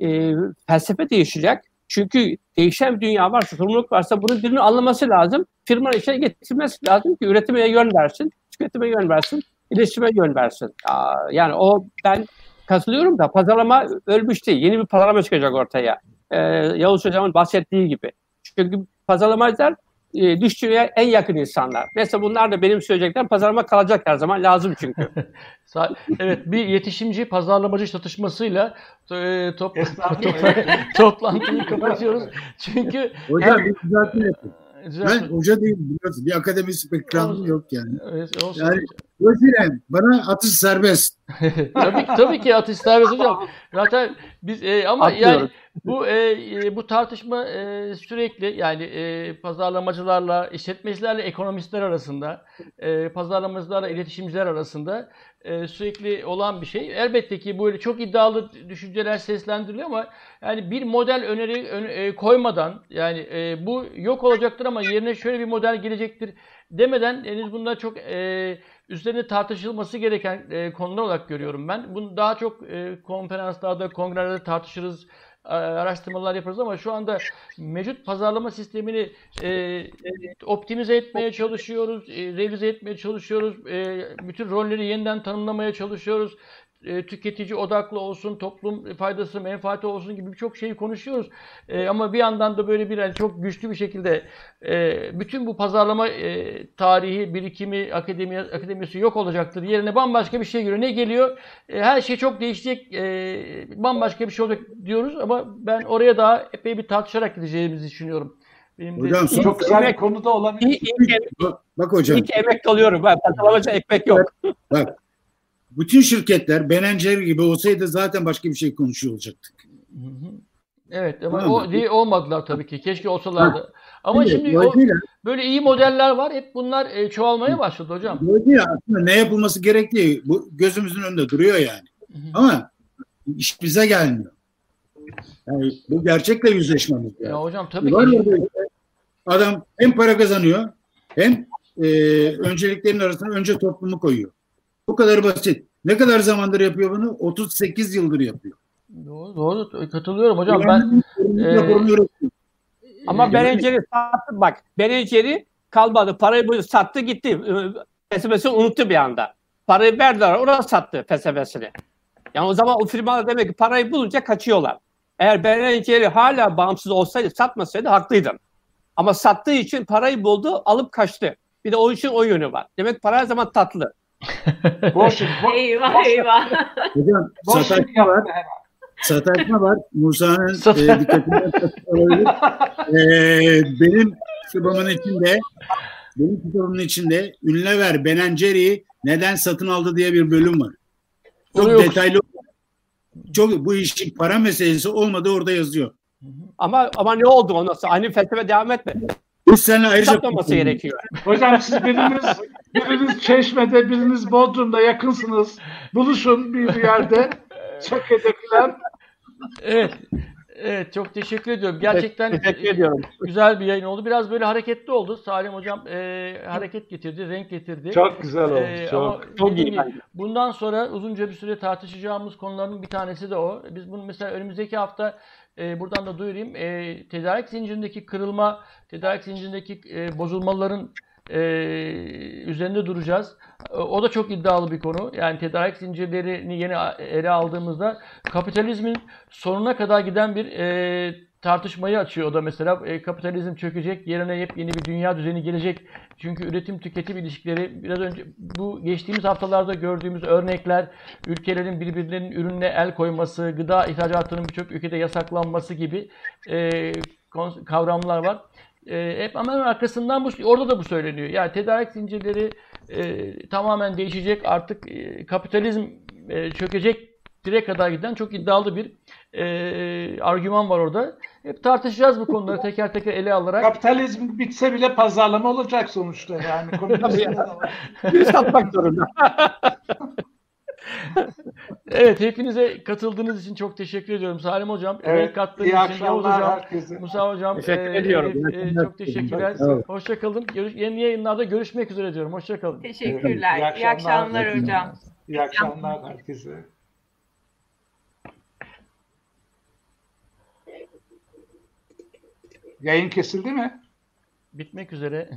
S6: e, felsefe değişecek. Çünkü değişen bir dünya varsa, sorumluluk varsa bunun birini anlaması lazım. Firmanın içine getirmesi lazım ki üretime yön versin, tüketime yön versin, iletişime yön versin. Yani o ben katılıyorum da pazarlama ölmüş değil. Yeni bir pazarlama çıkacak ortaya. Ee, Yavuz Hocam'ın bahsettiği gibi. Çünkü pazarlamacılar e, dişçiye en yakın insanlar. Mesela bunlar da benim söyleyeceklerim pazarlama kalacak her zaman lazım çünkü.
S4: evet bir yetişimci pazarlamacı çatışmasıyla e, top, top, toplantıyı kapatıyoruz. Çünkü
S5: Hocam her, bir düzeltme yapın. Ben hoca değilim biliyorsun. Bir akademisyen background'um yok yani.
S4: Evet, olsun.
S5: Yani Özilen bana atış serbest.
S4: tabii, tabii ki atış serbest hocam. Zaten biz e, ama Atlıyorum. yani bu e, bu tartışma e, sürekli yani e, pazarlamacılarla, işletmecilerle ekonomistler arasında, e, pazarlamacılarla iletişimciler arasında e, sürekli olan bir şey. Elbette ki böyle çok iddialı düşünceler seslendiriliyor ama yani bir model öneri ön, e, koymadan yani e, bu yok olacaktır ama yerine şöyle bir model gelecektir demeden henüz bunlar çok e, üzerine tartışılması gereken e, konular olarak görüyorum ben. Bunu daha çok e, konferanslarda, kongrelerde tartışırız araştırmalar yaparız ama şu anda mevcut pazarlama sistemini e, optimize etmeye çalışıyoruz, e, revize etmeye çalışıyoruz, e, bütün rolleri yeniden tanımlamaya çalışıyoruz e, tüketici odaklı olsun, toplum faydası, menfaati olsun gibi birçok şeyi konuşuyoruz. E, ama bir yandan da böyle bir yani çok güçlü bir şekilde e, bütün bu pazarlama e, tarihi, birikimi, akademi, akademisi yok olacaktır. Yerine bambaşka bir şey geliyor. Ne geliyor? E, her şey çok değişecek, e, bambaşka bir şey olacak diyoruz ama ben oraya daha epey bir tartışarak gideceğimizi düşünüyorum.
S5: Benim hocam de, çok güzel bir konuda olabilir. İyi, iyi, bak, bak hocam.
S6: İlk emek alıyorum ben. Pazarlamacı ekmek yok.
S5: Bak bütün şirketler Ben Jerry gibi olsaydı zaten başka bir şey konuşuyor olacaktık.
S4: Evet ama tamam. o değil olmadılar tabii ki. Keşke olsalardı. Ha. Ama şimdi, şimdi o, böyle iyi modeller var. Hep bunlar e, çoğalmaya başladı hocam.
S5: Dolayısıyla aslında ne yapılması gerektiği bu gözümüzün önünde duruyor yani. Hı hı. Ama iş bize gelmiyor. Yani bu gerçekle yüzleşmemiz
S4: lazım. Ya hocam tabii var ki.
S5: Adam hem para kazanıyor hem e, önceliklerin arasında önce toplumu koyuyor. Bu kadar basit. Ne kadar zamandır yapıyor bunu? 38 yıldır yapıyor.
S4: Doğru, doğru. Katılıyorum hocam. Ben e,
S6: Ama
S4: e,
S6: Berenceri sattı bak. Berenceri kalmadı. Parayı bu sattı gitti. Fesebesi unuttu bir anda. Parayı verdiler. Orada sattı fesebesini. Yani o zaman o firmalar demek ki parayı bulunca kaçıyorlar. Eğer Berenceri hala bağımsız olsaydı satmasaydı haklıydın. Ama sattığı için parayı buldu alıp kaçtı. Bir de o için o yönü var. Demek para her zaman tatlı.
S7: Boş, bo-
S2: Eyvah
S7: boş-
S2: eyvah.
S5: Hocam
S7: boş
S5: sataşma var. Sataşma var. Musa'nın e, dikkatinden olabilir. E, benim kitabımın içinde benim kitabımın içinde Ünlever Benenceri'yi neden satın aldı diye bir bölüm var. Çok
S4: Onu
S5: detaylı çok bu işin para meselesi olmadığı orada yazıyor.
S6: Ama ama ne oldu ondan sonra? Aynı felsefe devam etmedi.
S5: Biz seninle ayrıca
S6: Satmaması gerekiyor.
S7: Hocam siz biriniz biriniz Çeşme'de, biriniz Bodrum'da yakınsınız. Buluşun bir yerde. Çeke'de falan.
S4: evet. Evet çok teşekkür ediyorum. Gerçekten
S6: Teşekkür
S4: e,
S6: ediyorum.
S4: güzel bir yayın oldu. Biraz böyle hareketli oldu. Salim hocam e, hareket getirdi, renk getirdi.
S7: Çok güzel oldu.
S4: Ee,
S7: çok.
S4: ama
S6: Çok iyi
S4: gibi, bundan sonra uzunca bir süre tartışacağımız konuların bir tanesi de o. Biz bunu mesela önümüzdeki hafta e, buradan da duyurayım. E, tedarik zincirindeki kırılma, tedarik zincirindeki e, bozulmaların e, üzerinde duracağız. E, O da çok iddialı bir konu. Yani tedarik zincirlerini yeni ele aldığımızda kapitalizmin sonuna kadar giden bir e, tartışmayı açıyor o da mesela. E, kapitalizm çökecek, yerine yepyeni bir dünya düzeni gelecek. Çünkü üretim tüketim ilişkileri biraz önce bu geçtiğimiz haftalarda gördüğümüz örnekler ülkelerin birbirlerinin ürününe el koyması, gıda ihracatının birçok ülkede yasaklanması gibi e, kavramlar var. E, hep hemen arkasından bu orada da bu söyleniyor. Yani tedarik zincirleri e, tamamen değişecek. Artık e, kapitalizm e, çökecek dire kadar giden çok iddialı bir e, argüman var orada. Hep tartışacağız bu konuları teker teker ele alarak.
S7: Kapitalizm bitse bile pazarlama olacak sonuçta yani.
S6: Bir satmak zorunda.
S4: Evet hepinize katıldığınız için çok teşekkür ediyorum. Salim hocam,
S7: Evet,
S4: renk kattığınız
S7: iyi
S4: için Yavuz hocam,
S7: herkese.
S4: Musa hocam.
S6: Teşekkür
S4: e,
S6: ediyorum.
S4: Elif, e, çok teşekkürler.
S5: Olun.
S4: Hoşçakalın. Yeni yayınlarda görüşmek üzere diyorum. Hoşçakalın.
S2: Teşekkürler.
S7: İyi
S2: İyi akşamlar
S7: akşamlar.
S2: hocam.
S7: İyi akşamlar herkese. Yayın kesildi mi?
S4: Bitmek üzere.